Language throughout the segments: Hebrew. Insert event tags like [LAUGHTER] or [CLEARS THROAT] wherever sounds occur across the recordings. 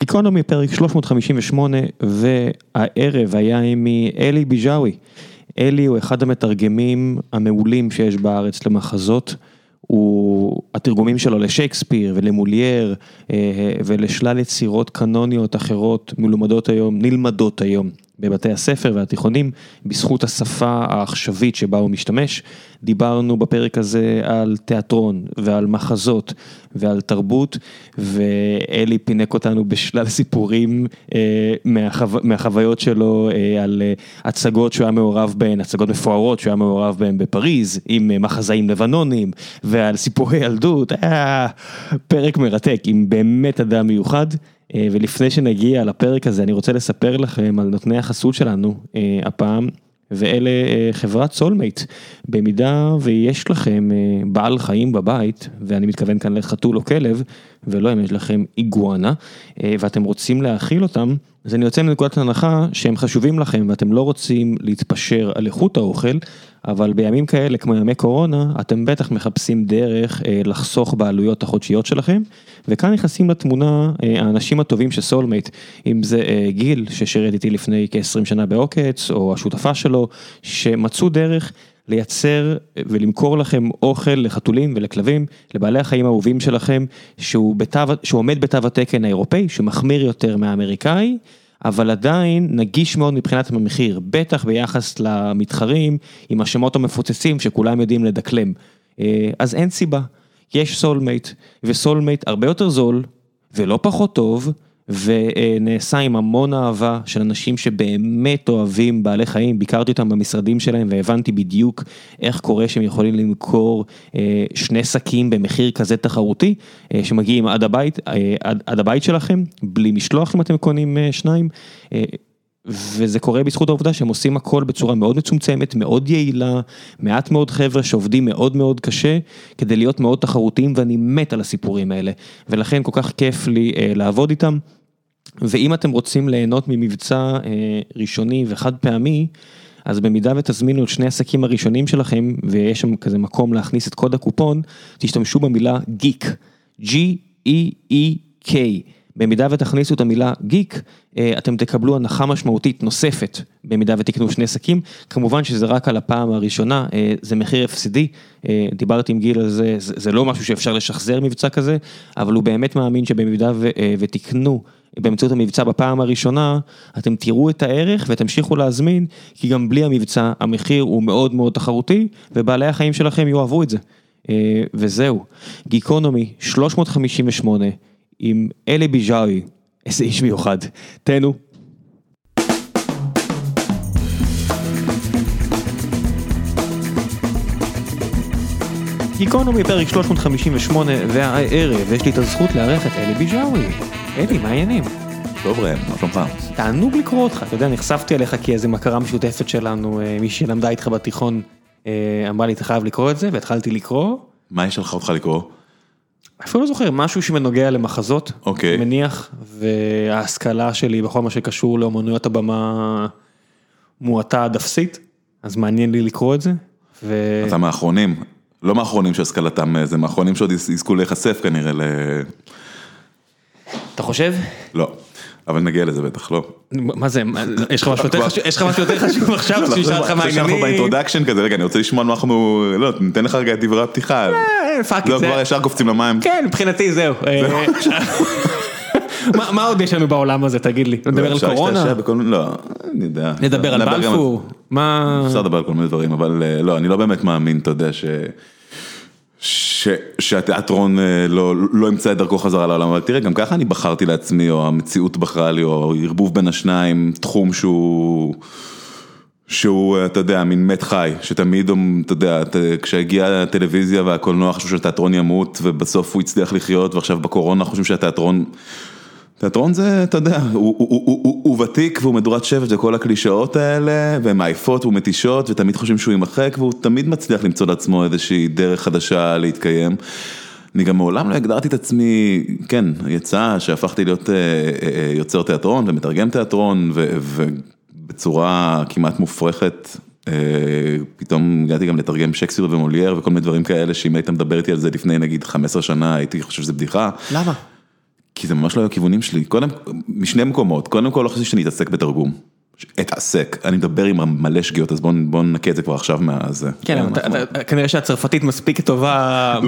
גיקונומי פרק 358 והערב היה עימי אלי ביג'אווי. אלי הוא אחד המתרגמים המעולים שיש בארץ למחזות. הוא, התרגומים שלו לשייקספיר ולמולייר ולשלל יצירות קנוניות אחרות מלומדות היום, נלמדות היום בבתי הספר והתיכונים בזכות השפה העכשווית שבה הוא משתמש. דיברנו בפרק הזה על תיאטרון ועל מחזות ועל תרבות ואלי פינק אותנו בשלל סיפורים מהחוויות שלו על הצגות שהוא היה מעורב בהן, הצגות מפוארות שהוא היה מעורב בהן בפריז עם מחזאים לבנונים ועל סיפורי ילדות, היה פרק מרתק עם באמת אדם מיוחד. ולפני שנגיע לפרק הזה אני רוצה לספר לכם על נותני החסות שלנו הפעם ואלה חברת סולמייט, במידה ויש לכם בעל חיים בבית ואני מתכוון כאן לחתול או כלב ולא אם יש לכם איגואנה ואתם רוצים להאכיל אותם אז אני יוצא מנקודת הנחה שהם חשובים לכם ואתם לא רוצים להתפשר על איכות האוכל אבל בימים כאלה כמו ימי קורונה אתם בטח מחפשים דרך לחסוך בעלויות החודשיות שלכם. וכאן נכנסים לתמונה האנשים הטובים של סולמייט אם זה גיל ששירת איתי לפני כ-20 שנה בעוקץ או השותפה שלו שמצאו דרך לייצר ולמכור לכם אוכל לחתולים ולכלבים לבעלי החיים האהובים שלכם שהוא עומד בתו התקן האירופאי שמחמיר יותר מהאמריקאי אבל עדיין נגיש מאוד מבחינת המחיר בטח ביחס למתחרים עם השמות המפוצצים שכולם יודעים לדקלם. אז אין סיבה. יש סולמייט וסולמייט הרבה יותר זול ולא פחות טוב ונעשה עם המון אהבה של אנשים שבאמת אוהבים בעלי חיים, ביקרתי אותם במשרדים שלהם והבנתי בדיוק איך קורה שהם יכולים למכור שני שקים במחיר כזה תחרותי שמגיעים עד הבית, עד הבית שלכם בלי משלוח אם אתם קונים שניים. וזה קורה בזכות העובדה שהם עושים הכל בצורה מאוד מצומצמת, מאוד יעילה, מעט מאוד חבר'ה שעובדים מאוד מאוד קשה כדי להיות מאוד תחרותיים ואני מת על הסיפורים האלה ולכן כל כך כיף לי לעבוד איתם. ואם אתם רוצים ליהנות ממבצע ראשוני וחד פעמי, אז במידה ותזמינו את שני עסקים הראשונים שלכם ויש שם כזה מקום להכניס את קוד הקופון, תשתמשו במילה גיק, G-E-E-K. במידה ותכניסו את המילה גיק, אתם תקבלו הנחה משמעותית נוספת במידה ותקנו שני שקים, כמובן שזה רק על הפעם הראשונה, זה מחיר הפסדי, דיברתי עם גיל על זה, זה לא משהו שאפשר לשחזר מבצע כזה, אבל הוא באמת מאמין שבמידה ותקנו באמצעות המבצע בפעם הראשונה, אתם תראו את הערך ותמשיכו להזמין, כי גם בלי המבצע המחיר הוא מאוד מאוד תחרותי, ובעלי החיים שלכם יאהבו את זה. וזהו, גיקונומי 358. עם אלי ביג'אוי, איזה איש מיוחד, תהנו. גיקונומי פרק 358 והערב יש לי את הזכות לארח את אלי ביג'אוי. אלי, מה העניינים? טוב ראם, מה שלומך? תענוג לקרוא אותך, אתה יודע, נחשפתי עליך כי איזה מכרה משותפת שלנו, מי שלמדה איתך בתיכון, אמרה לי אתה חייב לקרוא את זה והתחלתי לקרוא. מה יש לך אותך לקרוא? אפילו לא זוכר, משהו שמנוגע למחזות, אוקיי. מניח, וההשכלה שלי בכל מה שקשור לאומנויות הבמה מועטה עד אפסית, אז מעניין לי לקרוא את זה. ו... אתה מהאחרונים, לא מהאחרונים שהשכלתם, זה מהאחרונים שעוד יזכו להיחשף כנראה ל... אתה חושב? לא, אבל נגיע לזה בטח, לא. מה זה, [LAUGHS] יש לך משהו יותר חשוב [LAUGHS] עכשיו, שישאל אותך מה העניינים? אנחנו ב introduction כזה, רגע, אני רוצה לשמוע מה אנחנו, לא, ניתן לך רגע את דברי הפתיחה. fuck לא, כבר ישר קופצים למים. כן, מבחינתי זהו. [LAUGHS] מה עוד יש לנו בעולם הזה, תגיד לי? נדבר על קורונה? לא, אני יודע. נדבר על בלפור? מה... אפשר לדבר על כל מיני דברים, אבל לא, אני לא באמת מאמין, אתה יודע, שהתיאטרון לא ימצא את דרכו חזרה לעולם, אבל תראה, גם ככה אני בחרתי לעצמי, או המציאות בחרה לי, או ערבוב בין השניים, תחום שהוא... שהוא, אתה יודע, מין מת חי, שתמיד, אתה יודע, כשהגיעה הטלוויזיה והקולנוע חשבו שהתיאטרון ימות ובסוף הוא הצליח לחיות ועכשיו בקורונה חושבים שהתיאטרון, תיאטרון זה, אתה יודע, הוא ותיק והוא מדורת שבט וכל הקלישאות האלה והן מעייפות ומתישות ותמיד חושבים שהוא יימחק והוא תמיד מצליח למצוא לעצמו איזושהי דרך חדשה להתקיים. אני גם מעולם לא הגדרתי את עצמי, כן, יצא שהפכתי להיות יוצר תיאטרון ומתרגם תיאטרון בצורה כמעט מופרכת, פתאום הגעתי גם לתרגם שייקספיר ומולייר וכל מיני דברים כאלה, שאם היית מדבר איתי על זה לפני נגיד 15 שנה, הייתי חושב שזה בדיחה. למה? כי זה ממש לא היו הכיוונים שלי, קודם, משני מקומות, קודם כל לא חשבתי שאני אתעסק בתרגום. אתעסק, אני מדבר עם מלא שגיאות, אז בואו נקה את זה כבר עכשיו מהזה. כן, כנראה שהצרפתית מספיק טובה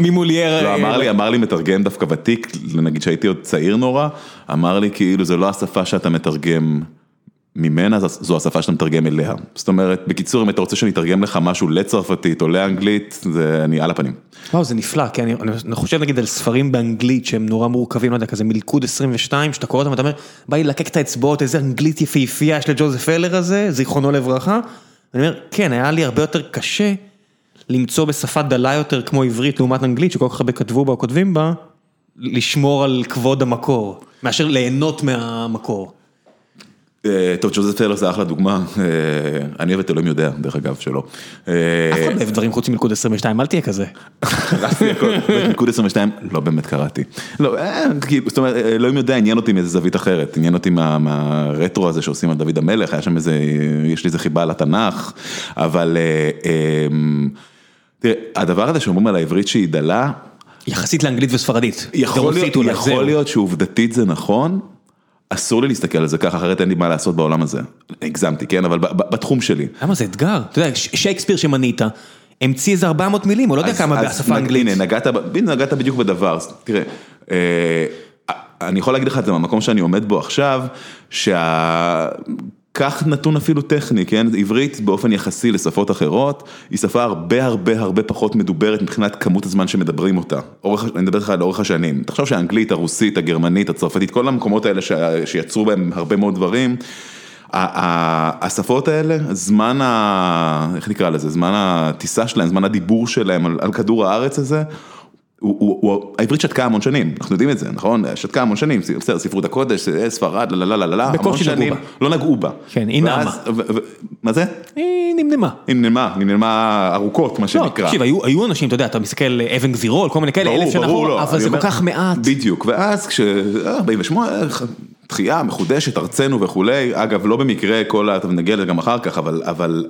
ממולייר. לא, אמר לי, אמר לי מתרגם דווקא ותיק, נגיד שהייתי עוד צעיר נורא, אמר לי כאילו זה לא השפה שאתה מתרגם. ממנה זו השפה שאתה מתרגם אליה. זאת אומרת, בקיצור, אם אתה רוצה שאני אתרגם לך משהו לצרפתית או לאנגלית, זה אני על הפנים. וואו, זה נפלא, כי אני אני חושב נגיד על ספרים באנגלית שהם נורא מורכבים, לא יודע, כזה מלכוד 22, שאתה קורא אותם ואתה אומר, בא לי לקק את האצבעות, איזה אנגלית יפהפייה יש לג'וזף אלר הזה, זיכרונו לברכה. אני אומר, כן, היה לי הרבה יותר קשה למצוא בשפה דלה יותר כמו עברית לעומת אנגלית, שכל כך הרבה כתבו בה או כותבים בה, לשמור על כבוד המקור, מאשר ליהנות מהמקור. אה, טוב, ג'וזף טיילר זה אחלה דוגמה, אה, אני אוהב את אלוהים יודע, דרך אגב, שלא. אה, אף אחד לא אוהב דברים חוץ מלכוד 22, אל תהיה כזה. [LAUGHS] מלכוד 22, לא באמת קראתי. לא, זאת אומרת, אלוהים יודע, עניין אותי מאיזה זווית אחרת, עניין אותי מהרטרו הזה שעושים על דוד המלך, היה שם איזה, יש לי איזה חיבה לתנ"ך, אבל תראה, הדבר הזה שאומרים על העברית שהיא דלה, יחסית לאנגלית וספרדית. יכול להיות שעובדתית זה נכון. אסור לי להסתכל על זה ככה, אחרת אין לי מה לעשות בעולם הזה. הגזמתי, כן? אבל בתחום שלי. למה זה אתגר? אתה יודע, שייקספיר שמנית, המציא איזה 400 מילים, הוא לא יודע כמה בשפה האנגלית. הנה, נגעת בדיוק בדבר, תראה, אה, אני יכול להגיד לך את זה מהמקום שאני עומד בו עכשיו, שה... קח נתון אפילו טכני, כן? עברית באופן יחסי לשפות אחרות, היא שפה הרבה הרבה הרבה פחות מדוברת מבחינת כמות הזמן שמדברים אותה. אורך, אני מדבר איתך על אורך השנים. תחשוב שהאנגלית, הרוסית, הגרמנית, הצרפתית, כל המקומות האלה ש... שיצרו בהם הרבה מאוד דברים, השפות האלה, זמן ה... איך נקרא לזה? זמן הטיסה שלהם, זמן הדיבור שלהם על, על כדור הארץ הזה. העברית שתקה המון שנים, אנחנו יודעים את זה, נכון? שתקה המון שנים, בסדר, ספרות הקודש, ספרד, לא, לא, לא, לא, המון שנים, לא נגעו בה. כן, היא נעמה. מה זה? היא נמנמה. היא נמנמה, היא נמנמה ארוכות, מה שנקרא. לא, תקשיב, היו אנשים, אתה יודע, אתה מסתכל אבן גבירול, כל מיני כאלה, אלף שנה אחורה, אבל זה כל כך מעט. בדיוק, ואז כש... 48, תחייה מחודשת, ארצנו וכולי, אגב, לא במקרה כל ה... נגיע לזה גם אחר כך, אבל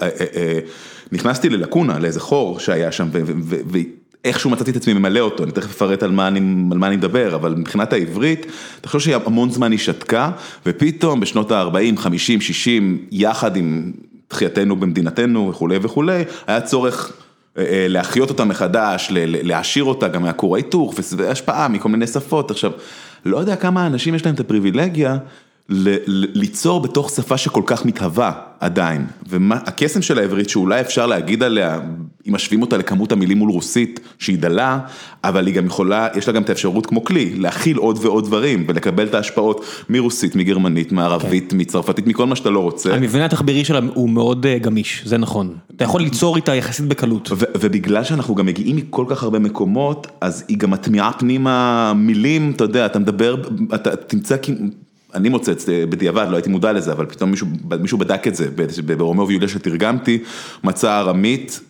נכנסתי ללקונה, לאיזה חור שהיה שם, איכשהו מצאתי את עצמי ממלא אותו, אני תכף אפרט על מה אני, על מה אני מדבר, אבל מבחינת העברית, חושב שהמון זמן היא שתקה, ופתאום בשנות ה-40, 50, 60, יחד עם תחייתנו במדינתנו וכולי וכולי, היה צורך אה, אה, להחיות אותה מחדש, להעשיר אותה גם מהכור ההיתוך והשפעה מכל מיני שפות. עכשיו, לא יודע כמה אנשים יש להם את הפריבילגיה ליצור בתוך שפה שכל כך מתהווה עדיין, והקסם של העברית שאולי אפשר להגיד עליה, אם משווים אותה לכמות המילים מול רוסית, שהיא דלה, אבל היא גם יכולה, יש לה גם את האפשרות כמו כלי, להכיל עוד ועוד דברים ולקבל את ההשפעות מרוסית, מגרמנית, מערבית, כן. מצרפתית, מכל מה שאתה לא רוצה. המבנה התחבירי שלה הוא מאוד אה, גמיש, זה נכון. אתה יכול ליצור איתה יחסית בקלות. ובגלל שאנחנו גם מגיעים מכל כך הרבה מקומות, אז היא גם מטמיעה פנימה מילים, אתה יודע, אתה מדבר, אתה תמצא אני מוצא בדיעבד, לא הייתי מודע לזה, אבל פתאום מישהו מישהו בדק את זה, ברומאו ויוליה שתרגמתי, מצא ארמית,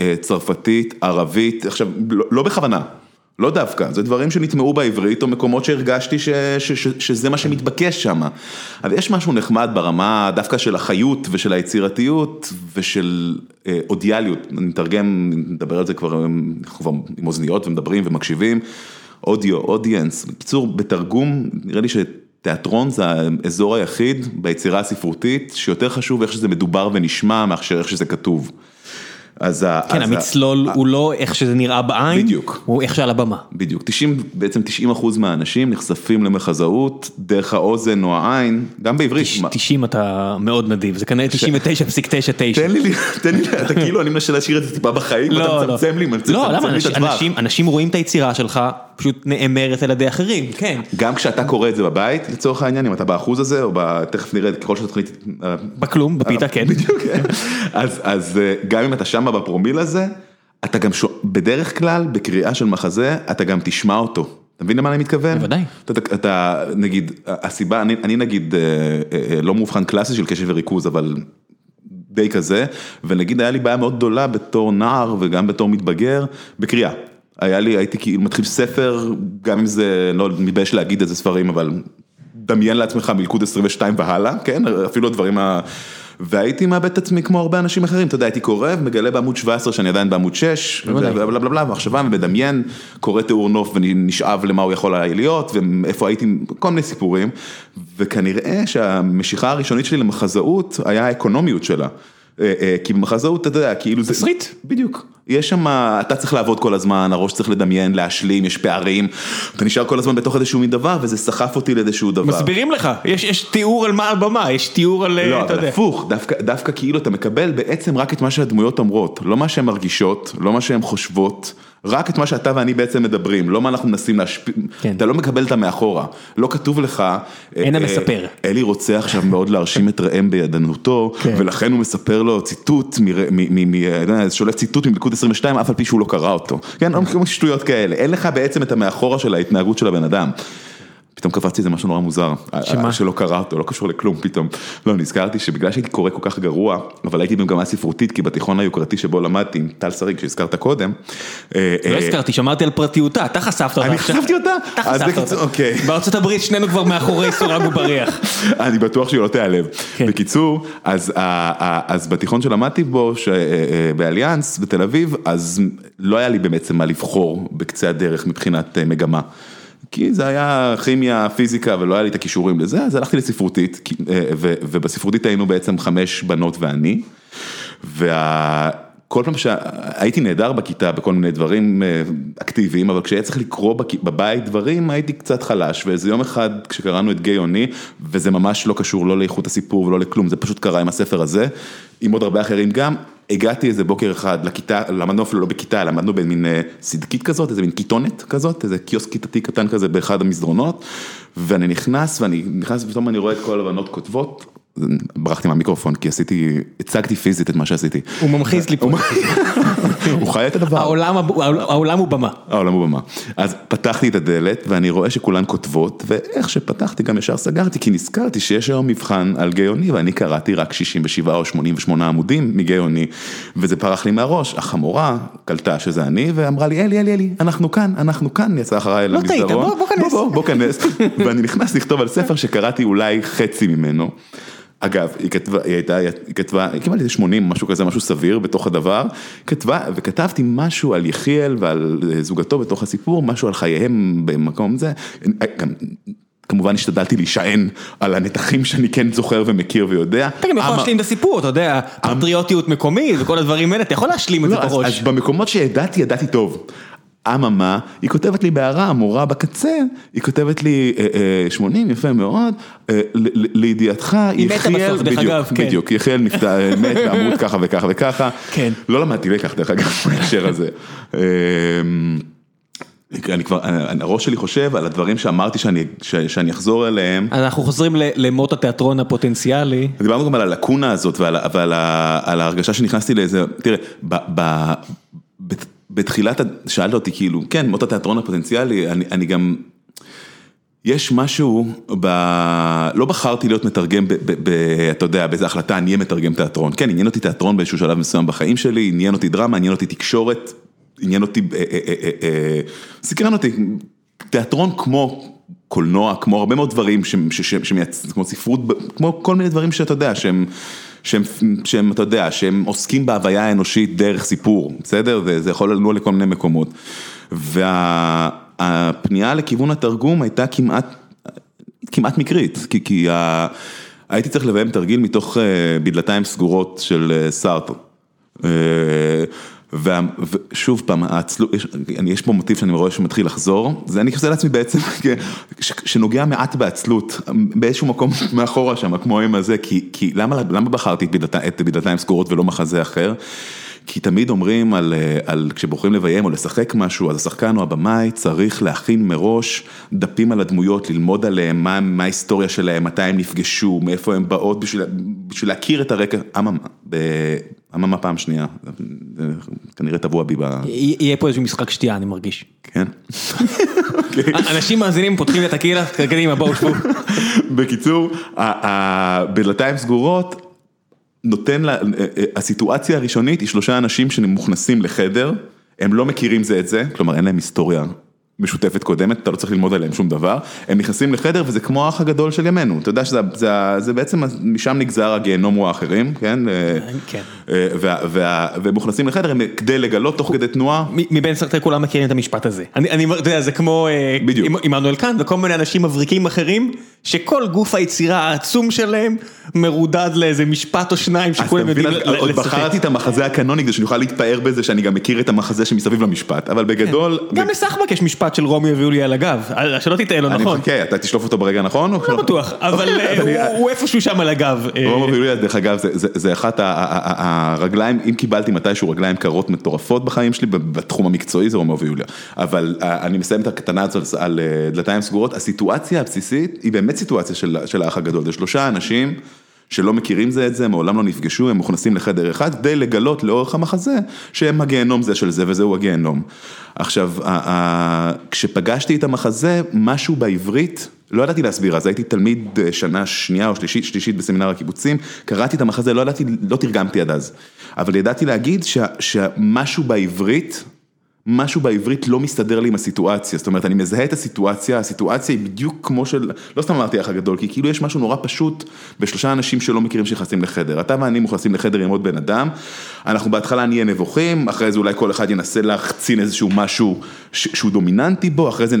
אה, צרפתית, ערבית, עכשיו, לא לא בכוונה, לא דווקא, זה דברים שנטמעו בעברית, או מקומות שהרגשתי ש, ש, ש, שזה מה שמתבקש שם. אבל יש משהו נחמד ברמה דווקא של החיות ושל היצירתיות ושל אה, אודיאליות, אני מתרגם, נדבר על זה כבר, אנחנו כבר עם אוזניות ומדברים ומקשיבים, אודיו, אודיאנס, בקיצור, בתרגום, נראה לי ש... תיאטרון זה האזור היחיד ביצירה הספרותית שיותר חשוב איך שזה מדובר ונשמע מאשר איך שזה כתוב. אז כן, אז המצלול ה... הוא לא איך שזה נראה בעין, בדיוק, הוא איך שעל הבמה. בדיוק, 90, בעצם 90 אחוז מהאנשים נחשפים למחזאות דרך האוזן או העין, גם בעברית. 90 אתה מאוד נדיב, זה כנראה 99.99. תן לי, תן לי, אתה כאילו, אני מנסה להשאיר את זה טיפה בחיים, לא, ואתה מצמצם לא. לי, מצמצם לא, למה, אנשים, רואים את היצירה שלך, פשוט נאמרת על ידי אחרים, כן. גם כשאתה קורא את זה בבית, לצורך העניין, אם אתה באחוז הזה, או תכף נראה, ככל שהתוכנית... בכלום, בפיתה, כן. בדיוק, כן. [LAUGHS] אז גם אם אתה שמה בפרומיל הזה, אתה גם, בדרך כלל, בקריאה של מחזה, אתה גם תשמע אותו. אתה מבין למה אני מתכוון? בוודאי. אתה, אתה נגיד, הסיבה, אני, אני נגיד אה, אה, לא מאובחן קלאסי של קשב וריכוז, אבל די כזה, ונגיד היה לי בעיה מאוד גדולה בתור נער וגם בתור מתבגר, בקריאה. היה לי, הייתי כאילו מתחיל ספר, גם אם זה, לא מתבייש להגיד איזה ספרים, אבל דמיין לעצמך מלכוד 22 והלאה, כן? אפילו הדברים ה... והייתי מאבד את עצמי כמו הרבה אנשים אחרים, אתה יודע, הייתי קורא ומגלה בעמוד 17 שאני עדיין בעמוד 6, בוודאי. ובלה בלה בלה, ומחשבה ומדמיין, קורא תיאור נוף ונשאב למה הוא יכול היה להיות, ואיפה הייתי, כל מיני סיפורים, וכנראה שהמשיכה הראשונית שלי למחזאות היה האקונומיות שלה. אה, אה, כי במחזאות אתה יודע, כאילו זה... תסריט. בדיוק. יש שם, אתה צריך לעבוד כל הזמן, הראש צריך לדמיין, להשלים, יש פערים, אתה נשאר כל הזמן בתוך איזשהו מין דבר, וזה סחף אותי לאיזשהו דבר. מסבירים לך, יש, יש תיאור על מה הבמה, יש תיאור על, לא, אתה אבל יודע. הפוך, דווקא, דווקא כאילו אתה מקבל בעצם רק את מה שהדמויות אומרות, לא מה שהן מרגישות, לא מה שהן חושבות, רק את מה שאתה ואני בעצם מדברים, לא מה אנחנו מנסים להשפיע, כן. אתה לא מקבל את המאחורה, לא כתוב לך, אין אה, המספר. אה, אלי רוצה עכשיו מאוד להרשים את ראם בידענותו, כן. ולכן הוא מספר לו ציטוט, מ- מ- מ- אה, לא יודע, שולף ציטוט מלכוד 22, אף על פי שהוא לא קרא אותו, כן, שטויות כאלה, אין לך בעצם את המאחורה של ההתנהגות של הבן אדם. פתאום קפצתי איזה משהו נורא מוזר, שמה? שלא קרא אותו, לא קשור לכלום פתאום. לא, נזכרתי שבגלל שהייתי קורא כל כך גרוע, אבל הייתי במגמה ספרותית, כי בתיכון היוקרתי שבו למדתי עם טל שריג שהזכרת קודם. אה, לא אה, הזכרתי, שמרתי על פרטיותה, אתה חשפת אותה אני. חשפתי אותה? אתה חשפת אותה. אוקיי. בארצות הברית שנינו כבר מאחורי סורג ובריח. [LAUGHS] אני בטוח שהיא לא תיעלב. כן. בקיצור, אז, בתיכון שלמדתי בו, אה, באליאנס בתל אביב, אז לא היה לי בעצם מה לבחור בקצה הדרך מבחינת מגמה. כי זה היה כימיה, פיזיקה, ולא היה לי את הכישורים לזה, אז הלכתי לספרותית, אה, ובספרותית היינו בעצם חמש בנות ואני. וכל פעם שהייתי נהדר בכיתה בכל מיני דברים אה, אקטיביים, אבל כשהיה צריך לקרוא בבית דברים הייתי קצת חלש, ואיזה יום אחד כשקראנו את גיי אוני, וזה ממש לא קשור לא לאיכות הסיפור ולא לכלום, זה פשוט קרה עם הספר הזה, עם עוד הרבה אחרים גם, הגעתי איזה בוקר אחד לכיתה, למדנו אפילו לא בכיתה, למדנו במין אה, סדקית כזאת, איזה מין קיטונת כזאת, איזה קיוסק כיתתי קטן כזה באחד המסדרונות, ואני נכנס ואני נכנס ופתאום אני רואה את כל הבנות כותבות. ברחתי מהמיקרופון כי עשיתי, הצגתי פיזית את מה שעשיתי. הוא ממחיז לי פה. הוא [LAUGHS] חי את הדבר. העולם העולם הוא במה. העולם הוא במה. אז פתחתי את הדלת ואני רואה שכולן כותבות, ואיך שפתחתי גם ישר סגרתי, כי נזכרתי שיש היום מבחן על גאוני, ואני קראתי רק 67 או 88 עמודים מגאוני, וזה פרח לי מהראש. החמורה קלטה שזה אני, ואמרה לי, אלי, אלי, אלי, אנחנו כאן, אנחנו כאן, יצא אחריי לא טעית, למסדרון. בוא, בוא כנס. בוא, בוא כנס. [LAUGHS] ואני נכנס לכתוב על ספר שקראתי אולי חצי ממנו. אגב, היא כתבה, היא הייתה, היא כתבה, קיבלתי איזה 80, משהו כזה, משהו סביר בתוך הדבר, כתבה, וכתבתי משהו על יחיאל ועל אה, זוגתו בתוך הסיפור, משהו על חייהם במקום זה, גם, כמובן השתדלתי להישען על הנתחים שאני כן זוכר ומכיר ויודע. אתה גם יכול להשלים את הסיפור, אתה יודע, פטריוטיות מקומית וכל הדברים האלה, אתה יכול להשלים את זה לא, בראש. אז במקומות שידעתי, ידעתי טוב. אממה, היא כותבת לי בהערה, המורה בקצה, היא כותבת לי אה, אה, 80, יפה מאוד, אה, לידיעתך, יחיאל, בדיוק. בדיוק, יחיאל אה, [LAUGHS] מת בעמוד ככה וככה וככה, כן. לא למדתי לקח דרך אגב [LAUGHS] בהקשר הזה. אה, אני כבר, אני- הראש שלי חושב על הדברים שאמרתי שאני, ש- שאני אחזור אליהם. אנחנו חוזרים ל- למות התיאטרון הפוטנציאלי. דיברנו גם על הלקונה הזאת ועל, ועל ה- על ההרגשה שנכנסתי לאיזה, תראה, ב, ב, ב, בתחילת, שאלת אותי כאילו, כן, מות התיאטרון הפוטנציאלי, אני, אני גם, יש משהו, ב, לא בחרתי להיות מתרגם, ב, ב, ב, אתה יודע, באיזה החלטה אני אהיה מתרגם תיאטרון, כן, עניין אותי תיאטרון באיזשהו שלב מסוים בחיים שלי, עניין אותי דרמה, עניין אותי תקשורת, עניין אותי, אה, אה, אה, סקרן אותי, תיאטרון כמו קולנוע, כמו הרבה מאוד דברים. כמו ספרות, כמו כל מיני דברים שאתה יודע, שהם, שהם, שהם, אתה יודע, שהם עוסקים בהוויה האנושית דרך סיפור, בסדר? וזה יכול לנוע לכל מיני מקומות. והפנייה לכיוון התרגום הייתה כמעט, כמעט מקרית, כי, כי ה... הייתי צריך לביים תרגיל מתוך אה, בדלתיים סגורות של אה, סארטר. וה- ושוב פעם, העצלות, יש, אני, יש פה מוטיב שאני רואה שמתחיל לחזור, זה אני עושה לעצמי בעצם, [LAUGHS] ש- שנוגע מעט בעצלות, באיזשהו מקום [LAUGHS] מאחורה שם, כמו עם הזה, כי, כי למה, בחרתי את בדלתיים סגורות ולא מחזה אחר? כי תמיד אומרים על, אה, על כשבוחרים לביים או לשחק משהו, אז השחקן או הבמאי צריך להכין מראש דפים על הדמויות, ללמוד עליהם, מה, מה ההיסטוריה שלהם, מתי הם נפגשו, מאיפה הם באות, בשביל, בשביל להכיר את הרקע, אממה, אממה פעם שנייה, זה כנראה טבוע בי ב... יהיה פה איזשהו משחק שתייה, אני מרגיש. כן. [LAUGHS] אנשים מאזינים, פותחים את הקהילה, קדימה, בואו, שבו. בקיצור, בדלתיים סגורות, נותן לה, הסיטואציה הראשונית היא שלושה אנשים שמוכנסים לחדר, הם לא מכירים זה את זה, כלומר אין להם היסטוריה משותפת קודמת, אתה לא צריך ללמוד עליהם שום דבר, הם נכנסים לחדר וזה כמו האח הגדול של ימינו, אתה יודע שזה זה, זה בעצם, משם נגזר הגיהנום הוא האחרים, כן? כן. והם מוכנסים לחדר הם כדי לגלות תוך כדי תנועה. מבין סרטי כולם מכירים את המשפט הזה, אני, אתה יודע, זה כמו עמנואל קאנט וכל מיני אנשים מבריקים אחרים, שכל גוף היצירה העצום שלהם מרודד לאיזה משפט או שניים שכולם יודעים לשחק. עוד בחרתי את המחזה הקנוני כדי שאני אוכל להתפאר בזה שאני גם מכיר את המחזה שמסביב למשפט, אבל בגדול. גם לסחבק יש משפט של רומי ויוליה על הגב, שלא תטעה לו נכון. אני מחכה, אתה תשלוף אותו ברגע הנכון? לא בטוח, [LAUGHS] אבל הוא איפשהו שם על הגב. רומי ויוליה דרך אגב זה אחת הרגליים, אם קיבלתי מתישהו רגליים קרות מטורפות בחיים שלי, בתחום המקצועי זה רומי ויוליה, אבל אני מסיים את הקטנה הזאת על דלתיים סגורות, הסיטואציה הבסיסית היא באמת סיטואציה של האח הגדול, זה שלושה אנשים. שלא מכירים זה את זה, מעולם לא נפגשו, הם מוכנסים לחדר אחד כדי לגלות לאורך המחזה שהם הגיהנום זה של זה וזהו הגיהנום. עכשיו, כשפגשתי את המחזה, משהו בעברית, לא ידעתי להסביר, אז הייתי תלמיד שנה שנייה או שלישית, שלישית בסמינר הקיבוצים, קראתי את המחזה, לא ידעתי, לא תרגמתי עד אז, אבל ידעתי להגיד שמשהו בעברית, משהו בעברית לא מסתדר לי עם הסיטואציה, זאת אומרת, אני מזהה את הסיטואציה, הסיטואציה היא בדיוק כמו של, לא סתם אמרתי אח הגדול, כי כאילו יש משהו נורא פשוט בשלושה אנשים שלא מכירים שנכנסים לחדר. אתה ואני מוכנסים לחדר עם עוד בן אדם, אנחנו בהתחלה נהיה נבוכים, אחרי זה אולי כל אחד ינסה להחצין איזשהו משהו שהוא דומיננטי בו, אחרי זה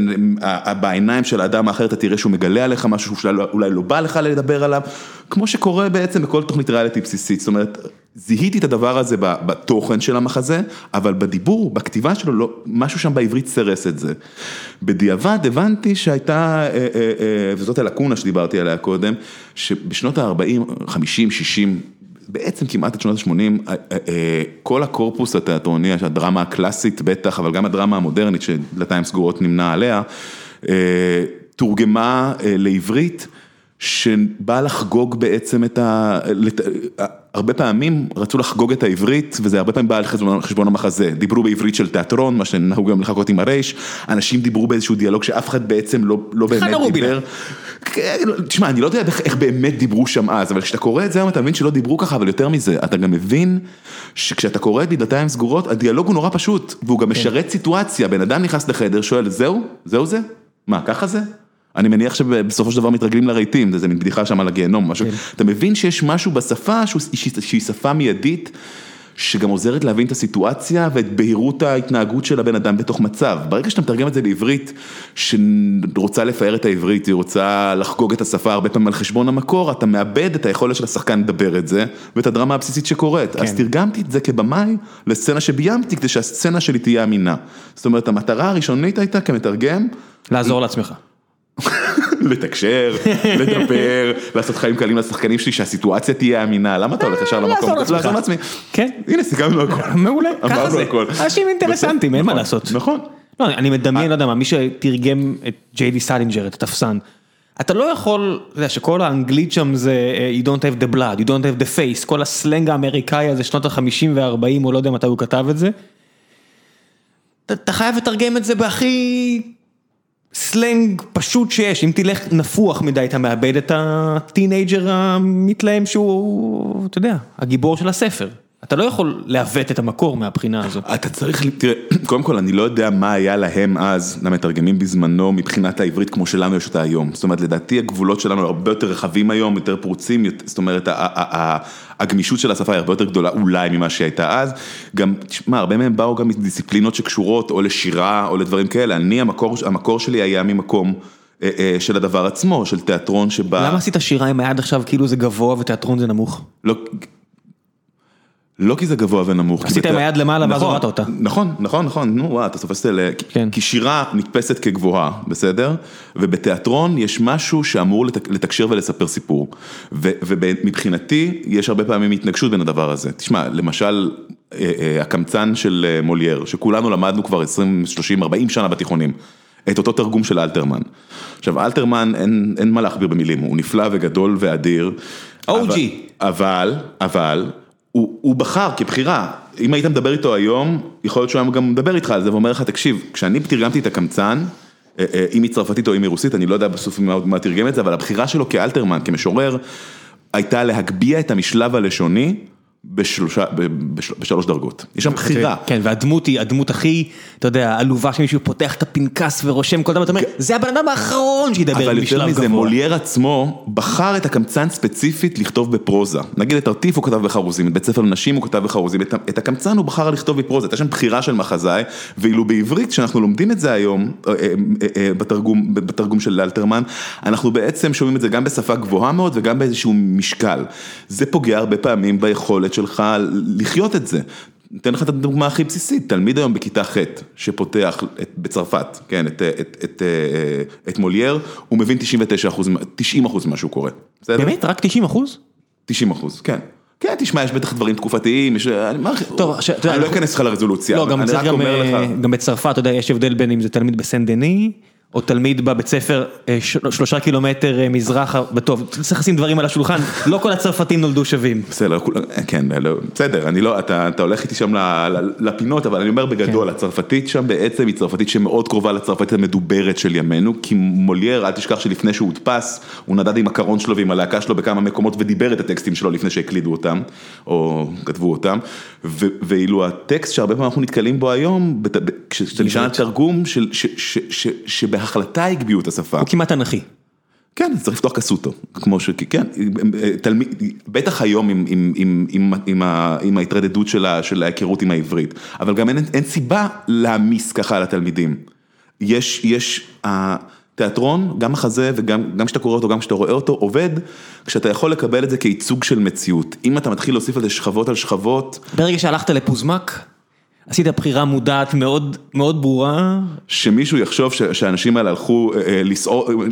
בעיניים של האדם האחר אתה תראה שהוא מגלה עליך משהו שאולי לא בא לך לדבר עליו, כמו שקורה בעצם בכל תוכנית ריאליטי בסיסית, זאת אומרת, זיהיתי את הדבר הזה בתוכן של המחזה, אבל בדיבור, בכתיבה שלו, לא, משהו שם בעברית סרס את זה. בדיעבד הבנתי שהייתה, וזאת הלקונה שדיברתי עליה קודם, שבשנות ה-40, 50, 60, בעצם כמעט עד שנות ה-80, כל הקורפוס התיאטרוני, הדרמה הקלאסית בטח, אבל גם הדרמה המודרנית שדלתיים סגורות נמנה עליה, תורגמה לעברית. שבא לחגוג בעצם את ה... הרבה פעמים רצו לחגוג את העברית, וזה הרבה פעמים בא על חשבון המחזה, דיברו בעברית של תיאטרון, מה שנהוג גם לחכות עם הרייש, אנשים דיברו באיזשהו דיאלוג שאף אחד בעצם לא, לא באמת דיבר. תשמע, אני לא יודע איך באמת דיברו שם אז, אבל כשאתה קורא את זה היום אתה מבין שלא דיברו ככה, אבל יותר מזה, אתה גם מבין שכשאתה קורא את דלתיים סגורות, הדיאלוג הוא נורא פשוט, והוא גם משרת סיטואציה, בן אדם נכנס לחדר, שואל, זהו? זהו זה? מה, ככה זה? אני מניח שבסופו של דבר מתרגלים לרהיטים, זה מין בדיחה שם על הגיהנום, משהו, אתה מבין שיש משהו בשפה שהיא שפה מיידית, שגם עוזרת להבין את הסיטואציה ואת בהירות ההתנהגות של הבן אדם בתוך מצב. ברגע שאתה מתרגם את זה לעברית, שרוצה לפאר את העברית, היא רוצה לחגוג את השפה הרבה פעמים על חשבון המקור, אתה מאבד את היכולת של השחקן לדבר את זה, ואת הדרמה הבסיסית שקורית. כן. אז תרגמתי את זה כבמאי לסצנה שביימתי, כדי שהסצנה שלי תהיה אמינה. זאת אומרת, המטרה הראשונית הייתה כמתרגם. לעזור לעצמך. לתקשר, לדבר, [LAUGHS] לעשות חיים קלים לשחקנים שלי, שהסיטואציה תהיה אמינה, למה אתה הולך ישר למקום? לעזור לעצמי. כן. הנה, סיכמנו הכל. מעולה, ככה זה. אנשים אינטרסנטים, אין מה נכון, לעשות. נכון. לא, אני מדמיין, לא יודע מה, מי שתרגם את ג'יי די סלינג'ר, את התפסן. אתה לא יכול, אתה יודע שכל האנגלית שם זה you don't have the blood, you don't have the face, כל הסלנג האמריקאי הזה שנות ה-50 וה-40, או לא יודע מתי הוא כתב את זה. אתה חייב לתרגם את זה בהכי סלנג פשוט שיש, אם תלך נפוח מדי אתה מאבד את ה teenager המתלהם שהוא, אתה יודע, הגיבור של הספר. אתה לא יכול לעוות את המקור מהבחינה הזו. אתה צריך, תראה, [CLEARS THROAT] קודם כל אני לא יודע מה היה להם אז, למתרגמים בזמנו, מבחינת העברית כמו שלנו יש אותה היום. זאת אומרת, לדעתי הגבולות שלנו הרבה יותר רחבים היום, יותר פרוצים, זאת אומרת, הגמישות של השפה היא הרבה יותר גדולה אולי ממה שהייתה אז. גם, תשמע, הרבה מהם באו גם מדיסציפלינות שקשורות או לשירה או לדברים כאלה. אני, המקור, המקור שלי היה ממקום... של הדבר עצמו, של תיאטרון שבא... למה עשית שירה עם היד עכשיו כאילו זה גבוה ותיאטרון זה נמוך? לא, לא כי זה גבוה ונמוך. עשית עם היד למעלה ואז הורדת אותה. נכון, נכון, נכון, נו וואו, אתה תופס את זה, כי שירה נתפסת כגבוהה, בסדר? ובתיאטרון יש משהו שאמור לתקשר ולספר סיפור. ומבחינתי, יש הרבה פעמים התנגשות בין הדבר הזה. תשמע, למשל, הקמצן של מולייר, שכולנו למדנו כבר 20, 30, 40 שנה בתיכונים. את אותו תרגום של אלתרמן. עכשיו אלתרמן אין אין מה להכביר במילים, הוא נפלא וגדול ואדיר. אוג'י. אבל, אבל. הוא הוא בחר כבחירה, אם היית מדבר איתו היום, יכול להיות שהוא היה גם מדבר איתך על זה ואומר לך, תקשיב, כשאני תרגמתי את הקמצן, אם היא צרפתית או אם היא רוסית, אני לא יודע בסוף מה תרגם את זה, אבל הבחירה שלו כאלתרמן, כמשורר, הייתה להגביה את המשלב הלשוני בשלושה, בשלוש דרגות, יש שם בחירה. כן, והדמות היא הדמות הכי, אתה יודע, עלובה שמישהו פותח את הפנקס ורושם כל דבר, אתה אומר, זה הבן אדם האחרון שידבר משלב גבוה. אבל יותר מזה, מולייר עצמו בחר את הקמצן ספציפית לכתוב בפרוזה. נגיד את ארטיף הוא כתב בחרוזים, את בית ספר לנשים הוא כתב בחרוזים, את הקמצן הוא בחר לכתוב בפרוזה, הייתה שם בחירה של מחזאי, ואילו בעברית, כשאנחנו לומדים את זה היום, אה, אה, אה, בתרגום, בתרגום של אלתרמן, אנחנו בעצם שומעים את זה גם בשפה גבוהה מאוד וגם באיזשהו משקל. זה פוגע הרבה פעמים ביכולת שלך לחיות את זה. אתן לך את הדוגמה הכי בסיסית, תלמיד היום בכיתה ח' שפותח את, בצרפת, כן, את, את, את, את מולייר, הוא מבין 99 אחוז, 90 אחוז ממה שהוא קורא. בסדר? באמת? רק 90 אחוז? 90 אחוז, כן. כן, תשמע, יש בטח דברים תקופתיים, יש... טוב, אני לא אכנס לך לרזולוציה, לא, אני רק אומר לך... גם בצרפת, אתה יודע, יש הבדל בין אם זה תלמיד בסן דני, או תלמיד בבית ספר אה, שלושה קילומטר אה, מזרחה, טוב, צריך לשים דברים על השולחן, [LAUGHS] לא כל הצרפתים נולדו שווים. בסדר, כן, לא, בסדר, אני לא, אתה הולך איתי שם לפינות, אבל אני אומר בגדול, כן. הצרפתית שם בעצם היא צרפתית שמאוד קרובה לצרפתית המדוברת של ימינו, כי מולייר, אל תשכח שלפני שהוא הודפס, הוא נדד עם הקרון שלו ועם הלהקה שלו בכמה מקומות ודיבר את הטקסטים שלו לפני שהקלידו אותם, או כתבו אותם, ואילו הטקסט שהרבה פעמים אנחנו נתקלים בו היום, כשאתה נשאל תרגום, בהחלטה הגביהו את השפה. הוא כמעט אנכי. כן, צריך לפתוח כסותו, כמו ש... כן, תלמיד, בטח היום עם עם, עם, עם, עם, עם ההתרדדות של ההיכרות עם העברית, אבל גם אין אין סיבה להעמיס ככה על התלמידים. יש, יש, התיאטרון, גם מחזה וגם כשאתה קורא אותו, גם כשאתה רואה אותו, עובד כשאתה יכול לקבל את זה כייצוג של מציאות. אם אתה מתחיל להוסיף על זה שכבות על שכבות... ברגע שהלכת לפוזמק? עשית בחירה מודעת מאוד מאוד ברורה. שמישהו יחשוב שהאנשים האלה הלכו אה, אה,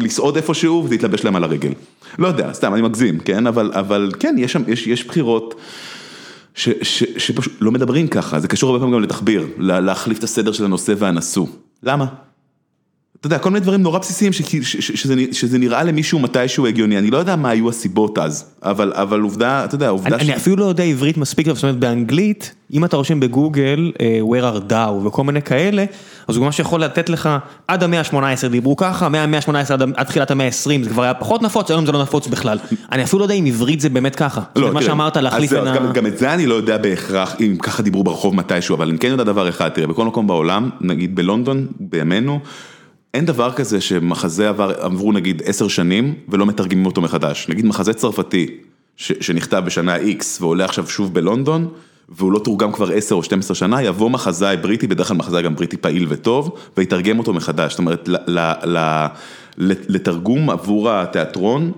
לסעוד איפשהו וזה יתלבש להם על הרגל. לא יודע, סתם, אני מגזים, כן? אבל אבל כן, יש שם, יש יש בחירות שפשוט לא מדברים ככה, זה קשור הרבה פעמים גם לתחביר, להחליף את הסדר של הנושא והנשוא. למה? אתה יודע, כל מיני דברים נורא בסיסיים שזה נראה למישהו מתישהו הגיוני, אני לא יודע מה היו הסיבות אז, אבל עובדה, אתה יודע, עובדה ש... אני אפילו לא יודע עברית מספיק, זאת אומרת באנגלית, אם אתה רושם בגוגל, אה, where are thou וכל מיני כאלה, אז הוא ממש יכול לתת לך, עד המאה ה-18 דיברו ככה, מהמאה ה-18 עד תחילת המאה ה-20 זה כבר היה פחות נפוץ, היום זה לא נפוץ בכלל. אני אפילו לא יודע אם עברית זה באמת ככה. לא, מה שאמרת להחליף בין ה... גם את זה אני לא יודע בהכרח, אם ככה דיברו ברחוב מתישהו, אבל אני כן יודע דבר אחד, תראה, בכל מקום בעולם, נגיד בלונדון, בימינו, אין דבר כזה שמחזה עבר, עברו נגיד עשר שנים ולא מתרגמים אותו מחדש. נגיד מחזה צרפתי ש, שנכתב בשנה X ועולה עכשיו שוב בלונדון, והוא לא תורגם כבר עשר או 12 שנה, יבוא מחזאי בריטי, בדרך כלל מחזאי גם בריטי פעיל וטוב, ויתרגם אותו מחדש. זאת אומרת, ל, ל, ל, לתרגום עבור התיאטרון,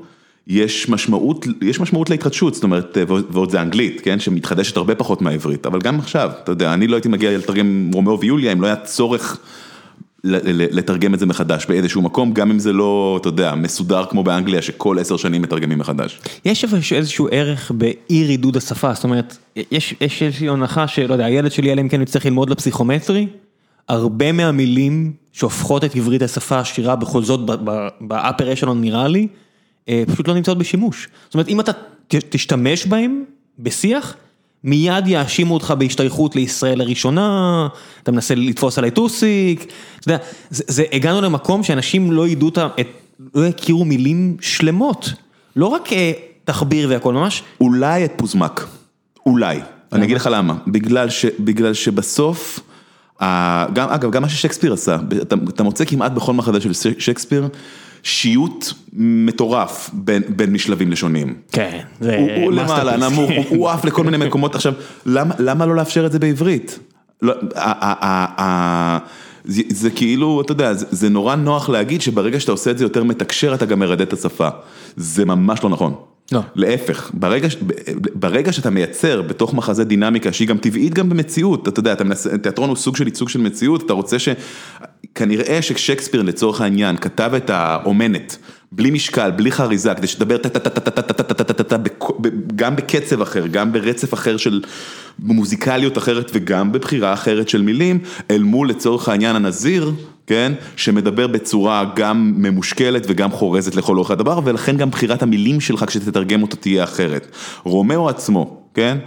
יש משמעות, יש משמעות להתחדשות, זאת אומרת, ועוד זה אנגלית, כן, שמתחדשת הרבה פחות מהעברית, אבל גם עכשיו, אתה יודע, אני לא הייתי מגיע לתרגם רומאו ויוליה אם לא היה צורך לתרגם את זה מחדש באיזשהו מקום, גם אם זה לא, אתה יודע, מסודר כמו באנגליה, שכל עשר שנים מתרגמים מחדש. יש איזשהו ערך באי רידוד השפה, זאת אומרת, יש איזושהי הנחה שלא יודע, הילד שלי, אלא אם כן יצטרך ללמוד לפסיכומטרי, הרבה מהמילים שהופכות את עברית השפה העשירה בכל זאת, ב upper echelon נראה לי, אה, פשוט לא נמצאות בשימוש. זאת אומרת, אם אתה תשתמש בהם בשיח, מיד יאשימו אותך בהשתייכות לישראל הראשונה, אתה מנסה לתפוס עליי טוסיק, אתה יודע, זה, זה, הגענו למקום שאנשים לא ידעו את, לא יכירו מילים שלמות, לא רק אה, תחביר והכל, ממש. אולי את פוזמק, אולי, אני אגיד לך למה, בגלל ש, בגלל שבסוף, גם, אגב, גם מה ששייקספיר עשה, אתה, אתה מוצא כמעט בכל מחזה של שייקספיר, שיוט מטורף בין בין משלבים לשונים. כן, זה masterpiece. הוא למעלה, נמוך, הוא [LAUGHS] עף לכל מיני מקומות. עכשיו, למה לא לאפשר את זה בעברית? לא, זה כאילו, אתה יודע, זה נורא נוח להגיד שברגע שאתה עושה את זה יותר מתקשר, אתה גם מרדד את השפה. זה ממש לא נכון. לא. להפך, ברגע, ברגע שאתה מייצר בתוך מחזה דינמיקה שהיא גם טבעית גם במציאות, אתה יודע, אתה מנסה, תיאטרון הוא סוג של ייצוג של מציאות, אתה רוצה ש... כנראה ששייקספיר לצורך העניין כתב את האומנת בלי משקל, בלי חריזה, כדי שתדבר טה-טה-טה-טה-טה-טה-טה-טה-טה גם בקצב אחר, גם ברצף אחר של מוזיקליות אחרת וגם בבחירה אחרת של מילים, אל מול לצורך העניין הנזיר, כן, שמדבר בצורה גם ממושקלת וגם חורזת לכל אורך הדבר, ולכן גם בחירת המילים שלך כשתתרגם אותו תהיה אחרת. רומאו עצמו, כן,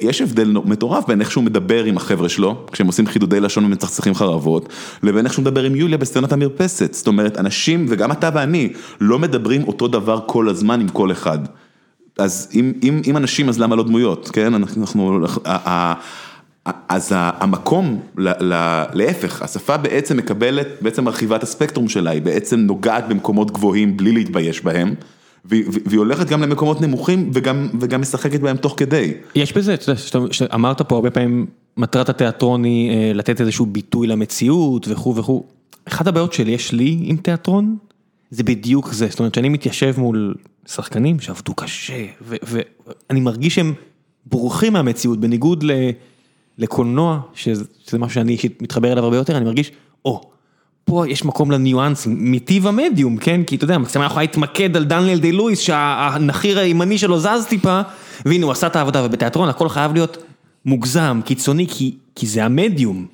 יש הבדל מטורף בין איך שהוא מדבר עם החבר'ה שלו, כשהם עושים חידודי לשון ומצחצחים חרבות, לבין איך שהוא מדבר עם יוליה בסצנת המרפסת, זאת אומרת, אנשים, וגם אתה ואני, לא מדברים אותו דבר כל הזמן עם כל אחד. אז אם, אם, אם אנשים אז למה לא דמויות, כן? אנחנו, אז המקום, להפך, השפה בעצם מקבלת, בעצם מרחיבה את הספקטרום שלה, היא בעצם נוגעת במקומות גבוהים בלי להתבייש בהם. והיא הולכת גם למקומות נמוכים וגם וגם משחקת בהם תוך כדי. יש בזה, אתה יודע, שאמרת פה הרבה פעמים, מטרת התיאטרון היא לתת איזשהו ביטוי למציאות וכו' וכו'. אחת הבעיות שלי, יש לי עם תיאטרון, זה בדיוק זה, זאת אומרת שאני מתיישב מול שחקנים שעבדו קשה, ואני מרגיש שהם בורחים מהמציאות, בניגוד לקולנוע, שזה משהו שאני מתחבר אליו הרבה יותר, אני מרגיש, או, פה יש מקום לניואנסים, מטיב המדיום, כן? כי אתה יודע, המצלמה יכולה להתמקד על דניאל די לואיס, שהנחיר הימני שלו זז טיפה, והנה הוא עשה את העבודה, ובתיאטרון הכל חייב להיות מוגזם, קיצוני, כי, כי זה המדיום.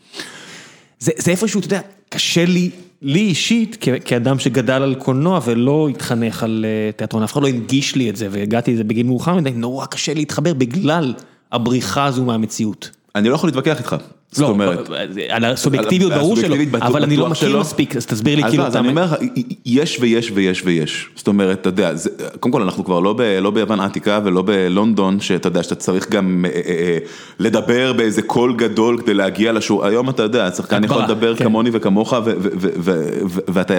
זה, זה איפשהו, אתה יודע, קשה לי, לי אישית, כאדם שגדל על קולנוע ולא התחנך על אה, תיאטרון, אף אחד לא הנגיש לי את זה, והגעתי לזה בגיל מאוחר מדי, נורא קשה להתחבר בגלל הבריחה הזו מהמציאות. אני לא יכול להתווכח איתך. לא, על הסובייקטיביות ברור שלא, אבל אני לא מכיר מספיק, אז תסביר לי כאילו... אז אני אומר לך, יש ויש ויש ויש, זאת אומרת, אתה יודע, קודם כל אנחנו כבר לא ביוון עתיקה ולא בלונדון, שאתה יודע, שאתה צריך גם אה, אה, אה, לדבר באיזה קול גדול כדי להגיע לשור, היום אתה יודע, השחקן יכול לדבר כן. כמוני וכמוך, ואתה...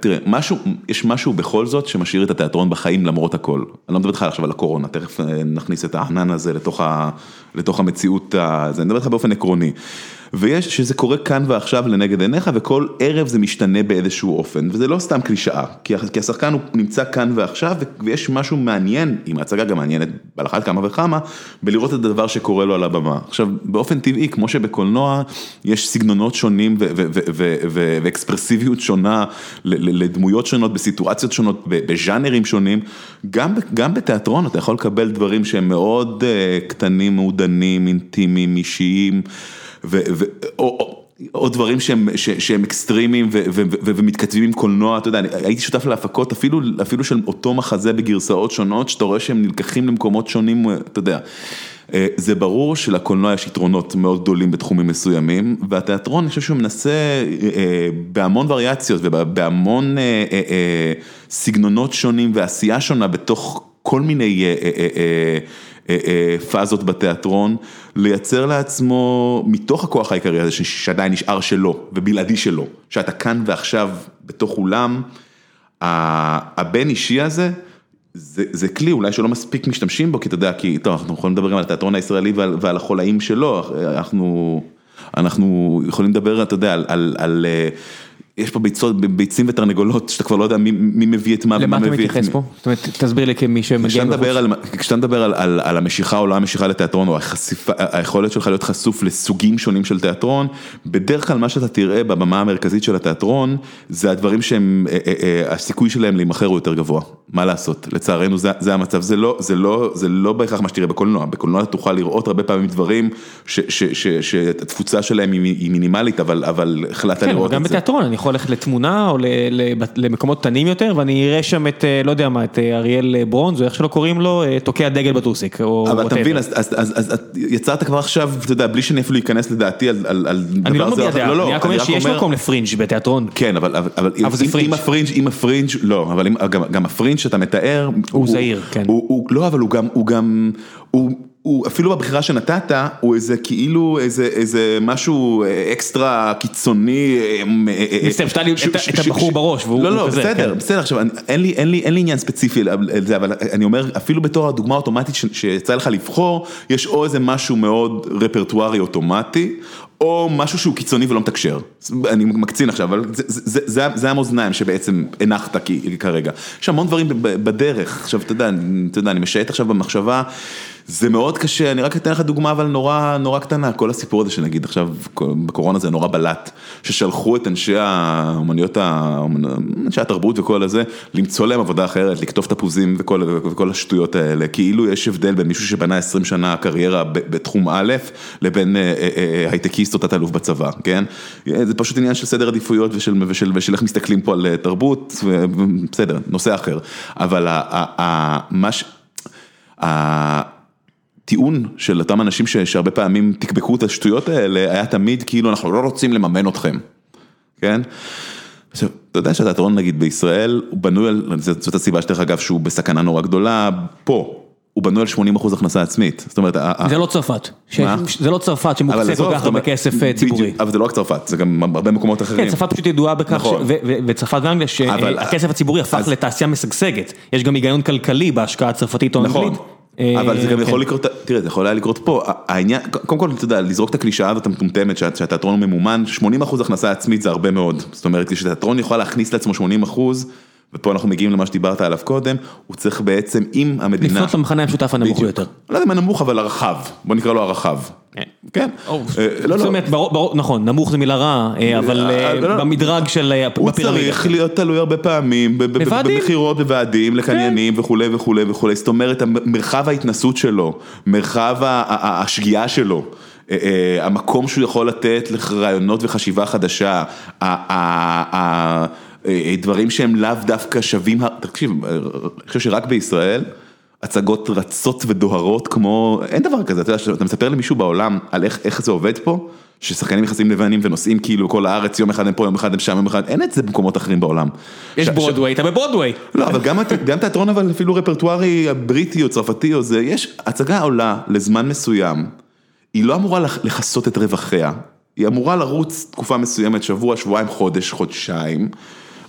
תראה, משהו, יש משהו בכל זאת שמשאיר את התיאטרון בחיים למרות הכל. אני לא מדבר איתך עכשיו על הקורונה, תכף נכניס את הענן הזה לתוך ה, לתוך המציאות, הזה, אני מדבר איתך באופן עקרוני. ויש שזה קורה כאן ועכשיו לנגד עיניך וכל ערב זה משתנה באיזשהו אופן וזה לא סתם קלישאה כי השחקן הוא נמצא כאן ועכשיו ויש משהו מעניין, אם ההצגה גם מעניינת על אחת כמה וכמה, בלראות את הדבר שקורה לו על הבמה. עכשיו באופן טבעי כמו שבקולנוע יש סגנונות שונים ואקספרסיביות שונה לדמויות שונות בסיטואציות שונות בז'אנרים שונים, גם, גם בתיאטרון אתה יכול לקבל דברים שהם מאוד אה, קטנים, מעודנים, אינטימיים, אישיים. או דברים שהם שהם אקסטרימיים ומתכתבים עם קולנוע, אתה יודע, הייתי שותף להפקות אפילו של אותו מחזה בגרסאות שונות, שאתה רואה שהם נלקחים למקומות שונים, אתה יודע. אה, זה ברור שלקולנוע יש יתרונות מאוד גדולים בתחומים מסוימים, והתיאטרון, אני חושב שהוא מנסה אה, בהמון וריאציות ובהמון אה, סגנונות שונים ועשייה שונה בתוך כל מיני אה, אה, פאזות בתיאטרון, לייצר לעצמו מתוך הכוח העיקרי הזה שעדיין נשאר שלו ובלעדי שלו, שאתה כאן ועכשיו בתוך אולם, הבין אישי הזה, זה, זה כלי אולי שלא מספיק משתמשים בו, כי אתה יודע, כי טוב, אנחנו יכולים לדבר גם על התיאטרון הישראלי ועל, ועל החולאים שלו, אנחנו, אנחנו יכולים לדבר, אתה יודע, על, על, על יש פה ביצות, ביצים ותרנגולות, שאתה כבר לא יודע מי מי מביא את מה ומה מביא את מי. למה אתה מתייחס פה? זאת אומרת, תסביר לי כמי שמגיע מחוץ. כשאתה מדבר על על, על המשיכה או לא המשיכה לתיאטרון, או היכולת שלך להיות חשוף לסוגים שונים של תיאטרון, בדרך כלל מה שאתה תראה בבמה המרכזית של התיאטרון, זה הדברים שהם, אה, אה, אה, הסיכוי שלהם להימכר הוא יותר גבוה. מה לעשות, לצערנו זה זה המצב, זה לא זה לא, זה לא בהכרח מה שתראה בקולנוע, בקולנוע תוכל לראות הרבה פעמים דברים שהתפוצה שלהם היא מינימלית, אבל אבל החלטת לראות את זה. גם יכול ללכת לתמונה או למקומות קטנים יותר ואני אראה שם את, אה, לא יודע מה, את אה, אריאל ברונז או איך שלא קוראים לו, אה, תוקע דגל בטוסיק. אבל אתה מבין, אז יצרת כבר עכשיו, אתה יודע, בלי שאני אפילו אכנס לדעתי על דבר זה. אני לא מביע דעה, לא, לא, אני רק אומר שיש מקום לפרינג' בתיאטרון. כן, אבל אם הפרינג', אם הפרינג', לא, אבל גם הפרינג' שאתה מתאר, הוא זהיר, כן. לא, אבל הוא גם, הוא אפילו בבחירה שנתת, הוא איזה כאילו איזה איזה משהו אקסטרה קיצוני. מסתר, שאתה לי את הבחור בראש כזה. לא, לא, בסדר, בסדר, עכשיו אין לי אין לי אין לי עניין ספציפי על זה, אבל אני אומר אפילו בתור הדוגמה האוטומטית שיצא לך לבחור, יש או איזה משהו מאוד רפרטוארי אוטומטי, או משהו שהוא קיצוני ולא מתקשר, אני מקצין עכשיו, אבל זה המאזניים שבעצם הנחת כרגע, יש המון דברים בדרך, עכשיו אתה יודע, אני משייט עכשיו במחשבה. זה מאוד קשה, אני רק אתן לך דוגמה אבל נורא נורא קטנה, כל הסיפור הזה שנגיד עכשיו בקורונה זה נורא בלט, ששלחו את אנשי האומנויות, אנשי התרבות וכל הזה, למצוא להם עבודה אחרת, לקטוף תפוזים וכל וכל השטויות האלה, כאילו יש הבדל בין מישהו שבנה 20 שנה קריירה בתחום א', לבין אה, אה, אה, הייטקיסט או תת-אלוף בצבא, כן? זה פשוט עניין של סדר עדיפויות ושל ושל, ושל איך מסתכלים פה על תרבות, בסדר, נושא אחר, אבל מה ש... טיעון של אותם אנשים שהרבה פעמים תקבקו את השטויות האלה, היה תמיד כאילו אנחנו לא רוצים לממן אתכם, כן? עכשיו, אתה יודע שהתיאטרון נגיד בישראל, הוא בנוי על, זאת הסיבה שדרך אגב שהוא בסכנה נורא גדולה, פה. הוא בנוי על 80 אחוז הכנסה עצמית, זאת אומרת, זה לא צרפת, זה לא צרפת שמוקצה כל כך הרבה כסף אה, ציבורי, אבל זה לא רק צרפת, זה גם הרבה מקומות אחרים, כן, צרפת פשוט ידועה בכך, נכון. וצרפת ואנגליה, שהכסף הציבורי הפך לתעשייה משגשגת, יש גם היגיון כלכלי בהשקעה הצרפתית או אנגלית, אבל זה גם יכול לקרות, תראה זה יכול היה לקרות פה, העניין, קודם כל אתה יודע, לזרוק את הקלישאה הזאת המטומטמת שהתיאטרון הוא ממומן, 80 אחוז הכנסה עצמית זה הרבה מאוד, זאת אומרת כשתיאטרון יכול להכניס לעצמו 80 אחוז, ופה אנחנו מגיעים למה שדיברת עליו קודם, הוא צריך בעצם עם המדינה... לפנות למחנה המשותף הנמוך יותר. לא יודע אם הנמוך אבל הרחב, בוא נקרא לו הרחב. כן. לא, לא. נכון, נמוך זה מילה רע, אה, אבל אה, אה, לא, במדרג של הפירמידה. הוא צריך להיות תלוי הרבה פעמים, במכירות, בוועדים, לקניינים וכולי וכולי וכולי, זאת אומרת מרחב ההתנסות שלו, מרחב השגיאה שלו. המקום שהוא יכול לתת לרעיונות וחשיבה חדשה, דברים שהם לאו דווקא שווים, תקשיב, אני חושב שרק בישראל הצגות רצות ודוהרות כמו, אין דבר כזה, אתה יודע, אתה מספר למישהו בעולם על איך זה עובד פה, ששחקנים נכנסים לבנים ונוסעים כאילו כל הארץ, יום אחד הם פה, יום אחד הם שם, יום אחד, אין את זה במקומות אחרים בעולם. יש ברודוויי, אתה בברודוויי. לא, אבל גם תיאטרון אבל אפילו רפרטוארי בריטי או צרפתי או זה, יש, הצגה עולה לזמן מסוים, היא לא אמורה לכסות את רווחיה, היא אמורה לרוץ תקופה מסוימת, שבוע, שבועיים, חודש, חודשיים.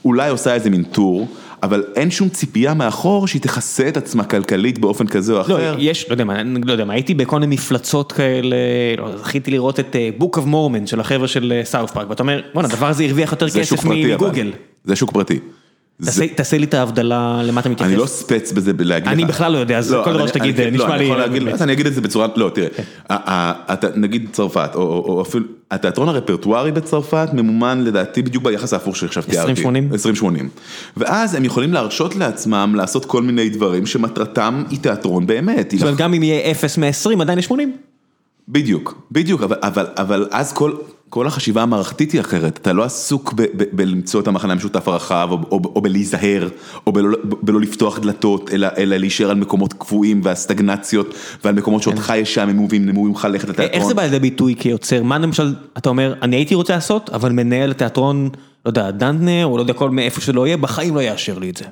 אולי עושה איזה מין טור, אבל אין שום ציפייה מאחור שהיא תכסה את עצמה כלכלית באופן כזה או אחר. לא, יש, לא יודע מה, לא יודע מה, הייתי בכל מיני מפלצות כאלה, לא, זכיתי לראות את אה, Book of Mormon של החבר'ה של סאוף אה, פארק, ואתה אומר, בואנה, הדבר הזה הרוויח יותר כסף מגוגל. זה שוק פרטי. תעשה לי את ההבדלה, למה אתה מתייחס. אני לא ספץ בזה בלהגיד לך. אני בכלל לא יודע, אז כל דבר שתגיד כן, נשמע לי... אני אגיד את זה בצורה, לא תראה, נגיד צרפת, או אפילו, התיאטרון הרפרטוארי בצרפת ממומן לדעתי בדיוק ביחס ההפוך שעכשיו תיארתי. 20-80? 20-80. ואז הם יכולים להרשות לעצמם לעשות כל מיני דברים שמטרתם היא תיאטרון באמת. זאת אומרת גם אם יהיה 0 מ-20 עדיין יש 80? בדיוק, בדיוק, אבל אז כל... כל החשיבה המערכתית היא אחרת, אתה לא עסוק בלמצוא את המחנה המשותף הרחב, או בלהיזהר, או בלא לפתוח דלתות, אלא להישאר על מקומות קבועים והסטגנציות, ועל מקומות שאותך ישעממו וימנעו ממך ללכת לתיאטרון. איך זה בא לידי ביטוי כיוצר? מה למשל, אתה אומר, אני הייתי רוצה לעשות, אבל מנהל התיאטרון, לא יודע, דנטנר, או לא יודע, כל מאיפה שלא יהיה, בחיים לא יאשר לי את זה.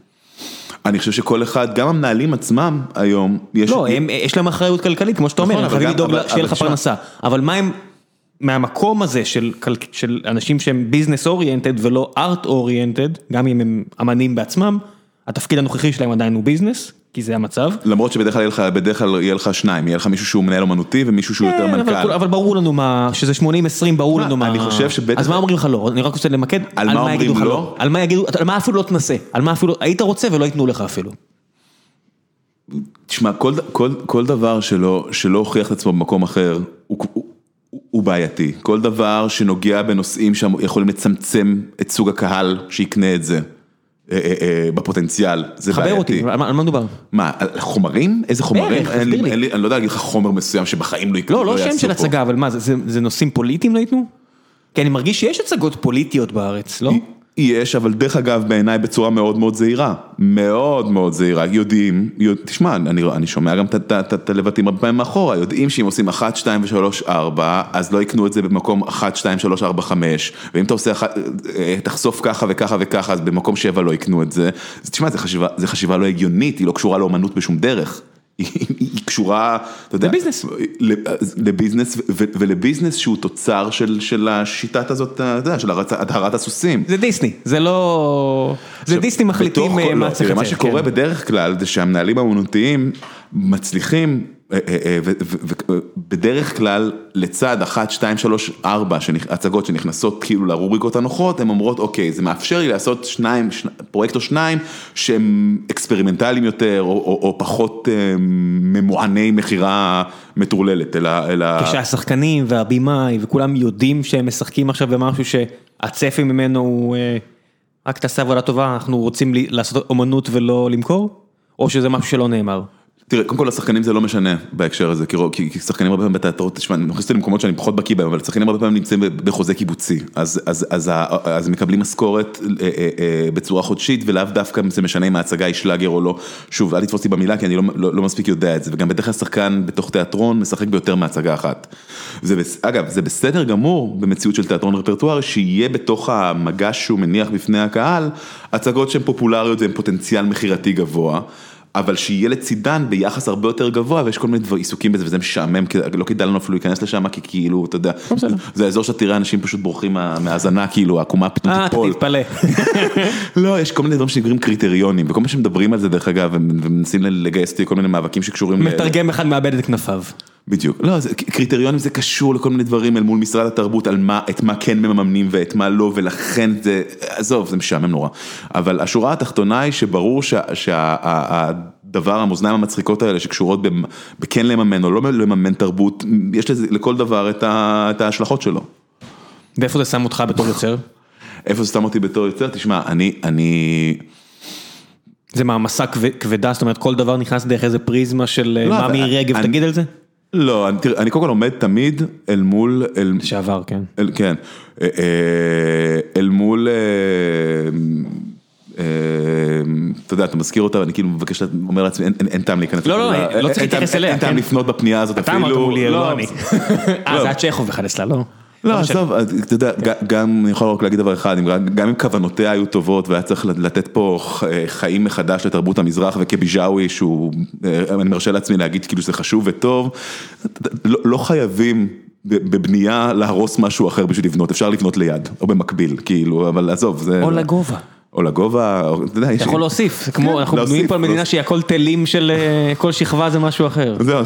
אני חושב שכל אחד, גם המנהלים עצמם היום, יש... לא, יש להם אחריות כלכלית, כמו שאתה אומר, נכון, הם חייבים לדאוג שיהיה לך פרנסה, אבל מה הם... מהמקום הזה של של אנשים שהם business oriented ולא art oriented, גם אם הם אמנים בעצמם, התפקיד הנוכחי שלהם עדיין הוא ביזנס, כי זה המצב. למרות שבדרך כלל יהיה לך, כלל יהיה לך שניים, יהיה לך מישהו שהוא מנהל אומנותי ומישהו שהוא יותר כן, מנכ"ל. אבל אבל ברור לנו מה, שזה 80-20 ברור לנו מה, אני חושב שבטח... אז מה אומרים לך לא? אני רק רוצה למקד, על מה אומרים לא? לא? על מה יגידו, על מה אפילו לא תנסה, על מה אפילו, היית רוצה ולא ייתנו לך אפילו. תשמע, כל כל, כל דבר שלא שלא הוכיח את עצמו במקום אחר, הוא בעייתי, כל דבר שנוגע בנושאים שיכולים לצמצם את סוג הקהל שיקנה את זה. אה, אה, אה, בפוטנציאל, זה בעייתי. חבר אותי, על מה מדובר? מה, על חומרים? איזה חומרים? אני לא יודע להגיד לך חומר מסוים שבחיים לא יקנו. לא, לא שם של הצגה, אבל מה, זה נושאים פוליטיים לא ייתנו? כי אני מרגיש שיש הצגות פוליטיות בארץ, לא? יש, אבל דרך אגב בעיניי בצורה מאוד מאוד זהירה, מאוד מאוד זהירה, יודעים, יודע, תשמע, אני אני שומע גם את הלבטים הרבה פעמים מאחורה, יודעים שאם עושים 1, 2 ו-3, 4, אז לא יקנו את זה במקום 1, 2, 3, 4, 5, ואם אתה עושה, אה, תחשוף ככה וככה וככה, אז במקום 7 לא יקנו את זה, אז תשמע, זו חשיבה לא הגיונית, היא לא קשורה לאומנות בשום דרך. היא קשורה, אתה יודע, לביזנס, לביזנס ולביזנס שהוא תוצר של השיטת הזאת, אתה יודע, של הדהרת הסוסים. זה דיסני, זה לא, זה דיסני מחליטים אה, מה צריך לציין. מה שקורה כן. בדרך כלל זה שהמנהלים האמנותיים מצליחים ובדרך כלל לצד אחת, שתיים, שלוש, ארבע הצגות שנכנסות כאילו לרובריקות הנוחות, הן אומרות אוקיי, זה מאפשר לי לעשות שניים, פרויקט או שניים שהם אקספרימנטליים יותר או פחות ממוענים מכירה מטורללת, אלא... כשהשחקנים והבימאי וכולם יודעים שהם משחקים עכשיו במשהו שהצפי ממנו הוא רק תעשה עבודה טובה, אנחנו רוצים לעשות אומנות ולא למכור? או שזה משהו שלא נאמר? תראה, קודם כל השחקנים זה לא משנה בהקשר הזה, כי שחקנים הרבה פעמים בתיאטרון, תשמע, אני מכניס אותי למקומות שאני פחות בקיא בהם, אבל שחקנים הרבה פעמים נמצאים בחוזה קיבוצי, אז מקבלים משכורת אה, אה, אה, בצורה חודשית, ולאו דווקא זה משנה אם ההצגה היא שלאגר או לא, שוב, אל תתפוס אותי במילה, כי אני לא לא, לא מספיק יודע את זה, וגם בדרך כלל שחקן בתוך תיאטרון משחק ביותר מהצגה אחת. אגב, זה בסדר גמור במציאות של תיאטרון רפרטוארי, שיהיה בתוך המגש שהוא מניח בפני הקהל, הצגות שהן פופולריות והן פוטנציאל מכירתי גבוה. אבל שיהיה לצידן ביחס הרבה יותר גבוה ויש כל מיני דבר עיסוקים בזה וזה משעמם, לא כדאי לנו אפילו להיכנס לשם כי כאילו, אתה יודע, זה האזור שאתה תראה אנשים פשוט בורחים מהאזנה, כאילו העקומה פתאום תיפול. אה, תתפלא. [LAUGHS] לא, יש כל מיני דברים שנקראים קריטריונים וכל מה שמדברים על זה דרך אגב ומנסים לגייס אותי כל מיני מאבקים שקשורים. מתרגם אחד מאבד את כנפיו. בדיוק, לא, זה, קריטריונים זה קשור לכל מיני דברים אל מול משרד התרבות על מה, את מה כן מממנים ואת מה לא ולכן זה, עזוב, זה משעמם נורא. אבל השורה התחתונה היא שברור שהדבר, שה, המאזניים המצחיקות האלה שקשורות בכן לממן או לא לממן תרבות, יש לזה, לכל דבר את, ה, את ההשלכות שלו. ואיפה זה שם אותך בתור יוצר? איפה זה שם אותי בתור יוצר? תשמע, אני, אני... זה מעמסה כבדה, זאת אומרת כל דבר נכנס דרך איזה פריזמה של לא, מה מירי רגב, תגיד על זה? לא, תראה, אני קודם כל עומד תמיד אל מול... שעבר, כן. כן, אה, אה, אל מול... אה, אתה יודע, אתה מזכיר אותה ואני כאילו מבקש, אומר לעצמי, אין טעם להיכנס. לא, לא, לא צריך להתייחס אליה. אין טעם לפנות בפנייה הזאת אפילו. אתה אמרת מולי, לא אני. אה, זה היה צ'כוב אחד אצלה, לא? לא, עזוב, אתה יודע, גם, אני יכול רק להגיד דבר אחד, גם אם כוונותיה היו טובות והיה צריך לתת פה חיים מחדש לתרבות המזרח וכביג'אווי שהוא, אה, אני מרשה לעצמי להגיד כאילו שזה חשוב וטוב, לא, לא חייבים בבנייה להרוס משהו אחר בשביל לבנות, אפשר לבנות ליד, או במקביל, כאילו, אבל עזוב, זה... או לגובה. או לגובה, אתה יודע, אתה יכול להוסיף, זה כמו, אנחנו בנויים פה על מדינה שהיא הכל תלים של כל שכבה זה משהו אחר. זהו,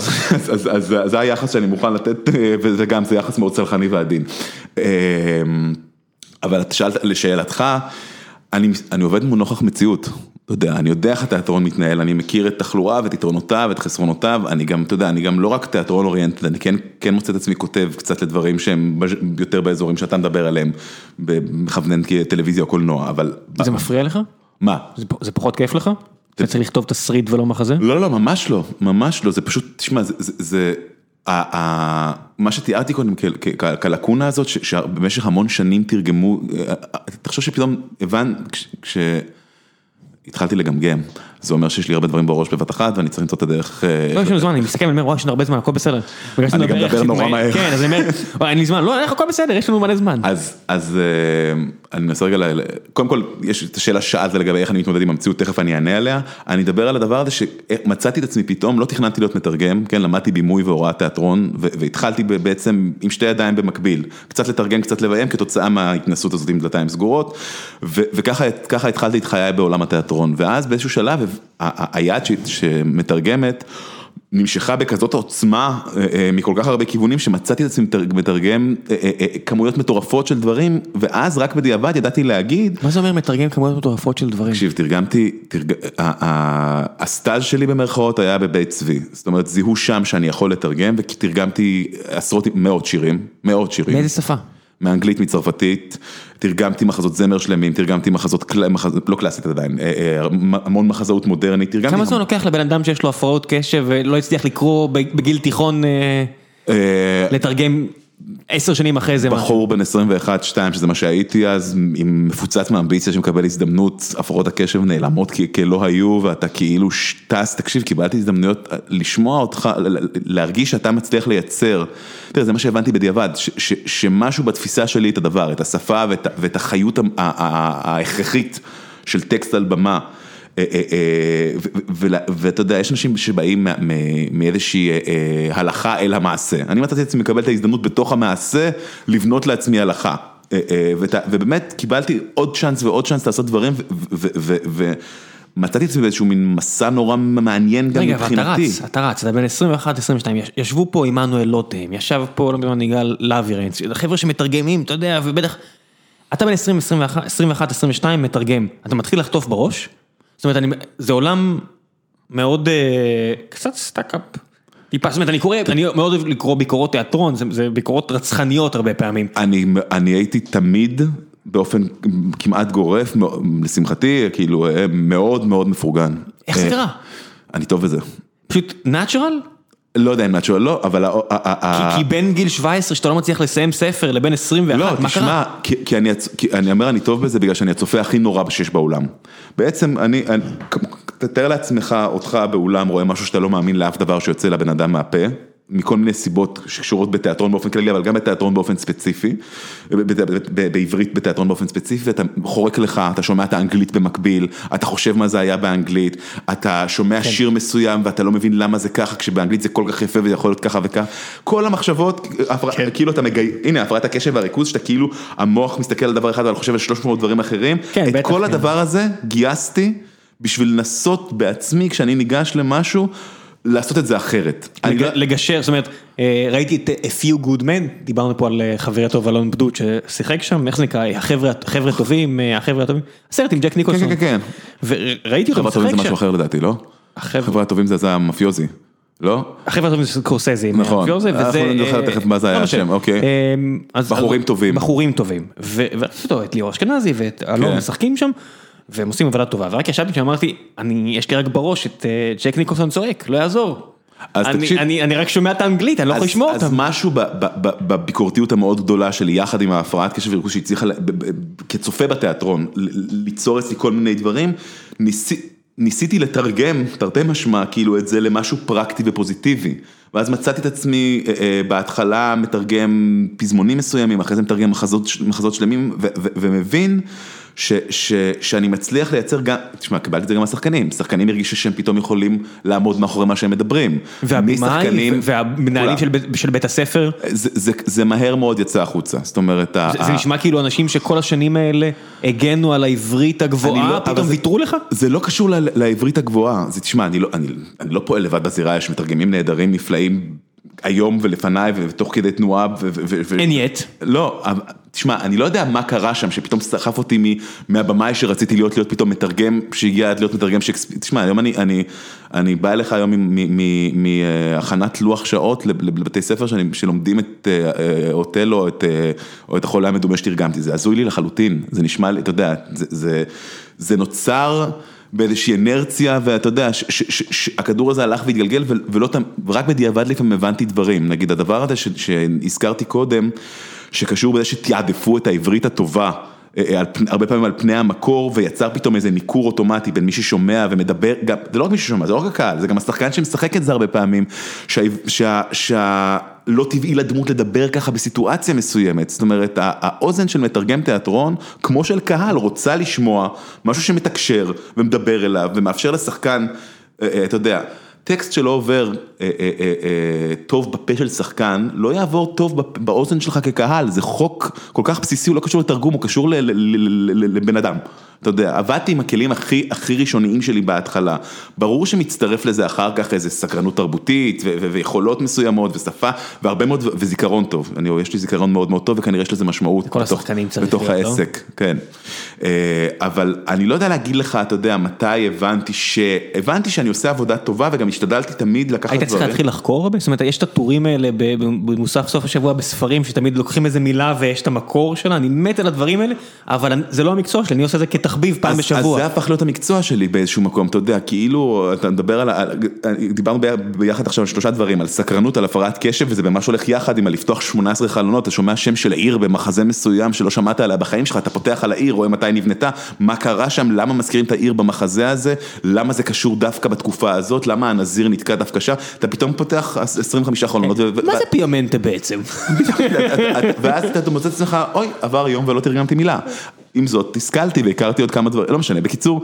אז זה היחס שאני מוכן לתת, וזה גם, זה יחס מאוד צלחני ועדין. אבל אתה שאלת, לשאלתך, אני עובד מול נוכח מציאות. אתה יודע, אני יודע איך התיאטרון מתנהל, אני מכיר את תחלואה ואת יתרונותיו ואת חסרונותיו, אני גם, אתה יודע, אני גם לא רק תיאטרון אוריינטד, אני כן כן מוצא את עצמי כותב קצת לדברים שהם יותר באזורים שאתה מדבר עליהם, מכוונן טלוויזיה או קולנוע, אבל... זה מפריע לך? מה? זה פחות כיף לך? אתה צריך לכתוב תסריט ולא מחזה? לא, לא, ממש לא, ממש לא, זה פשוט, תשמע, זה... מה שתיארתי קודם כלקונה הזאת, שבמשך המון שנים תרגמו, תחשוב שפתאום הבנת, כש... התחלתי לגמגם, זה אומר שיש לי הרבה דברים בראש בבת אחת ואני צריך למצוא את הדרך. לא, יש לנו זמן, אני מסתכל, אני אומר, וואי, יש לנו הרבה זמן, הכל בסדר. אני גם מדבר נורא מהר. כן, אז אני אומר, אין לי זמן, לא, הכל בסדר, יש לנו מלא זמן. אז אני מנסה רגע, קודם כל, יש את השאלה ששאלת לגבי איך אני מתמודד עם המציאות, תכף אני אענה עליה. אני אדבר על הדבר הזה שמצאתי את עצמי פתאום, לא תכננתי להיות מתרגם, כן, למדתי בימוי והוראת תיאטרון, והתחלתי בעצם עם שתי ידיים במקביל, קצת לתרגם, קצת לביים, כתוצאה מההתנסות הזאת עם דלתיים סגורות, וככה התחלתי את חיי בעולם התיאטרון, ואז באיזשהו שלב, היד שמתרגמת, נמשכה בכזאת עוצמה אה, אה, מכל כך הרבה כיוונים שמצאתי את עצמי מתרגם אה, כמויות מטורפות של דברים ואז רק בדיעבד ידעתי להגיד. מה זה אומר מתרגם כמויות מטורפות של דברים? תקשיב, תרגמתי, הסטאז' שלי במרכאות היה בבית צבי, זאת אומרת זיהו שם שאני יכול לתרגם ותרגמתי עשרות, מאות שירים, מאות שירים. מאיזה שפה? מאנגלית, מצרפתית, תרגמתי מחזות זמר שלמים, תרגמתי מחזות, לא קלאסית עדיין, אה, אה, המון מחזאות מודרנית, תרגמתי... כמה זמן לוקח לבן אדם שיש לו הפרעות קשב ולא הצליח לקרוא בגיל תיכון אה, לתרגם עשר שנים אחרי זה משהו. בחור בן 21, 2, שזה מה שהייתי אז, עם מפוצץ מאמביציה שמקבל הזדמנות, הפרעות הקשב נעלמות כלא היו, ואתה כאילו טס, תקשיב, קיבלתי הזדמנויות לשמוע אותך, להרגיש שאתה מצליח לייצר. תראה, זה מה שהבנתי בדיעבד, שמשהו בתפיסה שלי את הדבר, את השפה ואת החיות ההכרחית של טקסט על במה. אה, אה, אה, ואתה יודע, יש אנשים שבאים מאיזושהי הלכה אל המעשה. אני מצאתי את עצמי מקבל את ההזדמנות בתוך המעשה לבנות לעצמי הלכה. ובאמת קיבלתי עוד צ'אנס ועוד צ'אנס לעשות דברים ומצאתי את עצמי באיזשהו מין מסע נורא מעניין גם מבחינתי. רגע, ואתה רץ, אתה רץ, אתה בן 21-22, ישבו פה עמנואל לוטם, ישב פה, לא מבין, יגאל לבירנץ, חבר'ה שמתרגמים, אתה יודע, ובטח, אתה בן 21-22 מתרגם, אתה מתחיל לחטוף בראש? זאת אומרת, זה עולם מאוד, אה, קצת stuck up. טיפה, זאת אומרת, אני קורא, אני מאוד אוהב לקרוא ביקורות תיאטרון, זה ביקורות רצחניות הרבה פעמים. אני הייתי תמיד, באופן כמעט גורף, לשמחתי, כאילו, אה, מאוד מאוד מפורגן. איך זה אה, קרה? אני טוב בזה. פשוט natural? לא יודע אם את שואל, לא, אבל... כי בין גיל 17 שאתה לא מצליח לסיים ספר לבין 21, לא, מה תשמע, קרה? אני, הצ- כי אני אומר אני טוב בזה בגלל שאני הצופה הכי נורא שיש באולם. בעצם אני, אני תתאר לעצמך אותך באולם רואה משהו שאתה לא מאמין לאף דבר שיוצא לבן אדם מהפה. מכל מיני סיבות שקשורות בתיאטרון באופן כללי, אבל גם בתיאטרון באופן ספציפי, בעברית בתיאטרון באופן ספציפי, אתה חורק לך, אתה שומע את האנגלית במקביל, אתה חושב מה זה היה באנגלית, אתה שומע כן. שיר מסוים ואתה לא מבין למה זה ככה, כשבאנגלית זה כל כך יפה וזה יכול להיות ככה וככה, כל המחשבות, הפר- כן. כאילו אתה מגי... הנה הפרעת הקשב והריכוז, שאתה כאילו, המוח מסתכל על דבר אחד אבל חושב על 300 דברים אחרים, כן, את בטח, כל כן. הדבר הזה גייסתי בשביל לנסות בעצמי, כשאני ניגש למשהו, לעשות את זה אחרת. לא- לג- לגשר, זאת אומרת, אה, ראיתי את A Few Good Men, דיברנו פה על אה, חברי הטוב אלון בדוד ששיחק שם, איך זה נקרא, החבר'ה החבר'ה הטובים, אה, החבר'ה הטובים, הסרט עם ג'ק ניקולסון. כן, כן, וראיתי אותו חבר'ה טובים זה משחק משהו שם. אחר לדעתי, לא? החבר'ה- חבר'ה הטובים זה זה המאפיוזי, לא? החבר'ה הטובים זה קורסזה, עם נכון. אנחנו וזה... נזכר אה, תכף מה זה לא היה. השם, אוקיי. אה, בחורים אז- טובים. בחורים טובים. ו- ועשו אותו, את ליאור אשכנזי ואת אלון כן. משחקים שם, והם עושים עבודה טובה, ורק ישבתי שם ואמרתי, אני, יש לי רק בראש את אה, ג'ק ניקולסון צועק, לא יעזור. אז אני- תקשיב- אני אני רק שומע את האנגלית, אני לא יכול אז- לשמוע אז אותם. משהו ב- ב- ב- בביקורתיות המאוד גדולה שלי, יחד עם ההפרעת קשב וריכוז שהצליחה, כצופה בתיאטרון, ליצור אצלי כל מיני דברים, ניסי- ניסיתי לתרגם, תרתי משמע, כאילו את זה למשהו פרקטי ופוזיטיבי. ואז מצאתי את עצמי אה, אה, בהתחלה מתרגם פזמונים מסוימים, אחרי זה מתרגם מחזות, מחזות שלמים, ו- ו- ומבין שאני מצליח לייצר גם, תשמע, קיבלתי את זה גם מהשחקנים, שחקנים הרגישו שהם פתאום יכולים לעמוד מאחורי מה שהם מדברים. והבמאי והמנהלים. של בית- של בית הספר, זה, זה, זה מהר מאוד יצא החוצה, זאת אומרת, זה- זה נשמע כאילו אנשים שכל השנים האלה הגנו על העברית הגבוהה, לא- פתאום ויתרו לך? זה לא קשור ל- לעברית הגבוהה, זה תשמע, אני לא, אני, אני לא פועל לבד בזירה, יש מתרגמים נהדרים, נפלאים, היום ולפניי ותוך כדי תנועה. אין יט. לא, תשמע, אני לא יודע מה קרה שם, שפתאום סחף אותי מהבמאי שרציתי להיות, להיות פתאום מתרגם, שהגיע עד להיות מתרגם שייקספיר, תשמע, היום אני, אני, אני בא אליך היום מהכנת לוח שעות לב- לבתי ספר שאני, שלומדים את אה, אה, אוטלו, את, אה, או את החולה המדומה שתרגמתי, זה הזוי לי לחלוטין, זה נשמע לי, אתה יודע, זה, זה, זה נוצר. באיזושהי אנרציה, ואתה יודע, שהכדור הזה הלך והתגלגל, ולא, ורק בדיעבד לפעמים הבנתי דברים, נגיד הדבר הזה שהזכרתי קודם, שקשור בזה שתעדפו את העברית הטובה. אה, הרבה פעמים על פני המקור ויצר פתאום איזה ניכור אוטומטי בין מי ששומע ומדבר, גם, זה לא רק מי ששומע, זה לא רק הקהל, זה גם השחקן שמשחק את זה הרבה פעמים, שה- שה- שה- לא טבעי לדמות לדבר ככה בסיטואציה מסוימת, זאת אומרת האוזן של מתרגם תיאטרון, כמו של קהל, רוצה לשמוע משהו שמתקשר ומדבר אליו ומאפשר לשחקן, אה, אה, אתה יודע, טקסט שלא עובר אה, אה, אה, טוב בפה של שחקן, לא יעבור טוב באוזן שלך כקהל, זה חוק כל כך בסיסי, הוא לא קשור לתרגום, הוא קשור לבן אדם. אתה יודע, עבדתי עם הכלים הכי, הכי ראשוניים שלי בהתחלה. ברור שמצטרף לזה אחר כך איזה סקרנות תרבותית ויכולות מסוימות ושפה והרבה מאוד, וזיכרון טוב. אני, יש לי זיכרון מאוד מאוד טוב וכנראה יש לזה משמעות. בתוך- בתוך להיות, לא? העסק, כן. אה, אבל אני לא יודע להגיד לך, אתה יודע, מתי הבנתי ש... הבנתי שאני עושה עבודה טובה וגם השתדלתי תמיד לקחת היית דברים. צריך להתחיל לחקור הרבה? זאת אומרת, יש את הטורים האלה במוסף סוף השבוע בספרים, שתמיד לוקחים איזה מילה ויש את המקור שלה, אני מת על הדברים האלה, אבל זה לא המקצוע שלי, אני עושה את זה כתחביב פעם אז, בשבוע. אז זה הפך להיות המקצוע שלי באיזשהו מקום, אתה יודע, כאילו, אתה מדבר על, דיברנו ביחד עכשיו על שלושה דברים, על סקרנות, על הפרעת קשב, וזה ממש הולך יחד עם הלפתוח 18 חלונות, אתה שומע שם של עיר במחזה מסוים שלא שמעת עליה בחיים שלך, אתה פותח על העיר, רואה מתי נבנתה, מה קרה שם, למה מזכירים את העיר במחזה הזה, למה זה קשור דווקא בתקופה הזאת, למה הנזיר נתקע דווקא שם, אתה פתאום פותח 25 חלונות. מה זה פיומנטה בעצם? [LAUGHS] ואז אתה מוצא את עצמך, אוי, עבר יום ולא תרגמתי מילה. עם זאת, השכלתי והכרתי עוד כמה דברים, לא משנה, בקיצור,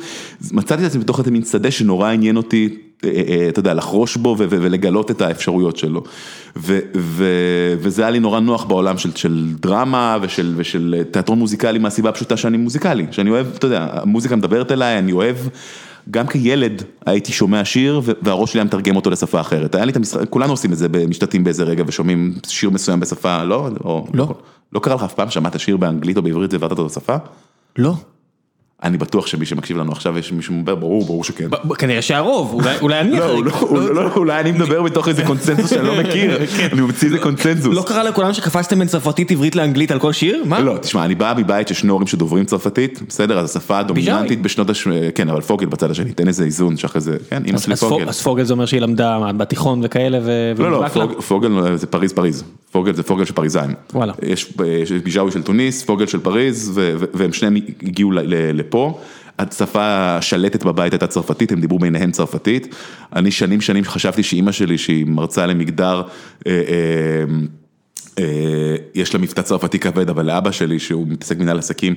מצאתי את עצמי בתוך איזה מין שדה שנורא עניין אותי, אה, אה, אתה יודע, לחרוש בו ולגלות את האפשרויות שלו. וזה היה לי נורא נוח בעולם של, של דרמה ושל, ושל תיאטרון מוזיקלי מהסיבה הפשוטה שאני מוזיקלי, שאני אוהב, אתה יודע, המוזיקה מדברת אליי, אני אוהב. גם כילד הייתי שומע שיר והראש שלי היה מתרגם אותו לשפה אחרת, היה לי את המשחק, כולנו עושים את זה, משתתים באיזה רגע ושומעים שיר מסוים בשפה, לא? או, לא. לא קרה לך אף פעם, שמעת שיר באנגלית או בעברית והעברת אותו לשפה? לא. אני בטוח שמי שמקשיב לנו עכשיו יש מישהו מדבר, ברור, ברור שכן. כנראה שהרוב, אולי- אני לא. לא, לא, אולי אני מדבר מתוך איזה קונצנזוס שאני לא [LAUGHS] מכיר, אני ממציא איזה קונצנזוס. לא קרה לכולם שקפצתם בין צרפתית עברית לאנגלית על כל שיר? מה? לא, תשמע, אני בא מבית של שני הורים שדוברים צרפתית, בסדר, אז השפה הדומיננטית בשנות הש... כן, אבל פוגל בצד השני, תן איזה איזון שאחרי זה, כן, אמא שלי פוגל. אז פוגל זה אומר שהיא למדה בתיכון וכאלה ו... לא, לא, פוגל זה פריז פריז, פוגל זה פוגל של פריזאים. וואלה. יש ביז'אווי של טוניס, פוגל של פריז, והם שניהם הגיעו לפה. השפה השלטת בבית הייתה צרפתית, הם דיברו ביניהם צרפתית. אני שנים שנים חשבתי שאימא שלי, שהיא מרצה למגדר, אה, אה, אה, יש לה מבטא צרפתי כבד, אבל לאבא שלי, שהוא מתעסק במנהל עסקים,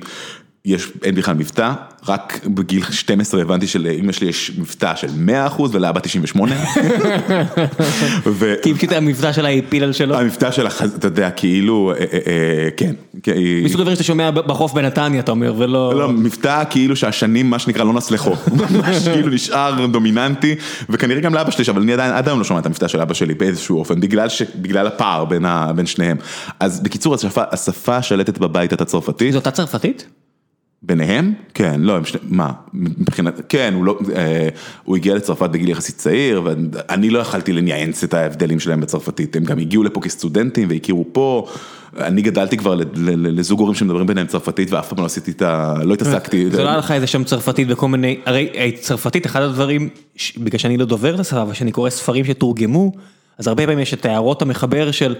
יש, אין בכלל מבטא, רק בגיל 12 הבנתי שלאמא שלי יש מבטא של 100% ולאבא 98. [LAUGHS] ו- כי פשוט המבטא שלה הפיל על שלו. המבטא של החז... אתה יודע, כאילו, אה, אה, אה, כן. היא- מסוג הדברים שאתה שומע בחוף בנתניה אתה אומר ולא... לא, מבטא כאילו שהשנים, מה שנקרא, לא נסלחו. [LAUGHS] ממש כאילו נשאר דומיננטי, וכנראה גם לאבא שלי, אבל אני עדיין עד היום לא שומע את המבטא של אבא שלי באיזשהו אופן, בגלל הפער בין שניהם. אז בקיצור, השפה- השלטת בבית הייתה צרפתית. זו אותה צרפתית? ביניהם? כן, לא, הם שני, מה, מבחינת, כן, הוא לא, אה, הוא הגיע לצרפת בגיל יחסית צעיר, ואני לא יכלתי לניאנס את ההבדלים שלהם בצרפתית, הם גם הגיעו לפה כסטודנטים והכירו פה, אני גדלתי כבר לזוג הורים שמדברים ביניהם צרפתית ואף פעם לא עשיתי את ה... לא התעסקתי. זה לא היה לך איזה שם צרפתית וכל מיני, הרי צרפתית אחד הדברים, ש- בגלל שאני לא דובר את השפה, אבל שאני קורא ספרים שתורגמו, אז הרבה פעמים יש את הערות המחבר של,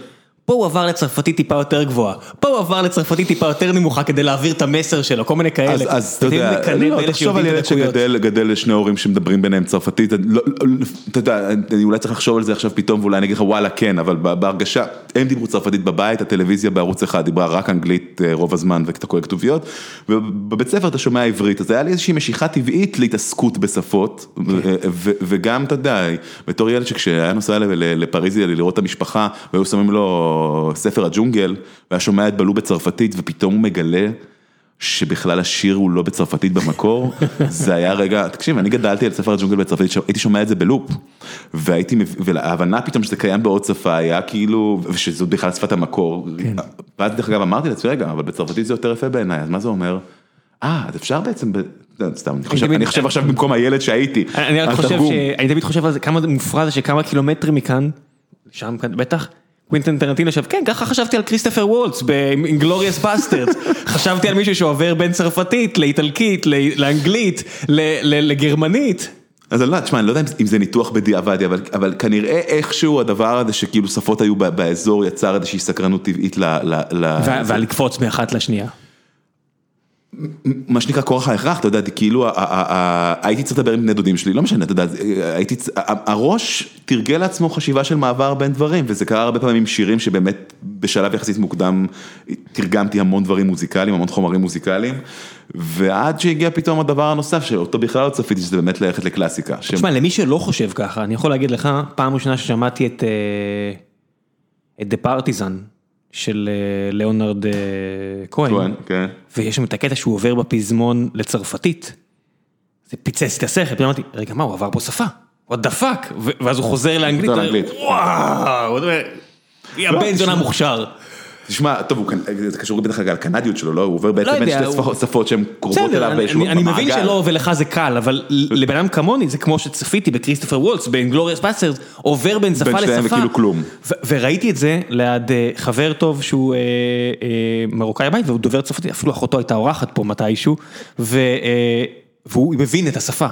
פה הוא עבר לצרפתית טיפה יותר גבוהה, פה הוא עבר לצרפתית טיפה יותר נמוכה כדי להעביר את המסר שלו, כל מיני כאלה. אז, אתה יודע, לא, תחשוב על ילד. שגדל גדל לשני הורים שמדברים ביניהם צרפתית, לא, לא, אתה יודע, אני אולי צריך לחשוב על זה עכשיו פתאום ואולי אני אגיד לך וואלה כן, אבל בהרגשה, הם דיברו צרפתית בבית, הטלוויזיה בערוץ אחד דיברה רק אנגלית אה, רוב הזמן ואתה קורא כתוביות, ובבית ספר אתה שומע עברית, אז היה לי איזושהי משיכה טבעית להתעסקות בשפות, ו- ו- וגם אתה יודע, בתור ילד שכשהיה נוסע לפריז לראות את המשפחה, והיו שמים לו ספר הג'ונגל, והיה שומע את בלו בצרפתית, ופתאום הוא מגלה שבכלל השיר הוא לא בצרפתית במקור, [LAUGHS] זה היה רגע, תקשיב, אני גדלתי על ספר הג'ונגל בצרפתית, הייתי שומע את זה בלופ, והייתי, וההבנה פתאום שזה קיים בעוד שפה היה כאילו, ושזו בכלל שפת המקור, ואז דרך אגב אמרתי לעצמי, רגע, אבל בצרפתית זה יותר יפה בעיניי, אז מה זה אומר? אה, אז אפשר בעצם. לא, סתם, אני חושב, אני חושב עכשיו במקום הילד שהייתי, אני רק חושב. אני תמיד חושב על זה, כמה מופרע זה שכמה קילומטרים מכאן, שם בטח, קווינטן טרנטינו יושב, כן, ככה חשבתי על כריסטופר וולץ ב Inglourious Basterds, [LAUGHS] חשבתי על מישהו שעובר בין צרפתית לאיטלקית, לאנגלית, לגרמנית. אז אני לא יודע, תשמע, אני לא יודע אם- זה ניתוח בדיעבד, אבל, אבל כנראה איכשהו הדבר הזה שכאילו שפות היו באזור יצר איזושהי סקרנות טבעית ל... ל, ל ו- ועל לקפוץ מאחת לשנייה. מה שנקרא כורח ההכרח, אתה יודע, כאילו, הייתי צריך לדבר עם בני דודים שלי, לא משנה, אתה יודע, הייתי, הראש תרגל לעצמו חשיבה של מעבר בין דברים, וזה קרה הרבה פעמים עם שירים שבאמת בשלב יחסית מוקדם תרגמתי המון דברים מוזיקליים, המון חומרים מוזיקליים, ועד שהגיע פתאום הדבר הנוסף, שאותו בכלל לא צפיתי, שזה באמת ללכת לקלאסיקה. תשמע, למי שלא חושב ככה, אני יכול להגיד לך, פעם ראשונה ששמעתי את אה, את The Partisan של אה, ליאונרד אה, כהן, כן. ויש שם את הקטע שהוא עובר בפזמון לצרפתית, זה פיצץ את השכל, פתאום אמרתי, רגע מה, הוא עבר פה שפה, what the fuck, ואז הוא חוזר לאנגלית. וואו, יא לא, זונה. מוכשר. תשמע, טוב, הוא זה קשור כלל לקנדיות שלו, לא? הוא עובר בעצם בין יודע, שתי שפות- שהן קרובות אליו באיזשהו אני אני מבין. שלא ולך זה קל, אבל לבן אדם כמוני זה כמו שצפיתי בכריסטופר וולץ, ב Inglourious Basterds, עובר בין שפה בין לשפה. שניהם וכאילו כלום. וראיתי את זה ליד אה, חבר טוב שהוא אה, אה, מרוקאי בית והוא דובר צרפתית, אפילו אחותו הייתה אורחת פה מתישהו, והוא מבין את השפה.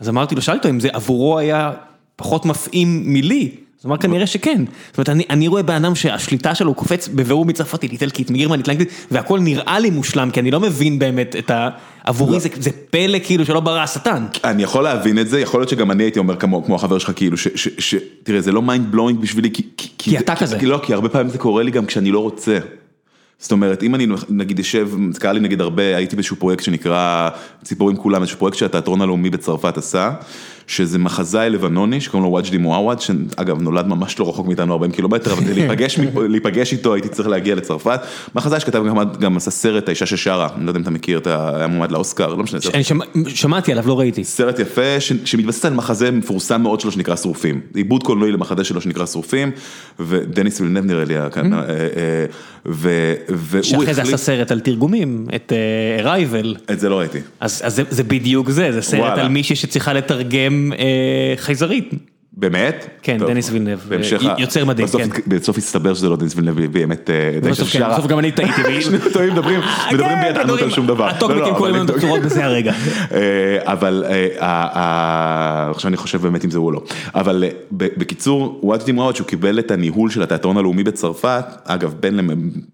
אז אמרתי לו, שאלתי אותו אם זה עבורו היה פחות מפעים מלי. אז הוא אמר כנראה שכן, זאת אומרת אני, אני רואה באדם שהשליטה שלו קופץ בבירור מצרפתית, איטלקית, מגרמנית, לאנגלית, והכל נראה לי מושלם, כי אני לא מבין באמת את ה... עבורי זה, זה פלא כאילו שלא ברא השטן. אני יכול להבין את זה, יכול להיות שגם אני הייתי אומר כמו, כמו החבר שלך, כאילו, ש, ש, ש, תראה, זה לא mind blowing בשבילי, כי, כי, כי אתה כזה. כי לא, כי הרבה פעמים זה קורה לי גם כשאני לא רוצה. זאת אומרת, אם אני נגיד זה קרה לי נגיד הרבה, הייתי באיזשהו פרויקט שנקרא ציפורים כולם, איזשהו פרויקט שהתיאטרון הלאומי בצרפת עשה, שזה מחזאי לבנוני שקוראים לו וואג'די מועוואד, שאגב נולד ממש לא רחוק מאיתנו 40 קילומטר, אבל כדי להיפגש, [LAUGHS] להיפגש איתו הייתי צריך להגיע לצרפת. מחזאי שכתב גם, גם עשה סרט האישה ששרה, אני לא יודע אם אתה מכיר, היה מועמד לאוסקר, לא משנה. אני שמע, שמעתי עליו, לא ראיתי. סרט יפה ש, שמתבסס על מחזה מפורסם מאוד שלו שנקרא שרופים, עיבוד קולנועי למחזה שלו שנקרא שרופים, ודניס וילנב נראה לי, mm-hmm. והוא החליט... שאחרי זה עשה סרט על תרגומים, את ארייבל. את זה לא ראיתי. אז, אז זה, בדיוק זה, זה סרט. על מישהי שצריכה לתרגם אה, חייזרית. באמת? כן, טוב, דניס וילנב, יוצר מדהים, בסוף, כן. בסוף הסתבר שזה לא דניס וילנב, באמת די בסוף, כן, בסוף גם אני טעיתי. [LAUGHS] שנינו טועים, מדברים מדברים בידענות על שום דבר. הטוקבקים קוראים לנו את הצורות בזה הרגע. [LAUGHS] אבל עכשיו אני חושב באמת אם זה הוא או לא. אבל בקיצור, וואטי מראוד שהוא קיבל את הניהול של התיאטרון הלאומי בצרפת, אגב בן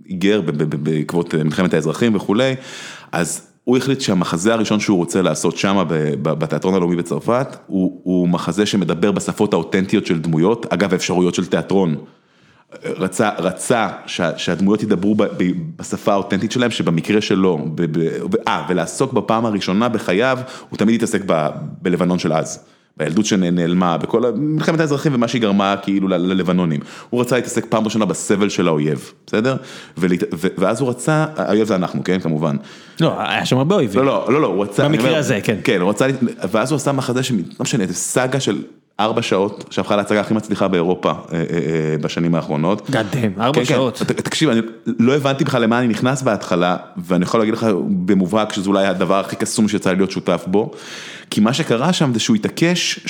היגר בעקבות מלחמת האזרחים וכולי, אז הוא החליט שהמחזה הראשון שהוא רוצה לעשות שם בתיאטרון הלאומי בצרפת, הוא הוא מחזה שמדבר בשפות האותנטיות של דמויות, אגב האפשרויות של תיאטרון. רצה רצה שהדמויות ידברו בשפה האותנטית שלהם, שבמקרה שלו, אה, ולעסוק בפעם הראשונה בחייו, הוא תמיד התעסק בלבנון של אז. בילדות שנעלמה, בכל מלחמת האזרחים ומה שהיא גרמה כאילו ללבנונים. הוא רצה להתעסק פעם ראשונה בסבל של האויב, בסדר? ואז הוא רצה, האויב זה אנחנו, כן, כמובן. לא, היה שם הרבה אויבים. לא, לא, לא, לא, הוא רצה... במקרה הזה, כן. כן, הוא רצה, ואז הוא עשה מחזה שלא משנה, סאגה של ארבע שעות, שהפכה להצגה הכי מצליחה באירופה בשנים האחרונות. גאדם, ארבע שעות. תקשיב, אני לא הבנתי בכלל למה אני נכנס בהתחלה, ואני יכול להגיד לך במובהק שזה אולי הדבר הכי קסום שיצא לי להיות שותף בו. כי מה שקרה שם זה שהוא התעקש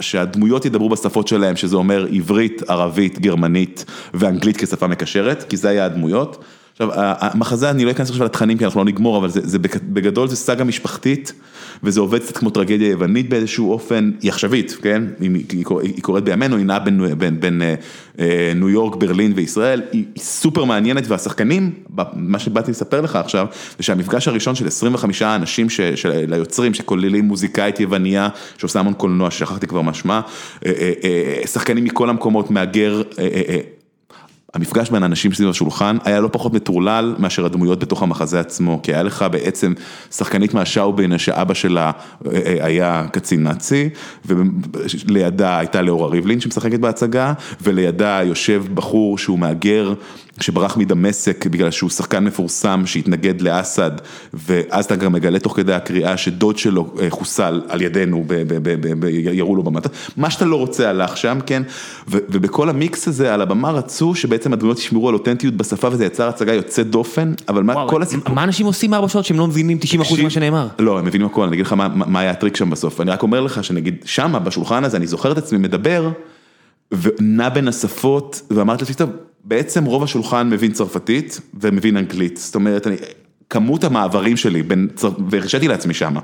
שהדמויות ידברו בשפות שלהם, שזה אומר עברית, ערבית, גרמנית ואנגלית כשפה מקשרת, כי זה היה הדמויות. עכשיו, המחזה, אני לא אכנס עכשיו לתכנים כי אנחנו לא נגמור, אבל זה, זה בגדול זה סאגה משפחתית, וזה עובד קצת כמו טרגדיה יוונית באיזשהו אופן, היא עכשווית, כן? היא, היא, היא קורית בימינו, היא נעה בין, בין, בין אה, ניו יורק, ברלין וישראל, היא, היא סופר מעניינת, והשחקנים, מה שבאתי לספר לך עכשיו, זה שהמפגש הראשון של 25 אנשים, ש, של היוצרים, שכוללים מוזיקאית יווניה, שעושה המון קולנוע, ששכחתי כבר מה שמה, אה, אה, שחקנים מכל המקומות, מהגר, המפגש בין האנשים סביב השולחן היה לא פחות מטורלל מאשר הדמויות בתוך המחזה עצמו, כי היה לך בעצם שחקנית מהשאובין שאבא שלה אה, אה, היה קצין נאצי, ולידה הייתה לאורה ריבלין שמשחקת בהצגה, ולידה יושב בחור שהוא מהגר. שברח מדמשק בגלל שהוא שחקן מפורסם שהתנגד לאסד ואז אתה גם מגלה תוך כדי הקריאה שדוד שלו אה, חוסל על ידינו, ירו לו במטה, מה שאתה לא רוצה הלך שם, כן, ובכל המיקס הזה על הבמה רצו שבעצם הדמויות ישמרו על אותנטיות בשפה וזה יצר הצגה יוצאת דופן, אבל מה כל הסיפור... מה אנשים עושים ארבע שעות שהם לא מבינים 90% ממה שנאמר? לא, הם מבינים הכל, אני אגיד לך מה היה הטריק שם בסוף, אני רק אומר לך שנגיד שמה בשולחן הזה אני זוכר את עצמי מדבר ונע בין השפות ואמרתי לעצמי טוב בעצם רוב השולחן מבין צרפתית ומבין אנגלית, זאת אומרת, אני, כמות המעברים שלי בין, והרשיתי לעצמי שמה,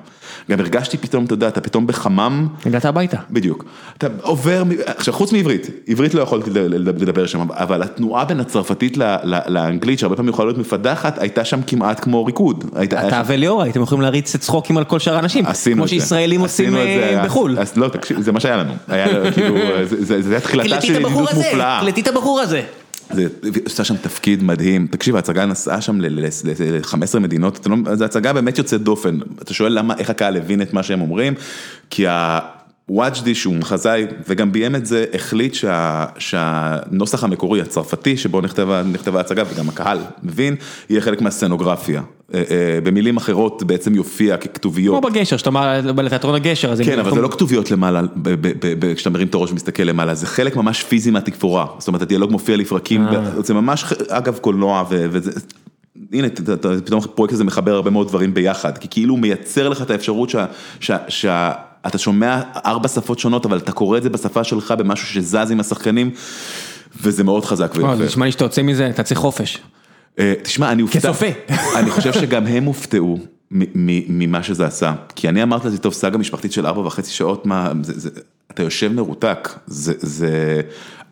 גם הרגשתי פתאום, אתה יודע, אתה פתאום בחמם. הגעת הביתה. בדיוק. אתה עובר, עכשיו חוץ מעברית, עברית לא יכולתי לדבר שם, אבל התנועה בין הצרפתית לאנגלית, שהרבה פעמים יכולה להיות מפדחת, הייתה שם כמעט כמו ריקוד. אתה וליאור הייתם יכולים להריץ צחוקים על כל שאר האנשים, כמו שישראלים עושים בחו"ל. לא, תקשיב, זה מה שהיה לנו, כאילו, [LAUGHS] זה היה תחילתה של ידידות מופלאה. קלטי את הבחור הזה. זה עושה שם תפקיד מדהים, תקשיב ההצגה נסעה שם ל-15 מדינות, לא, זו הצגה באמת יוצאת דופן, אתה שואל למה, איך הקהל הבין את מה שהם אומרים, כי וואג'די שהוא מחזאי וגם ביים את זה, החליט שה, שהנוסח המקורי הצרפתי שבו נכתבה, נכתבה ההצגה וגם הקהל מבין, יהיה חלק מהסצנוגרפיה. אה, אה, במילים אחרות בעצם יופיע ככתוביות. כמו בגשר, שאתה אומר לתיאטרון הגשר. כן, אבל זה לא כתוביות למעלה, כשאתה מרים את הראש ומסתכל למעלה, זה חלק ממש פיזי מהתקפורה, זאת אומרת הדיאלוג מופיע לפרקים, אה. זה ממש אגב קולנוע וזה. הנה, פתאום הפרויקט הזה מחבר הרבה מאוד דברים ביחד, כי כאילו הוא מייצר לך את האפשרות שה... אתה שומע ארבע שפות שונות, אבל אתה קורא את זה בשפה שלך במשהו שזז עם השחקנים, וזה מאוד חזק ויפה. זה נשמע לי שאתה יוצא מזה, אתה צריך חופש. אה, תשמע, אני הופתע, כצופה. [LAUGHS] אני חושב שגם הם הופתעו ממה שזה עשה, כי אני אמרתי לזה, טוב, סאגה משפחתית של ארבע וחצי שעות, מה, זה, זה, אתה יושב מרותק, זה, זה,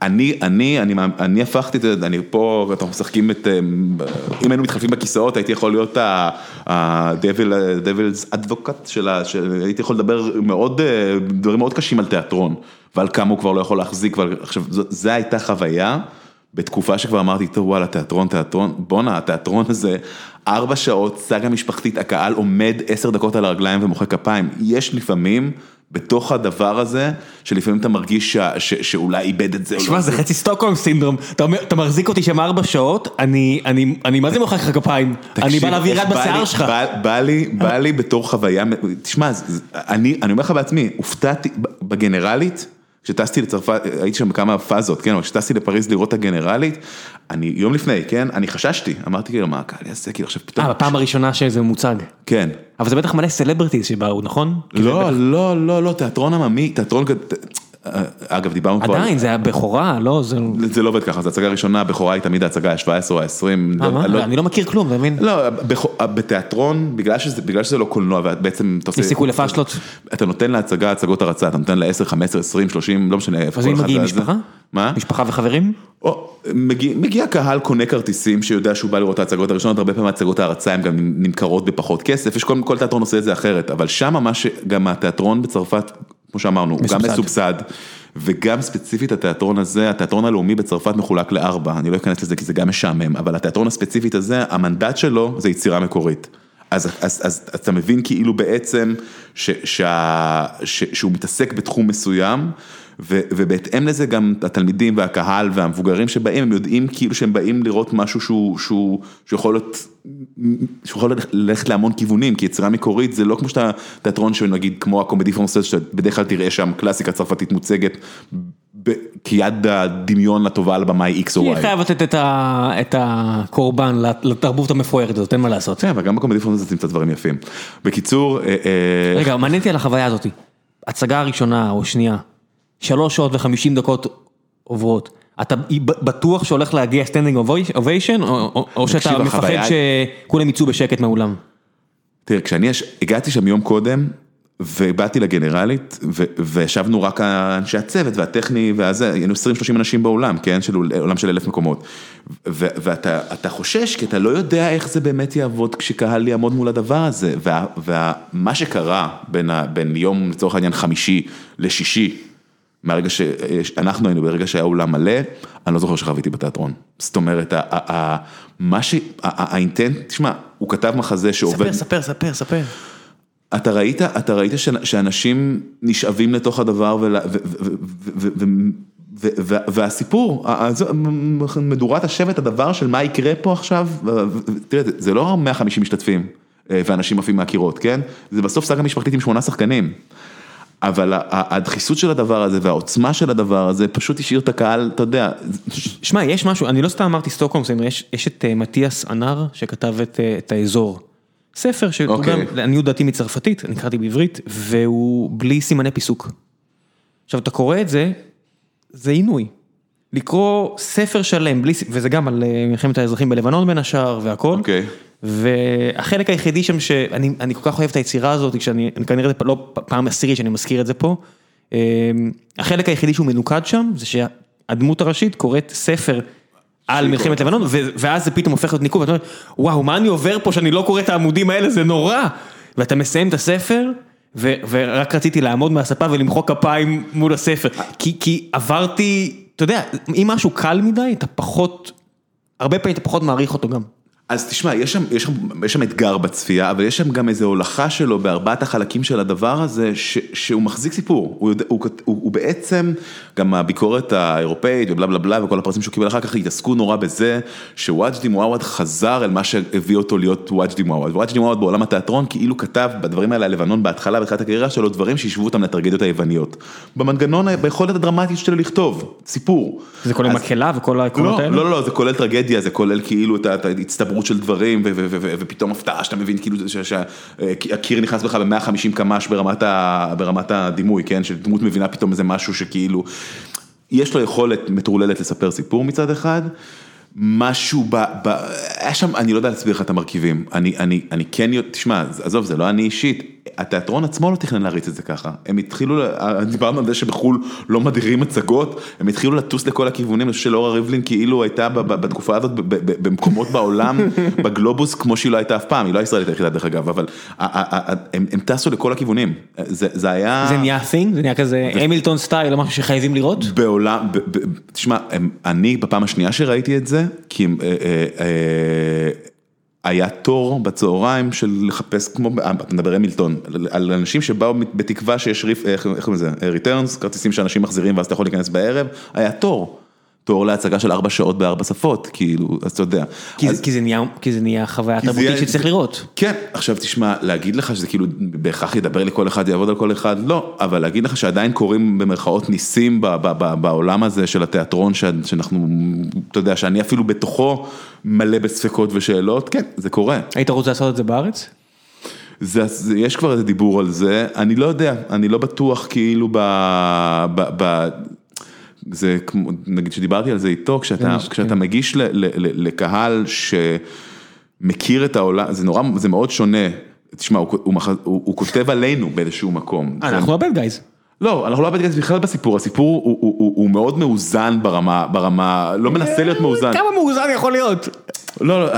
אני, אני, אני, אני הפכתי את זה, אני פה, אנחנו משחקים את, אה, אם היינו מתחלפים בכיסאות, הייתי יכול להיות ה-Devil's Advocate שלה, הייתי יכול לדבר מאוד, אה, דברים מאוד קשים על תיאטרון, ועל כמה הוא כבר לא יכול להחזיק, ועל, עכשיו, זו הייתה חוויה. בתקופה שכבר אמרתי, טוב וואלה, תיאטרון, תיאטרון, בואנה, התיאטרון הזה, ארבע שעות, סאגה משפחתית, הקהל עומד עשר דקות על הרגליים ומוחא כפיים, יש לפעמים בתוך הדבר הזה, שלפעמים אתה מרגיש שה- ש- שאולי איבד את זה. או לא. תשמע, זה חצי סטוקהולם סינדרום, אתה אומר, אתה מחזיק אותי שם ארבע שעות, אני, אני, אני מה זה מוחא לך כפיים, אני בא יד בא בשיער לי- שלך. בא- בא לי, בא לי בתור חוויה, תשמע, אני אני אומר לך בעצמי, הופתעתי בגנרלית, כשטסתי לצרפת, הייתי שם בכמה פאזות, כן, אבל כשטסתי לפריז לראות את הגנרלית, אני יום לפני, כן, אני חששתי, אמרתי כאילו, מה הקהל יעשה, כאילו עכשיו פתאום, אה, בפעם הראשונה שזה מוצג. כן. אבל זה בטח מלא סלבריטיז שבאו, נכון? לא, בטח- לא, לא, לא, תיאטרון עממי, תיאטרון, אגב, דיברנו כבר, עדיין, זה הבכורה, לא, זה... זה לא עובד ככה, זו הצגה ראשונה, הבכורה היא תמיד ההצגה ה-17 או ה-20. אה, מה? אני לא מכיר כלום, אתה מבין? לא, בתיאטרון, בגלל שזה, בגלל שזה לא קולנוע, ובעצם אתה עושה... יש סיכוי לפאשלות? אתה נותן להצגה הצגות הרצה, אתה נותן לה 10, 15, 20, 30, לא משנה איפה אז כל אם אחד מגיעים זה. משפחה? מה? משפחה וחברים? או, מגיע, מגיע קהל קונה כרטיסים שיודע שהוא בא לראות את ההצגות הראשונות, הרבה פעמים הצגות ההרצה הן גם נמכרות בפחות כסף, יש כל, כל תיאטרון עושה את זה אחרת, אבל שם מה שגם התיאטרון בצרפת, כמו שאמרנו, הוא גם מסובסד. וגם ספציפית התיאטרון הזה, התיאטרון הלאומי בצרפת מחולק לארבע, אני לא אכנס לזה כי זה גם משעמם, אבל התיאטרון הספציפית הזה, המנדט שלו זה יצירה מקורית. אז, אז, אז, אז אתה מבין כאילו בעצם ש, שה, ש, שהוא מתעסק בתחום מסוים, ובהתאם לזה גם התלמידים והקהל והמבוגרים שבאים, הם יודעים כאילו שהם באים לראות משהו שהוא, שהוא, שהוא יכול להיות, שהוא יכול ללכת להמון כיוונים, כי יצירה מקורית זה לא כמו שאתה תיאטרון שנגיד כמו הקומדי פרנסס, שבדרך כלל תראה שם קלאסיקה צרפתית מוצגת, כיד הדמיון לטובה על במאי X או כי Y. היא חייבת לתת את ה- את הקורבן לתרבות המפוארת הזאת, אין מה לעשות. כן, אבל גם ב Comédie-Française תמצא דברים יפים. בקיצור, אה, אה, רגע, מעניין אותי על החוויה הזאת. הצגה הראשונה או שנייה, שלוש שעות וחמישים דקות עוברות. אתה בטוח שהולך להגיע standing ovation, או שאתה מפחד שכולם יצאו בשקט מהאולם? תראה, כשאני הגעתי שם יום קודם, ובאתי לגנרלית, וישבנו רק אנשי הצוות והטכני והזה, היינו 20-30 אנשים באולם, כן, של עולם של אלף מקומות. ואתה אתה חושש, כי אתה לא יודע איך זה באמת יעבוד כשקהל יעמוד מול הדבר הזה. ומה שקרה בין יום, לצורך העניין, חמישי לשישי, מהרגע שאנחנו היינו, ברגע שהיה אולם מלא, אני לא זוכר שחוויתי בתיאטרון. זאת אומרת, מה ש... האינטנט, תשמע, הוא כתב מחזה שעובד... ספר, ספר, ספר, ספר. אתה ראית, אתה ראית שאנשים נשאבים לתוך הדבר והסיפור, מדורת השבט, הדבר של מה יקרה פה עכשיו, תראה, זה- לא 150 משתתפים אה, ואנשים עפים מהקירות, כן? זה בסוף סאגה משפחתית עם שמונה שחקנים. אבל הדחיסות של הדבר הזה והעוצמה של הדבר הזה פשוט השאיר את הקהל, אתה יודע, שמע, יש משהו, אני לא סתם אמרתי סטוקהולם סינדרום, יש, יש את אה, מתיאס אנר שכתב את, אה, את האזור. ספר שהוא אוקיי. גם, לעניות דעתי מצרפתית, אני קראתי בעברית, והוא בלי סימני פיסוק. עכשיו, אתה קורא את זה, זה עינוי. לקרוא ספר שלם, בלי, וזה גם על אה, מלחמת האזרחים בלבנון בין השאר והכל. אוקיי. והחלק היחידי שם שאני אני כל כך אוהב את היצירה הזאת, כשאני אני כנראה זה לא פעם עשירית שאני מזכיר את זה פה. אה, החלק היחידי שהוא מנוקד שם, זה שהדמות הראשית קוראת ספר על מלחמת. לבנון, ו- ואז זה פתאום הופך להיות ניקוד, ואתה אומר, וואו, מה אני עובר פה שאני לא קורא את העמודים האלה, זה נורא. ואתה מסיים את הספר, ו- ורק רציתי לעמוד מהספה ולמחוא כפיים מול הספר, כי, כי עברתי, אתה יודע, אם משהו קל מדי, אתה פחות, הרבה פעמים אתה פחות מעריך אותו גם. אז תשמע, יש שם, יש, שם, יש שם אתגר בצפייה, אבל יש שם גם איזו הולכה שלו בארבעת החלקים של הדבר הזה, ש, שהוא מחזיק סיפור. הוא, יודע, הוא, הוא, הוא בעצם, גם הביקורת האירופאית ובלה בלה בלה וכל הפרסים שהוא קיבל אחר כך, התעסקו נורא בזה, שוואג'די מועווד חזר אל מה שהביא אותו להיות וואג'די מועווד. וואג'די מועווד בעולם התיאטרון כאילו כתב בדברים האלה על לבנון בהתחלה, בתחילת הקריירה שלו, דברים שהשוו אותם לטרגדיות היווניות. במנגנון, ביכולת הדרמטית שלו לכתוב, סיפור. זה כולל אז- מקהלה וכל העקרונות לא, האלה? לא, לא, זה כולל טרגדיה, זה כולל כאילו את ה- ההצטברות של דברים, ופתאום הפתעה שאתה מבין כאילו שהקיר נכנס בך ב-150 קמ"ש ברמת הדימוי, כן? שדמות מבינה פתאום איזה משהו שכאילו, יש לו יכולת מטורללת לספר סיפור מצד אחד. משהו ב... ב... היה שם, אני לא יודע להסביר לך את המרכיבים, אני, אני, אני כן, תשמע, עזוב, זה לא אני אישית, התיאטרון עצמו לא תכנן להריץ את זה ככה, הם התחילו, דיברנו על זה שבחו"ל לא מדירים מצגות, הם התחילו לטוס לכל הכיוונים, אני חושב שלאורה ריבלין כאילו הייתה בתקופה הזאת במקומות בעולם, [LAUGHS] בגלובוס, כמו שהיא לא הייתה אף פעם, היא לא הישראלית היחידה דרך אגב, אבל הם טסו לכל הכיוונים, זה זה היה... זה נהיה thing? זה נהיה כזה המילטון style, או משהו שחייבים לראות? בעולם, תשמע, אני בפעם השנייה שראיתי את זה, כי אה, אה, אה, היה תור בצהריים של לחפש כמו, אתה מדבר המילטון, על אנשים שבאו בתקווה שיש ריט, איך קוראים לזה, returns, כרטיסים שאנשים מחזירים ואז אתה יכול להיכנס בערב, היה תור. תור להצגה של ארבע שעות בארבע שפות, כאילו, אז אתה יודע. כי אז- זה- כי זה נהיה, כי זה נהיה חוויה תרבותית שצריך לראות. כן, עכשיו תשמע, להגיד לך שזה כאילו בהכרח ידבר לכל אחד, יעבוד על כל אחד, לא, אבל להגיד לך שעדיין קורים במרכאות ניסים ב- ב- ב- בעולם הזה של התיאטרון, ש- שאנחנו, אתה יודע, שאני אפילו בתוכו מלא בספקות ושאלות, כן, זה קורה. היית רוצה לעשות את זה בארץ? זה, זה, יש כבר איזה דיבור על זה, אני לא יודע, אני לא בטוח כאילו ב... ב, ב זה כמו, נגיד שדיברתי על זה איתו, כשאתה, כן. כשאתה מגיש ל, ל, ל, לקהל שמכיר את העולם, זה נורא, זה מאוד שונה, תשמע, הוא, הוא, הוא, הוא כותב עלינו באיזשהו מקום. אה, אנחנו הבד גייז. לא, אנחנו לא את זה בכלל בסיפור, הסיפור הוא, הוא, הוא, הוא מאוד מאוזן ברמה, ברמה, לא מנסה להיות מאוזן. כמה מאוזן יכול להיות? לא, לא,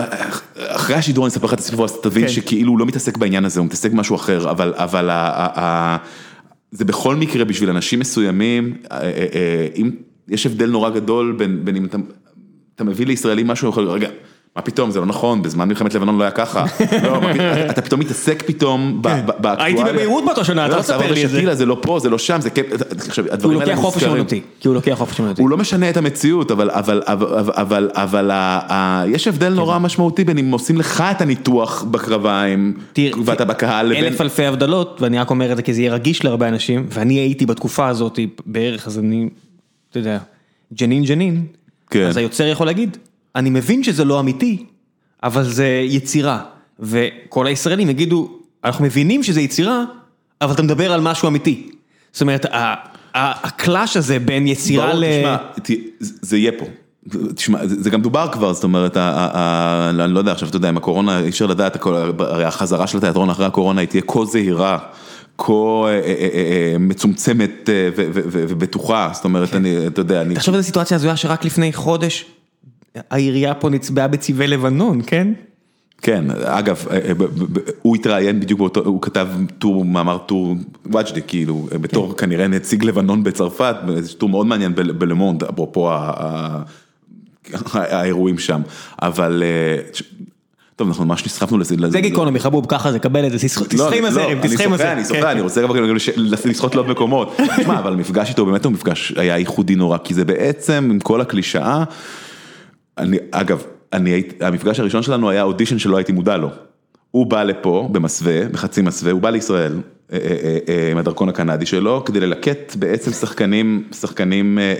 אחרי השידור אני אספר לך את הסיפור, אז תבין כן. שכאילו הוא לא מתעסק בעניין הזה, הוא מתעסק במשהו אחר, אבל, אבל ה, ה, ה, זה בכל מקרה בשביל אנשים מסוימים, אה, אה, אה, אם, יש הבדל נורא גדול בין, בין אם אתה, מביא לישראלים משהו, רגע, מה פתאום, זה לא נכון, בזמן מלחמת לבנון לא היה ככה, לא, אתה- פתאום מתעסק פתאום ב- באקטואליה. כן. הייתי בביירות באותו שנה, אתה לא לא, תספר לי את זה. זה לא פה, זה לא שם, זה כן, עכשיו, הוא לוקח חופש. אמנותי. כי הוא לוקח חופש אמנותי. הוא לא משנה את המציאות, אבל, יש הבדל נורא משמעותי בין אם עושים לך את הניתוח בקרביים, ואתה בקהל, לבין... אלף אלפי הבדלות, ואני רק אומר את זה כי זה יהיה רגיש להרבה אנשים, ואני הייתי בתקופה הזאת בערך, אז אני, אתה יודע, ג'נין ג'נין, כן. אז היוצר יכול להגיד, אני מבין שזה לא אמיתי, אבל זה יצירה, וכל הישראלים יגידו, אנחנו מבינים שזה יצירה, אבל אתה מדבר על משהו אמיתי. זאת אומרת, הקלאש הזה בין יצירה ל... תשמע, זה יהיה פה. תשמע, זה גם דובר כבר, זאת אומרת, ה- אני לא יודע עכשיו, אתה יודע, עם הקורונה, אי אפשר לדעת, הרי החזרה של התיאטרון אחרי הקורונה היא תהיה כה זהירה, כה אה, אה, אה, מצומצמת ובטוחה, זאת אומרת, אני, אתה יודע, אני... תחשוב איזה סיטואציה הזויה שרק לפני חודש, העירייה פה נצבעה בצבעי לבנון, כן? כן, אגב, אה, ב- הוא התראיין בדיוק באותו, הוא כתב טור, מאמר טור וג'די, כאילו, בתור כנראה נציג לבנון בצרפת, זה טור מאוד מעניין בלמונד, אפרופו האירועים שם, אבל, אה, טוב, אנחנו ממש נסחפנו לזה. זה גיקונומי חבוב, ככה זה, קבל את זה, תסחה עם הזרם, תסחה עם לא, הזרם. אני כן, כן. אני רוצה גם לשחות לעוד מקומות. [LAUGHS] תשמע, אבל המפגש איתו באמת הוא מפגש היה ייחודי נורא, כי זה בעצם, עם כל הקלישאה, אני, אגב, אני הייתי, המפגש הראשון שלנו היה אודישן שלא הייתי מודע לו. הוא בא לפה במסווה, בחצי מסווה, הוא בא לישראל אה, אה, אה, אה, עם הדרכון הקנדי שלו, כדי ללקט בעצם שחקנים, שחקנים, אה,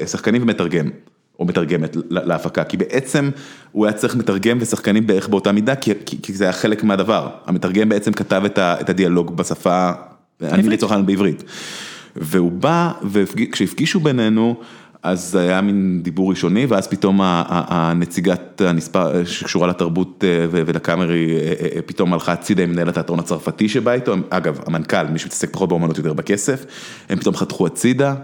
אה, שחקנים ומתרגם, או מתרגמת להפקה, כי בעצם הוא היה צריך מתרגם ושחקנים בערך באותה מידה, כי, כי, כי זה היה חלק מהדבר. המתרגם בעצם כתב את, ה, את הדיאלוג בשפה, אני לצורך העניין בעברית. והוא בא, וכשהפגישו בינינו, אז זה היה מין דיבור ראשוני, ואז פתאום הנציגת הנספר שקשורה לתרבות אה, ולקאמרי, אה, אה, פתאום הלכה הצידה עם מנהל התיאטרון הצרפתי שבא איתו, אגב, המנכ"ל, מי שמתעסק פחות באומנות יותר בכסף, הם פתאום חתכו הצידה,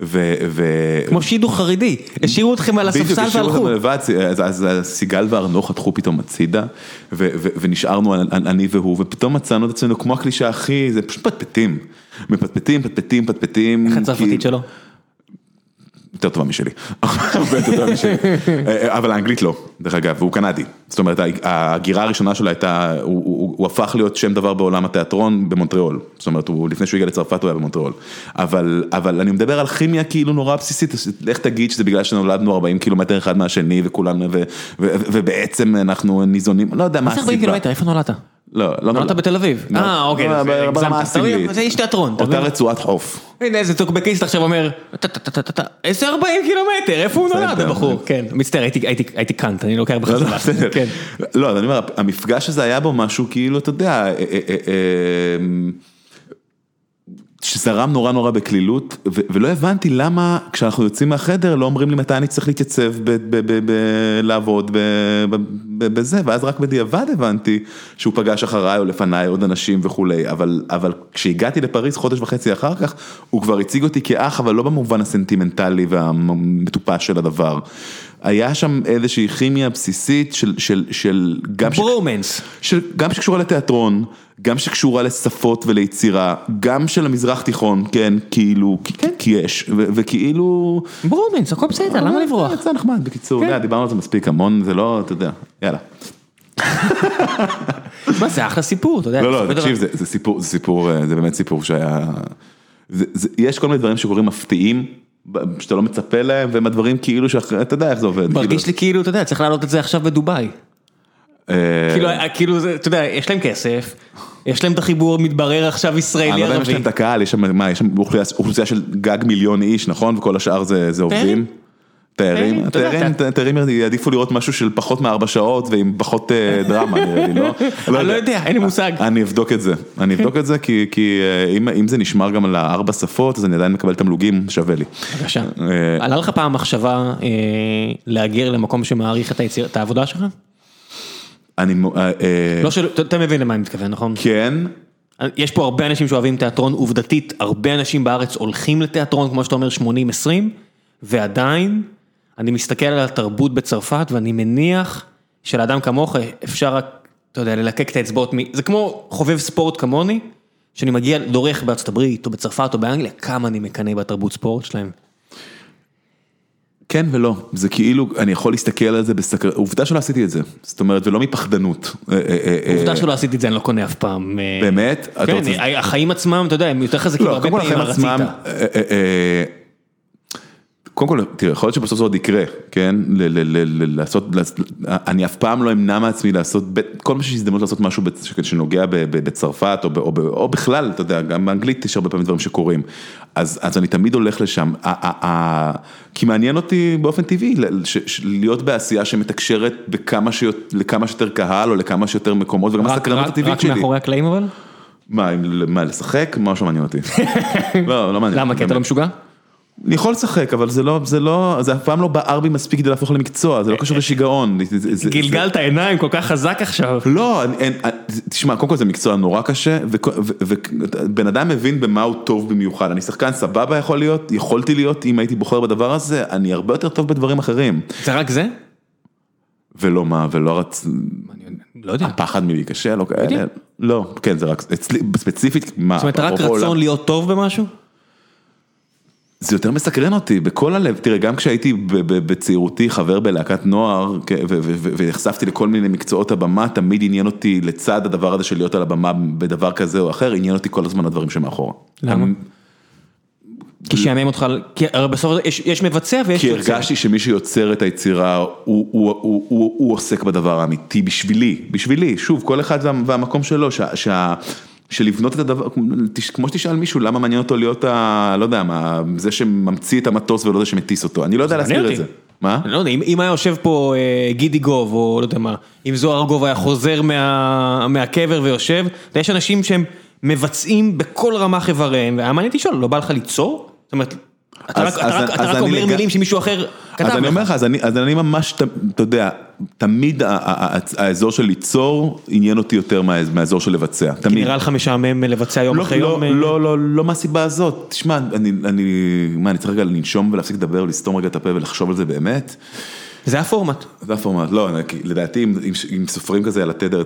ו... ו- כמו שידוך חרדי, השאירו אתכם על בדיוק, הספסל השאירו והלכו. אותם לבד, אז, אז, אז סיגל וארנו חתכו פתאום הצידה, ו, ו, ונשארנו אני והוא, ופתאום מצאנו את עצמנו כמו הקלישה הכי, זה פשוט פטפטים, מפטפטים, פטפטים, פטפטים. איך הצרפתית שלו? יותר טובה משלי, הרבה יותר טובה משלי, אה, אבל האנגלית לא, דרך אגב, והוא קנדי, זאת אומרת ההגירה הראשונה שלו הייתה, הוא, הפך להיות שם דבר בעולם התיאטרון במונטריאול, זאת אומרת לפני שהוא הגיע לצרפת הוא היה במונטריאול, אבל, אני מדבר על כימיה כאילו נורא בסיסית, אז לך תגיד שזה בגלל שנולדנו 40 קילומטר אחד מהשני וכולנו, ובעצם אנחנו ניזונים, לא יודע מה מה זה 40 הסיבה. איפה נולדת? לא, לא נולדת בתל אביב. לא, אה, אוקיי, לא, ברמה. הסמלית. זה איש תיאטרון, אותה? רצועת חוף. הנה איזה טוקבקיסט עכשיו אומר, "טה, טה, טה, טה, טה, טה, איזה 40 קילומטר, איפה הוא נולד. הבחור? כן, מצטער, הייתי- קאנט, אני לוקח לא, לא, בחזרה. כן. לא, אז אני אומר, המפגש הזה היה בו משהו כאילו, אתה יודע, אה, אה, אה, שזרם נורא נורא בקלילות, ולא הבנתי למה כשאנחנו יוצאים מהחדר לא אומרים לי מתי אני צריך להתייצב, לעבוד בזה, ואז רק בדיעבד הבנתי שהוא פגש אחריי או לפניי עוד אנשים וכולי, אבל כשהגעתי לפריז חודש וחצי אחר כך, הוא כבר הציג אותי כאח, אבל לא במובן הסנטימנטלי והמטופש של הדבר. היה שם איזושהי כימיה בסיסית של, של, של גם ש... ברומנס. של, גם שקשורה לתיאטרון, גם שקשורה לשפות וליצירה, גם של המזרח תיכון, כן, כאילו, כי, כי יש, ו, וכאילו... ברומנס, הכל בסדר, למה לברוח? יצא נחמד, בקיצור, כן. דיברנו על זה מספיק המון, זה לא, אתה יודע, יאללה. [LAUGHS] מה זה אחלה סיפור, אתה יודע. לא, לא, תקשיב, זה זה סיפור, זה סיפור, אה, זה באמת סיפור שהיה... זה- זה- יש כל מיני דברים שקורים מפתיעים, שאתה לא מצפה להם, והם הדברים כאילו שאחרי, אתה יודע איך זה עובד. מרגיש לי כאילו, אתה יודע, צריך להעלות את זה עכשיו בדובאי. אה, כאילו, כאילו, זה- אתה יודע, יש להם כסף, יש להם את החיבור, מתברר עכשיו אני לא ישראלי יודע אם יש ערבי. להם את הקהל, יש שם, אוכלוסייה- של גג מיליון איש, נכון? וכל השאר זה זה עובדים. תיירים, תיירים, תיירים, יעדיפו לראות משהו של פחות מארבע שעות ועם פחות אה, [LAUGHS] דרמה, נראה לי, לא? אני לא יודע, אין לי מושג. אני אבדוק את זה, אני אבדוק את זה, כי אה, אם- זה נשמר גם על הארבע שפות, אז אני עדיין מקבל תמלוגים, שווה לי. בבקשה. אה, עלה לך פעם מחשבה להגר למקום שמעריך את העבודה שלך? אני, לא של... אתה- אתה מבין למה אני מתכוון, נכון? כן, יש פה הרבה אנשים שאוהבים תיאטרון, עובדתית, הרבה אנשים בארץ הולכים לתיאטרון, כמו שאתה אומר, 80-20, ועדיין, אני מסתכל על התרבות בצרפת, ואני מניח שלאדם כמוך אפשר רק, אתה יודע, ללקק את האצבעות, מ- זה כמו חובב ספורט כמוני, שאני מגיע, דורך בארצות הברית, או בצרפת, או באנגליה, כמה אני מקנא בתרבות ספורט שלהם. כן ולא, זה כאילו, אני יכול להסתכל על זה בסקר... עובדה שלא עשיתי את זה, זאת אומרת, ולא מפחדנות. אה, אה, אה, עובדה שלא עשיתי את זה, אני לא קונה אף פעם. באמת? כן, החיים עצמם, אתה יודע, הם יותר חזקים, לא, הרבה פעמים החיים מה עצמם, רצית. אה, אה, אה, קודם כל, תראה, יכול להיות שבסוף זה עוד יקרה, כן? לעשות, אני אף פעם לא אמנע מעצמי לעשות, כל מה שיש הזדמנות לעשות משהו שנוגע בצרפת, או בכלל, אתה יודע, גם באנגלית יש הרבה פעמים דברים שקורים. אז אני תמיד הולך לשם, כי מעניין אותי באופן טבעי, להיות בעשייה שמתקשרת לכמה שיותר קהל, או לכמה שיותר מקומות, וגם הסקרנות הטבעית שלי. רק מאחורי הקלעים אבל? מה, לשחק? משהו מעניין אותי. [LAUGHS] לא, לא מעניין. למה, כי אתה. לא משוגע? אני יכול לשחק, אבל זה לא, זה לא, זה אף פעם לא בער בי מספיק כדי להפוך למקצוע, זה לא קשור לשיגעון. גלגלת עיניים כל כך חזק עכשיו. לא, תשמע, קודם כל זה מקצוע נורא קשה, ובן אדם מבין במה הוא טוב במיוחד. אני שחקן סבבה יכול להיות, יכולתי להיות, אם הייתי בוחר בדבר הזה, אני הרבה יותר טוב בדברים אחרים. זה רק זה? ולא מה, ולא רצ... לא יודע. הפחד מלהיכשל או יודע. כאלה. לא, כן, זה רק, ספציפית, מה, זאת אומרת, רק רצון להיות טוב במשהו? זה יותר מסקרן אותי, בכל הלב, תראה, גם כשהייתי בצעירותי חבר בלהקת נוער, ונחשפתי לכל מיני מקצועות הבמה, תמיד עניין אותי לצד הדבר הזה של להיות על הבמה בדבר כזה או אחר, עניין אותי כל הזמן הדברים שמאחורה. למה? כי שיאמם אותך, כי הרי בסוף יש- יש מבצע ויש כי יוצר. הרגשתי שמי שיוצר את היצירה, הוא, הוא, הוא, הוא, הוא עוסק בדבר האמיתי בשבילי, בשבילי, שוב, כל אחד וה, והמקום שלו, שה, שה, שלבנות את הדבר, כמו שתשאל מישהו, למה מעניין אותו להיות, ה, לא יודע מה, זה שממציא את המטוס ולא זה שמטיס אותו, אני לא יודע להסביר את אותי. זה. מה? אני לא יודע, אם אם היה יושב פה אה, גידי גוב, או לא יודע מה, אם זוהר גוב היה חוזר מה- מהקבר ויושב, יש אנשים שהם מבצעים בכל רמ"ח איבריהם, והיה מעניין לשאול, לא בא לך ליצור? זאת אומרת, אתה רק- אומר מילים שמישהו אחר כתב אז אני אומר לך. לך, אז אני, ממש, אתה יודע, תמיד האזור של ליצור עניין אותי יותר מה- מהאזור של לבצע, כי. נראה לך משעמם לבצע יום לא, אחרי לא, יום? אה, לא, לא, לא מהסיבה הזאת, תשמע, אני, אני, מה, אני צריך רגע לנשום ולהפסיק לדבר, לסתום רגע את הפה ולחשוב על זה באמת? זה הפורמט. זה הפורמט, לא, לדעתי אם, סופרים כזה על התדר,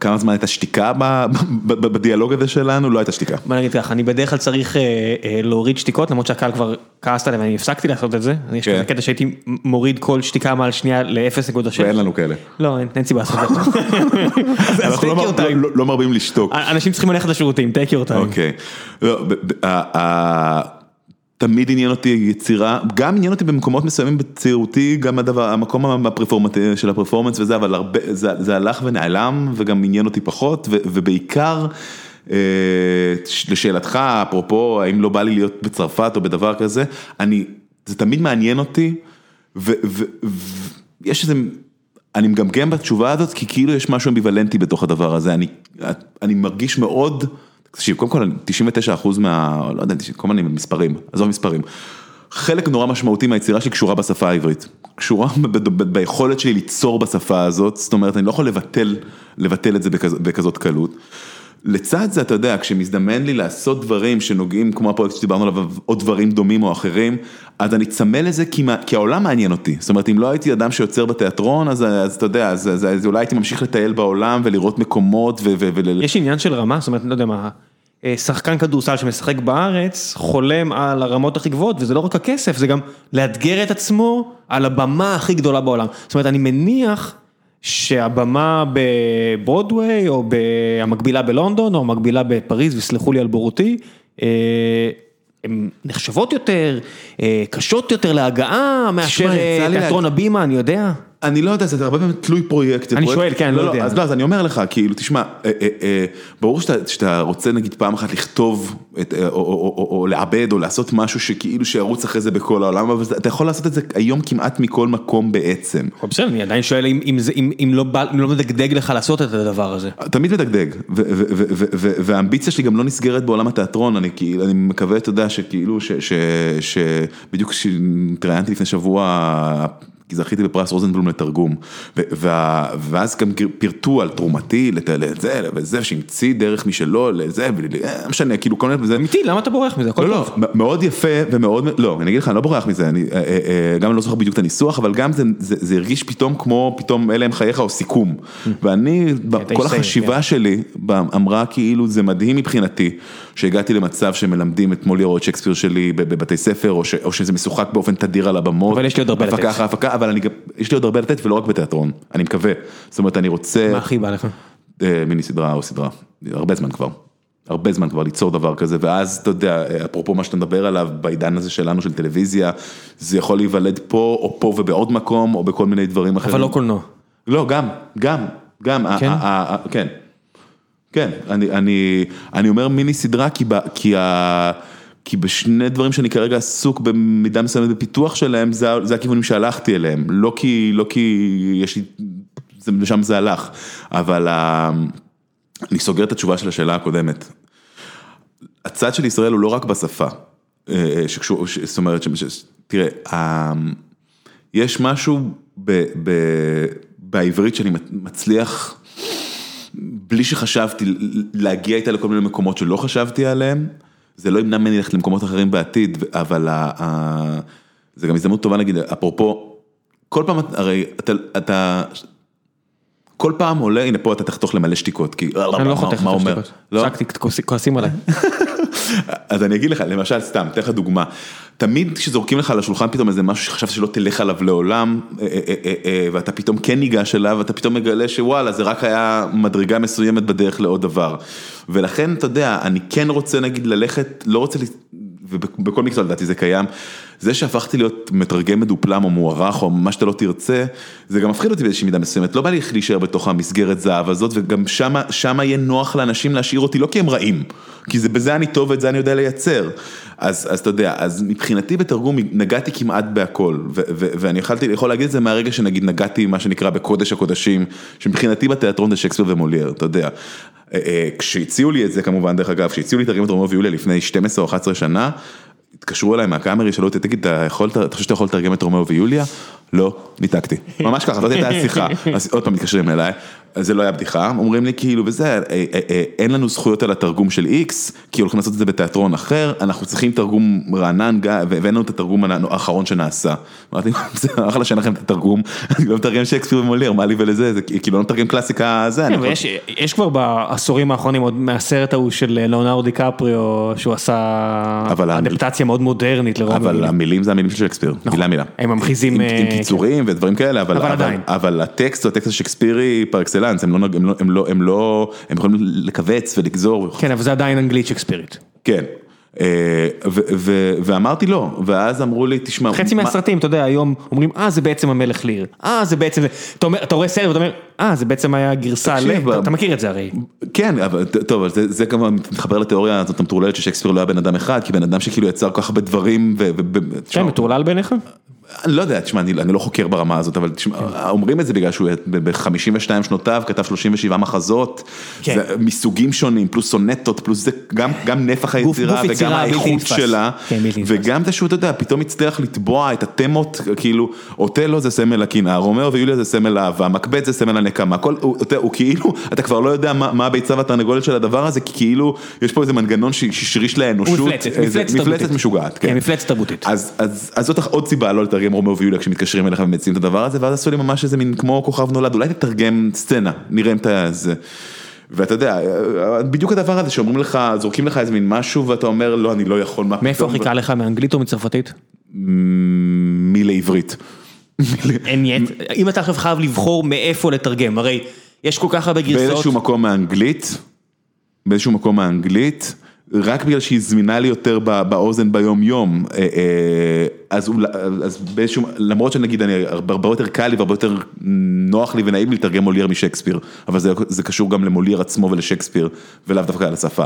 כמה, זמן הייתה שתיקה ב, ב, ב, בדיאלוג הזה שלנו, לא הייתה שתיקה. בוא נגיד ככה, אני בדרך כלל צריך אה, אה, להוריד שתיקות, למרות שהקהל כבר כעסת עליהם, אני הפסקתי לעשות את זה. יש כן. כזה קטע שהייתי מוריד כל שתיקה מעל שנייה ל-0.6. ואין לנו כאלה. לא, אין סיבה לעשות את זה. [LAUGHS] אנחנו לא, time. לא, לא מרבים לשתוק. אנשים צריכים ללכת לשירותים, take your time. אוקיי. תמיד עניין אותי יצירה, גם עניין אותי במקומות מסוימים בצעירותי, גם הדבר, המקום של הפרפורמנס וזה, אבל הרבה, זה, זה הלך ונעלם וגם עניין אותי פחות, ו, ובעיקר, אה, לשאלתך, אפרופו, האם לא בא לי להיות בצרפת או בדבר כזה, אני, זה תמיד מעניין אותי, ויש איזה... אני מגמגם בתשובה הזאת, כי כאילו יש משהו אמביוולנטי בתוך הדבר הזה, אני, אני מרגיש מאוד, תקשיב, קודם כל 99 אחוז מה, לא יודע, כל מיני מספרים, עזוב מספרים, חלק נורא משמעותי מהיצירה שלי קשורה בשפה העברית, קשורה ביכולת שלי ליצור בשפה הזאת, זאת אומרת, אני לא יכול לבטל, לבטל את זה בכזאת, בכזאת קלות. לצד זה, אתה יודע, כשמזדמן לי לעשות דברים שנוגעים, כמו הפרויקט שדיברנו עליו, או דברים דומים או אחרים, אז אני צמא לזה כי, מה- כי העולם מעניין אותי. זאת אומרת, אם לא הייתי אדם שיוצר בתיאטרון, אז, אז אתה יודע, אז, אז, אז אולי הייתי ממשיך לטייל בעולם ולראות מקומות ו... ו, ו יש עניין של רמה, זאת אומרת, לא יודע מה, אה, שחקן כדורסל שמשחק בארץ, חולם על הרמות הכי גבוהות, וזה לא רק הכסף, זה גם לאתגר את עצמו על הבמה הכי גדולה בעולם. זאת אומרת, אני מניח שהבמה בברודוויי, או המקבילה בלונדון, או המקבילה בפריז, וסלחו לי על בורותי, אה, הן נחשבות יותר, אה, קשות יותר להגעה, מאשר אה, תיאטרון הבימה, אני יודע. אני לא יודע, זה הרבה פעמים תלוי פרויקט. אני שואל, כן, אני לא יודע. אז לא, אז אני אומר לך, כאילו, תשמע, אה, אה, אה, ברור שאתה, רוצה נגיד פעם אחת לכתוב, או, לעבד, או לעשות משהו שכאילו שירוץ אחרי זה בכל העולם, אבל אתה יכול לעשות את זה היום כמעט מכל מקום בעצם. בסדר, אני עדיין שואל אם, אם, זה, אם, אם, לא, אם לא מדגדג לך לעשות את הדבר הזה. תמיד מדגדג, והאמביציה שלי גם לא נסגרת בעולם התיאטרון, אני כאילו, אני מקווה, אתה יודע, שכאילו, שבדיוק כשהתראיינתי לפני שבוע, כי זכיתי בפרס רוזנבלום לתרגום, ואז גם פירטו על תרומתי לזה וזה, שהמציא דרך משלו לזה, ולא משנה, כאילו כל מיני, וזה, אמיתי, למה אתה בורח מזה? הכל לא, טוב. לא, מאוד יפה ומאוד, לא, אני אגיד לך, אני לא בורח מזה, אני אה, אה, אה, גם אני לא זוכר בדיוק את הניסוח, אבל גם זה, זה, זה הרגיש פתאום כמו, פתאום אלה הם חייך או סיכום. ואני, כל החשיבה שלי ב- אמרה כאילו זה מדהים מבחינתי, שהגעתי למצב שמלמדים את מוליאור את שייקספיר שלי בב- בבתי ספר, או, ש, או שזה משוחק באופן תדיר על הבמות. אבל יש לי עוד הרבה בהפקה לתת. אחרי הפקה, אבל אני יש לי עוד הרבה לתת ולא רק בתיאטרון, אני מקווה. זאת אומרת, אני רוצה... מה הכי בא לך? אה, מיני סדרה או סדרה, הרבה זמן כבר. הרבה זמן כבר ליצור דבר כזה, ואז אתה יודע, אפרופו מה שאתה מדבר עליו, בעידן הזה שלנו של טלוויזיה, זה יכול להיוולד פה, או פה ובעוד מקום, או בכל מיני דברים אחרים. אבל לא קולנוע. לא, גם, גם, גם, כן? כן. כן, אני, אני, אני אומר מיני סדרה כי, ב, כי, ה, כי בשני דברים שאני כרגע עסוק במידה מסוימת בפיתוח שלהם, זה, זה הכיוונים שהלכתי אליהם, לא כי, לא כי יש לי, לשם זה הלך, אבל ה, אני סוגר את התשובה של השאלה הקודמת. הצד של ישראל הוא לא רק בשפה, אה, שקשור, ש- זאת אומרת, ש, ש, תראה, ה- יש משהו ב, ב, בעברית שאני מצליח, בלי שחשבתי, להגיע איתה לכל מיני מקומות שלא חשבתי עליהם, זה לא ימנע ממני ללכת למקומות אחרים בעתיד, אבל ה, ה, זה גם הזדמנות טובה להגיד, אפרופו, כל פעם, הרי אתה, אתה, כל פעם עולה, הנה פה אתה תחתוך למלא שתיקות, כי, אני לא חותך את אומר? השתיקות. לא? כועס- כועסים עליי. [LAUGHS] אז אני אגיד לך, למשל, סתם, אתן לך דוגמה, תמיד כשזורקים לך על השולחן פתאום איזה משהו שחשבת שלא תלך עליו לעולם, אה, אה, אה, ואתה פתאום כן ניגש אליו, ואתה פתאום מגלה שוואלה, זה רק היה מדרגה מסוימת בדרך לעוד דבר. ולכן, אתה יודע, אני כן רוצה נגיד ללכת, לא רוצה, ובכל מקצוע לדעתי זה קיים, זה שהפכתי להיות מתרגם מדופלם או מוערך או מה שאתה לא תרצה, זה גם מפחיד אותי באיזושהי מידה מסוימת, לא בא לי להישאר בתוך המסגרת זהב הזאת, וגם שמה, שמה יהיה נוח לאנשים להשאיר אותי, לא כי הם רעים, כי זה, בזה אני טוב ואת זה אני יודע לייצר. אז, אז אתה יודע, אז מבחינתי בתרגום נגעתי כמעט בהכל, ו, ו, ואני יכולתי, יכול להגיד את זה מהרגע שנגיד נגעתי מה שנקרא בקודש הקודשים, שמבחינתי בתיאטרון זה שייקספיר ומולייר, אתה יודע. אה, אה, כשהציעו לי את זה כמובן, דרך אגב, כשהציעו לי את רומאו ויוליה לפני 12 או 11 שנה, התקשרו אליי מהקאמרי, שאלו אותי, תגיד, אתה חושב שאתה יכול לתרגם את רומאו ויוליה? לא, ניתקתי. ממש ככה, זאת הייתה השיחה. אז עוד פעם מתקשרים אליי, זה לא היה בדיחה, אומרים לי כאילו, וזה, אה, אה, אה, אין לנו זכויות על התרגום של איקס, כי הולכים לעשות את זה בתיאטרון אחר, אנחנו צריכים תרגום רענן, ואין לנו את התרגום האחרון שנעשה. אמרתי, [LAUGHS] זה אחלה שאין לכם את התרגום, [LAUGHS] אני לא מתרגם שייקספיר ומולייר, מה לי ולזה, זה כאילו לא מתרגם קלאסיקה זה. כן, ויש יש כבר בעשורים האחרונים עוד מהסרט ההוא של ליאונרדו דיקפריו, שהוא עשה אדפטציה מאוד מודרנית לרומאו. אבל המילים זה המילים של שייקספיר, מילה מילה. הם ממחיזים, עם- קיצורים ודברים כאלה, אבל הטקסט הוא הטקסט השייקספירי פר אקסלנס, הם לא, הם לא, הם לא, הם לא, הם יכולים לכווץ ולגזור, כן, אבל זה עדיין אנגלית שייקספירית. כן. אה, ו- ו- ואמרתי לא, ואז אמרו לי, תשמע, חצי מה- מהסרטים, אתה יודע, היום אומרים, אה, זה בעצם המלך ליר. אה, זה בעצם. אתה אומר- אתה רואה סרט ואתה אומר, אה, זה בעצם היה גרסה ל... אתה- מכיר את זה הרי. כן, אבל טוב, זה, זה כמובן מתחבר לתיאוריה הזאת המטורללת ששייקספיר לא היה בן אדם אחד, כי בן אדם שכאילו יצר כל כך הרבה דברים, ו... ו- כן, מטורלל בעיניך? אני לא יודע, תשמע, אני, אני לא חוקר ברמה הזאת, אבל תשמע, אומרים את זה בגלל שהוא ב-52 שנותיו כתב 37 מחזות, כן. זה מסוגים שונים, פלוס סונטות, פלוס זה, גם, גם נפח היצירה גוף וגם יצירה בלתי האיכות. שלה, כן. וגם זה שהוא, אתה יודע, פתאום הצליח לתבוע את התמות, כאילו, אוטלו זה סמל הקנאה, רומאו ויוליה זה סמל האהבה, מקבט זה סמל הנקמה, כל, הוא, אתה, הוא כאילו, אתה כבר לא יודע מה, מה הביצה והתרנגולת של הדבר הזה, כי כאילו, יש פה איזה מנגנון ש- שהשריש לאנושות, מפלצת, איזה- מפלצת. מפלצת משוגעת, כן, מפלצת תרבותית. אז, אז, אז זאת עוד סיבה לא לתרגם רומאו ויוליה כשמתקשרים אליך ומציעים את הדבר הזה, ואז עשו לי ממש איזה מין כמו כוכב נולד, אולי תתרגם סצנה, נראה אם אתה... זה... ואתה יודע, בדיוק הדבר הזה שאומרים לך, זורקים לך איזה מין משהו ואתה אומר, לא, אני לא יכול, מה מאיפה פתאום?" חיכה לך, מאנגלית או מצרפתית? מלעברית. אין יט, אם אתה עכשיו חייב לבחור מאיפה לתרגם, הרי יש כל כך הרבה גרסאות. באיזשהו מקום מהאנגלית, באיזשהו מקום מהאנגלית, רק בגלל שהיא זמינה לי יותר בא- באוזן ביום יום, אה, אה, אז, אז באיזשהו, למרות שנגיד אני, הרבה יותר קל לי והרבה יותר נוח לי ונעים לי לתרגם מולייר משקספיר, אבל זה, קשור גם למולייר עצמו ולשקספיר, ולאו דווקא לשפה.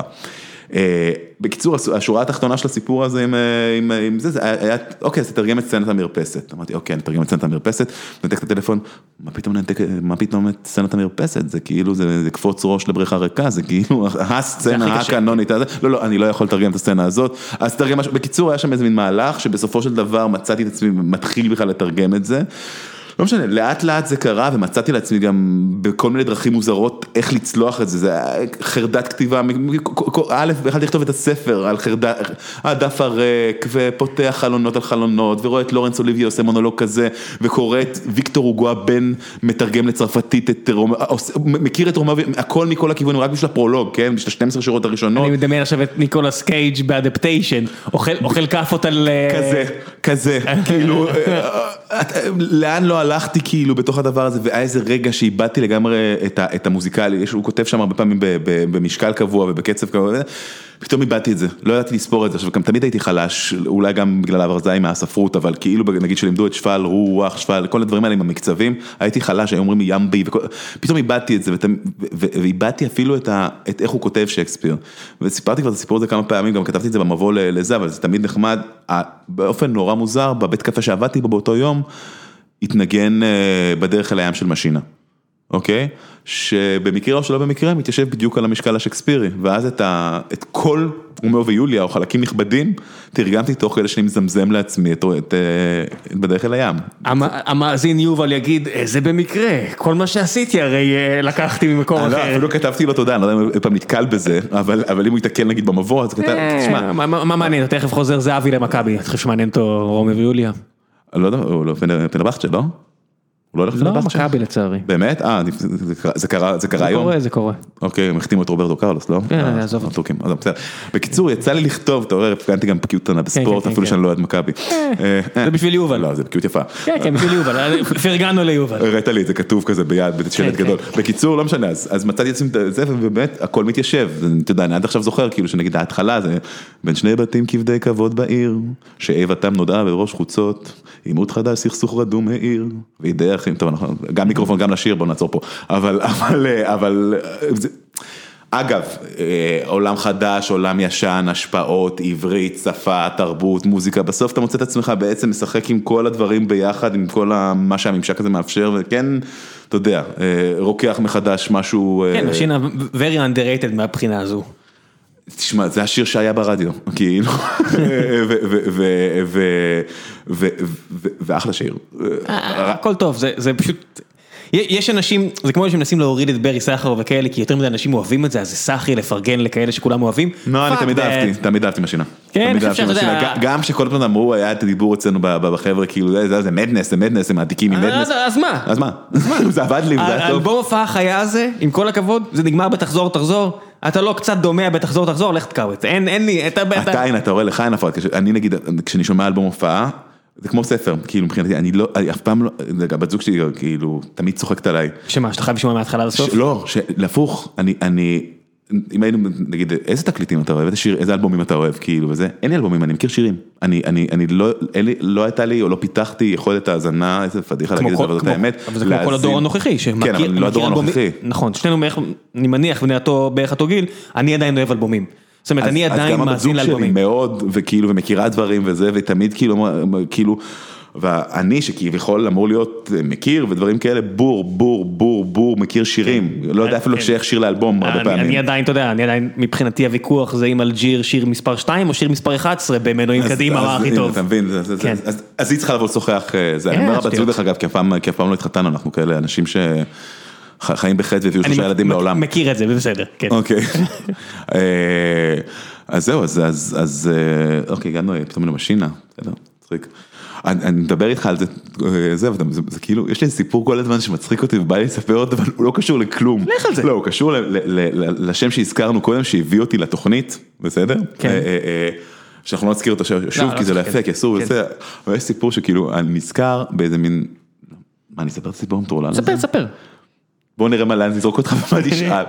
אה, בקיצור, השורה התחתונה של הסיפור הזה עם, אה, עם, עם זה, זה היה, אוקיי, אז תתרגם את סצנת המרפסת. אמרתי, אוקיי, אני אתרגם את סצנת המרפסת, נתק את הטלפון, מה פתאום נתק, מה פתאום את סצנת המרפסת? זה כאילו, זה, זה קפוץ ראש לבריכה ריקה, זה כאילו [LAUGHS] הסצנה. הקנונית לא, לא, אני לא יכול לתרגם את הסצנה הזאת, אז תרגם משהו, בקיצור, היה שם איזה מין מהלך, שבסופו של דבר מצאתי את עצמי מתחיל בכלל לתרגם את זה. לא משנה, לאט לאט זה קרה ומצאתי לעצמי גם בכל מיני דרכים מוזרות איך לצלוח את זה, זה חרדת כתיבה, א', יכלתי לכתוב את הספר על חרדת, הדף הריק ופותח חלונות על חלונות ורואה את לורנס אוליבי עושה מונולוג כזה וקורא את ויקטור הוגו הבן מתרגם לצרפתית את רומא, מכיר את רומא, הכל מכל הכיוונים רק בשביל הפרולוג, כן, בשביל 12 שורות הראשונות. אני מדמיין עכשיו את ניקולס קייג' באדפטיישן, אוכל כאפות על... אה, כזה, כזה, כאילו, אה, לאן לא הלכתי כאילו בתוך הדבר הזה, והיה איזה רגע שאיבדתי לגמרי את ה- את המוזיקלי, הוא כותב שם הרבה פעמים ב- ב- במשקל קבוע ובקצב קבוע, פתאום איבדתי את זה, לא ידעתי לספור את זה, עכשיו גם תמיד הייתי חלש, אולי גם בגלל העבר זין מהספרות, אבל כאילו נגיד שלימדו את שפל, רוח, שפל, כל הדברים האלה עם המקצבים, הייתי חלש, היו אומרים ימבי, פתאום איבדתי את זה, ואיבדתי אפילו את ה- את איך הוא כותב שייקספיר, וסיפרתי כבר את הסיפור הזה כמה פעמים, גם כתבתי את זה במבוא לזה, אבל זה תמיד נחמד, באופן נורא מוזר, בבית קפה שעבדתי בו באותו יום, התנגן אה, בדרך אל הים של משינה. אוקיי? שבמקרה או שלא במקרה מתיישב בדיוק על המשקל השייקספירי, ואז את, ה, את כל רומאו ויוליה או חלקים נכבדים, תרגמתי תוך כדי שאני מזמזם לעצמי את, את, אה, את בדרך אל הים. המ- המאזין יובל יגיד, "איזה במקרה, כל מה שעשיתי הרי אה, לקחתי ממקום אני לא, אחר. אפילו כתבתי לו תודה, אני לא יודע אם פעם נתקל בזה, אבל, אבל אם הוא ייתקל נגיד במבוא, אז כתב, תשמע, אה, מה- מעניין, תכף חוזר זהבי למכבי, אתה חושב שמעניין אותו רומיאו ויוליה? לא יודע, הוא לא פנ- פנרבכצ'ה, לא? הוא לא הולך לא, לפנרבכצ'ה? מכבי לצערי. באמת? אה, זה- קרה- זה קרה זה קרה זה היום? קורה, זה קורה. אוקיי, הם החתימו את רוברטו קרלוס, לא? כן, אה, עזוב בסדר. בקיצור, יצא לי לכתוב, אתה רואה, הפגנתי גם בקיאות קטנה בספורט, כן, אפילו כן. שאני לא אוהד מכבי. אה, אה, זה בשביל יובל. לא, זה בקיאות יפה. כן, כן, בשביל יובל, פרגנו ליובל. הראת לי את זה כתוב כזה ביד, בשלט כן. גדול. בקיצור, לא משנה, אז אז מצאתי את זה, ובאמת, הכל מתיישב. אתה יודע, אני עד עכשיו זוכר, כאילו, שנגיד ההתחלה זה בין שני בתים כבדי כבוד בעיר, שאיבתם נודעה בראש חוצות, עימות חדש, סכסוך רדום העיר, וידי אחים, טוב, אנחנו, גם מיקרופון, גם לשיר, בוא נעצור פה. אבל, אבל, אה, אבל, אה, זה- אגב, אה, עולם חדש, עולם ישן, השפעות, עברית, שפה, תרבות, מוזיקה, בסוף אתה מוצא את עצמך בעצם משחק עם כל הדברים ביחד, עם כל מה שהממשק הזה מאפשר, וכן, אתה יודע, רוקח מחדש משהו... כן, משינה very underrated מהבחינה הזו. תשמע, זה השיר שהיה ברדיו, כאילו, ואחלה שיר. הכל טוב, זה זה פשוט... יש אנשים, זה כמו שמנסים להוריד את ברי סחר וכאלה, כי יותר מדי אנשים אוהבים את זה, אז זה סחי לפרגן לכאלה שכולם אוהבים. לא, אני תמיד. אהבתי, תמיד אהבתי משינה. כן, אני חושב שאתה. יודע- גם שכל הזמן אמרו, היה את הדיבור אצלנו בחבר'ה, כאילו, זה- זה זה מדנס, זה מדנס, הם מעתיקים אה, ממדנס. אז מה? אז מה? [LAUGHS] זה עבד לי, וזה היה טוב. האלבום הופעה החיה הזה, עם כל הכבוד, זה נגמר בתחזור תחזור, אתה לא קצת דומע בתחזור תחזור, לך תקעו את זה, אין לי, אתה... אתה- הנה, אתה רואה, לך אין הפרעה, כש- אני נגיד, כשאני שומע אלבום הופעה, זה כמו ספר, כאילו מבחינתי, אני לא, אני אף פעם לא, זה גם בת זוג שלי, כאילו, תמיד צוחקת עליי. שמה, שאתה חייב לשמוע מההתחלה? ש- לא, להפוך, אני, אני, אם היינו, נגיד, איזה תקליטים אתה אוהב, איזה שיר, איזה אלבומים אתה אוהב, כאילו, וזה, אין לי אלבומים, אני מכיר שירים. אני, אני, אני לא, אין לי, לא הייתה לי, או לא פיתחתי יכולת האזנה, איזה פדיחה להגיד את זה, אבל זאת האמת. אבל זה כמו כל. הדור הנוכחי, שמכיר, כן, אבל לא הדור הנוכחי. נכון, שנינו בערך, אני מניח, בני אותו, בערך אותו גיל, אני עדיין אוהב אלבומים. זאת אומרת, אז- אני אז עדיין גם הבת מאזין זוג שלי לאלבומים. מאוד, וכאילו, ומכירה דברים וזה, ותמיד כאילו, כאילו, ואני שכביכול אמור להיות אה, מכיר ודברים כאלה, בור, בור, בור, בור, מכיר שירים, לא יודע אפילו כן. שייך שיר לאלבום הרבה אני- פעמים. אני עדיין, אתה יודע, אני עדיין, מבחינתי הוויכוח זה אם אלג'יר שיר מספר 2 או שיר מספר 11 במנועים קדימה, מה הכי טוב. אתה מבין, כן. אז- אז היא צריכה לבוא לשוחח, אה, זה, אני כן, אומר הבת. זוג דרך אגב, כי אף פעם לא התחתנו, אנחנו כאלה אנשים שחיים בחטא והביאו אני שלושה ילדים לעולם. מכיר את זה, בסדר, כן. אוקיי. [LAUGHS] אה, אז זהו, אז, אה, אוקיי, הגענו אה, פתאום למשינה, בסדר, מצחיק. אני, אני מדבר איתך על זה, אה, זה, אבל זה, זה כאילו, יש לי סיפור כל הזמן שמצחיק אותי ובא לי לספר אותו, אבל הוא לא קשור לכלום. לך על זה. לא, הוא קשור ל, ל, ל, ל, לשם שהזכרנו קודם, שהביא אותי לתוכנית, בסדר? כן. אה, אה, שאנחנו לא נזכיר אותו שוב, לא, כי זה לא לא יפה, כי אסור, כן. אבל יש סיפור שכאילו, אני נזכר באיזה מין מה, אני אספר את הסיפור המטורלל הזה? ספר, ספר. בוא נראה מה לאן נזרוק אותך ומה [LAUGHS] תשאל.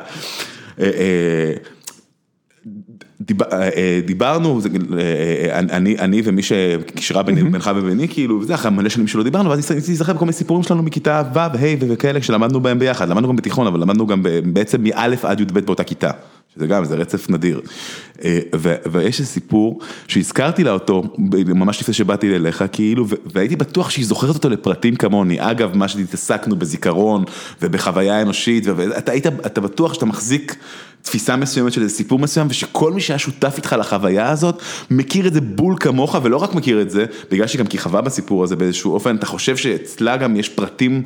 אה, אה, דיב- דיברנו, אה, אני, אני ומי שקישרה בינך וביני, כאילו, וזה אחרי מלא שנים שלא דיברנו, ואז ניסיתי להיזכר בכל מיני סיפורים שלנו מכיתה ו', ה' וכאלה, שלמדנו בהם ביחד, למדנו גם בתיכון, אבל למדנו גם בעצם מא' עד י"ב באותה כיתה, שזה גם, זה רצף נדיר. אה, ו- ויש איזה סיפור שהזכרתי לה אותו, ממש לפני שבאתי אליך, כאילו, והייתי בטוח שהיא זוכרת אותו לפרטים כמוני, אגב, מה שהתעסקנו בזיכרון ובחוויה אנושית, ואתה היית, אתה בטוח שאתה מחזיק תפיסה מסוימת של איזה סיפור מסוים, ושכל מי שהיה שותף איתך לחוויה הזאת, מכיר את זה בול כמוך, ולא רק מכיר את זה, בגלל שהיא גם כיכבה בסיפור הזה באיזשהו אופן, אתה חושב שאצלה גם יש פרטים,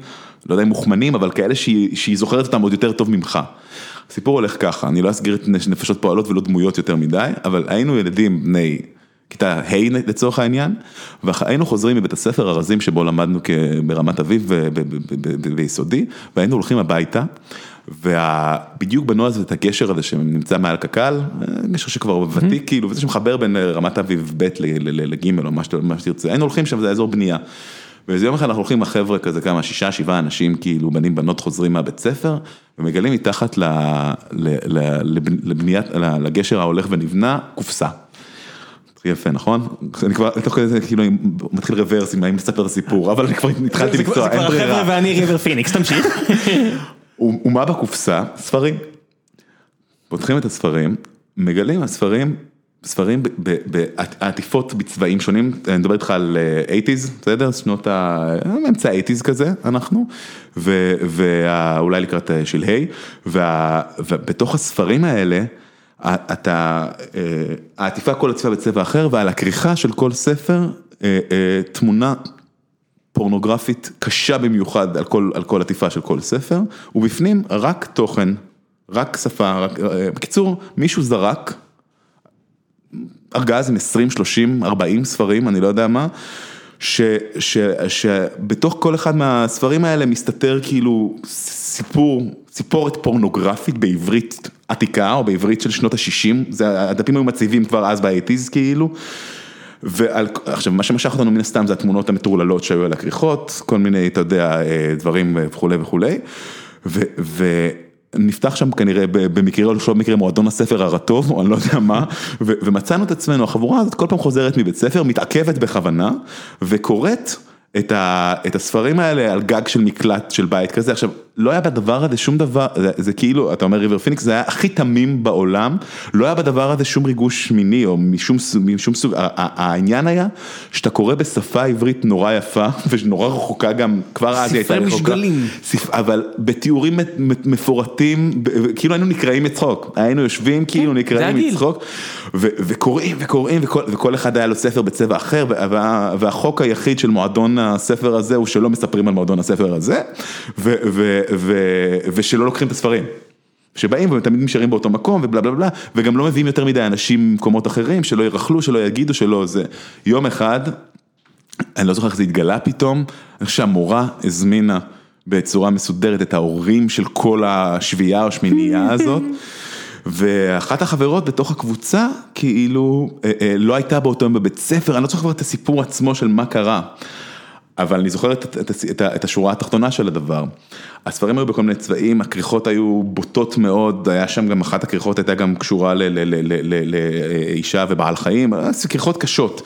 לא יודע אם מוכמנים, אבל כאלה שהיא, שהיא זוכרת אותם עוד יותר טוב ממך. הסיפור הולך ככה, אני לא אסגיר את נפשות פועלות ולא דמויות יותר מדי, אבל היינו ילדים בני כיתה ה' לצורך העניין, והיינו חוזרים מבית הספר הרזים שבו למדנו ברמת אביב ביסודי, והיינו הולכים הביתה, ובדיוק בנו הזה את הגשר הזה שנמצא מעל קק"ל, גשר שכבר ותיק כאילו, וזה שמחבר בין רמת אביב ב' לג' או מה שתרצה, היינו הולכים שם, זה אזור בנייה. ואיזה יום אחד אנחנו הולכים עם החבר'ה כזה כמה, שישה, שבעה אנשים, כאילו בנים בנות חוזרים מהבית ספר, ומגלים מתחת ל- ל- ל- לב- לבניית, לגשר ההולך ונבנה, קופסה. יפה, נכון? אני כבר, תוך כדי זה כאילו אני מתחיל רוורס עם האם לספר את הסיפור, אבל אני כבר התחלתי זה כבר- לקטוע, זה אין כבר החבר'ה ברירה. ואני ריבר פיניקס, תמשיך. ומה בקופסה? ספרים. פותחים את הספרים, מגלים הספרים, ספרים בעטיפות בצבעים שונים, אני מדבר איתך על אה, 80's, בסדר? שנות ה... אמצע 80's כזה, אנחנו, ואולי לקראת אה, שלהי, ובתוך הספרים האלה, אתה, אה, העטיפה כל עטיפה בצבע אחר, ועל הכריכה של כל ספר, אה, אה, תמונה פורנוגרפית קשה במיוחד על כל, על כל עטיפה של כל ספר, ובפנים רק תוכן, רק שפה, רק, אה, בקיצור, מישהו זרק ארגז עם 20, 30, 40 ספרים, אני לא יודע מה, ש, ש, שבתוך כל אחד מהספרים האלה מסתתר כאילו סיפור, סיפורת פורנוגרפית בעברית עתיקה או בעברית של שנות ה-60, הדפים היו מציבים כבר אז באייטיז כאילו. ועל, עכשיו מה שמשך אותנו מן הסתם זה התמונות המטורללות שהיו על הכריכות, כל מיני, אתה יודע, אה, דברים וכולי וכולי, ו, ונפתח שם כנראה במקרה או לא במקרה מועדון הספר הרטוב, או אני לא יודע מה, ומצאנו את עצמנו, החבורה הזאת כל פעם חוזרת מבית ספר, מתעכבת בכוונה, וקוראת את, את הספרים האלה על גג של מקלט של בית כזה, עכשיו לא היה בדבר הזה שום דבר, זה, זה כאילו, אתה אומר ריבר פיניקס, זה היה הכי תמים בעולם, לא היה בדבר הזה שום ריגוש מיני או משום, משום סוג, העניין היה שאתה קורא בשפה עברית נורא יפה [LAUGHS] ונורא רחוקה גם, כבר אז היא הייתה ספרי רחוקה, משגלים. ספ- אבל בתיאורים מפורטים, כאילו היינו נקראים מצחוק, היינו יושבים כאילו זה נקראים הגיל. מצחוק, ו- וקוראים וקוראים וכל, וכל אחד היה לו ספר בצבע אחר, וה- והחוק היחיד של מועדון הספר הזה הוא שלא מספרים על מועדון הספר הזה, ו- ו- ושלא לוקחים את הספרים. שבאים ותמיד נשארים באותו מקום ובלה בלה בלה, וגם לא מביאים יותר מדי אנשים ממקומות אחרים, שלא ירכלו, שלא יגידו, שלא זה. יום אחד, אני לא זוכר איך זה התגלה פתאום, אני חושב שהמורה הזמינה בצורה מסודרת את ההורים של כל השביעייה או השמינייה [LAUGHS] הזאת. ואחת החברות בתוך הקבוצה כאילו אה, אה, לא הייתה באותו יום בבית ספר, אני לא זוכר כבר את הסיפור עצמו של מה קרה. אבל אני זוכר את, את, את, את השורה התחתונה של הדבר. הספרים היו בכל מיני צבעים, הכריכות היו בוטות מאוד, היה שם גם אחת הכריכות הייתה גם קשורה לאישה ובעל חיים, כריכות קשות.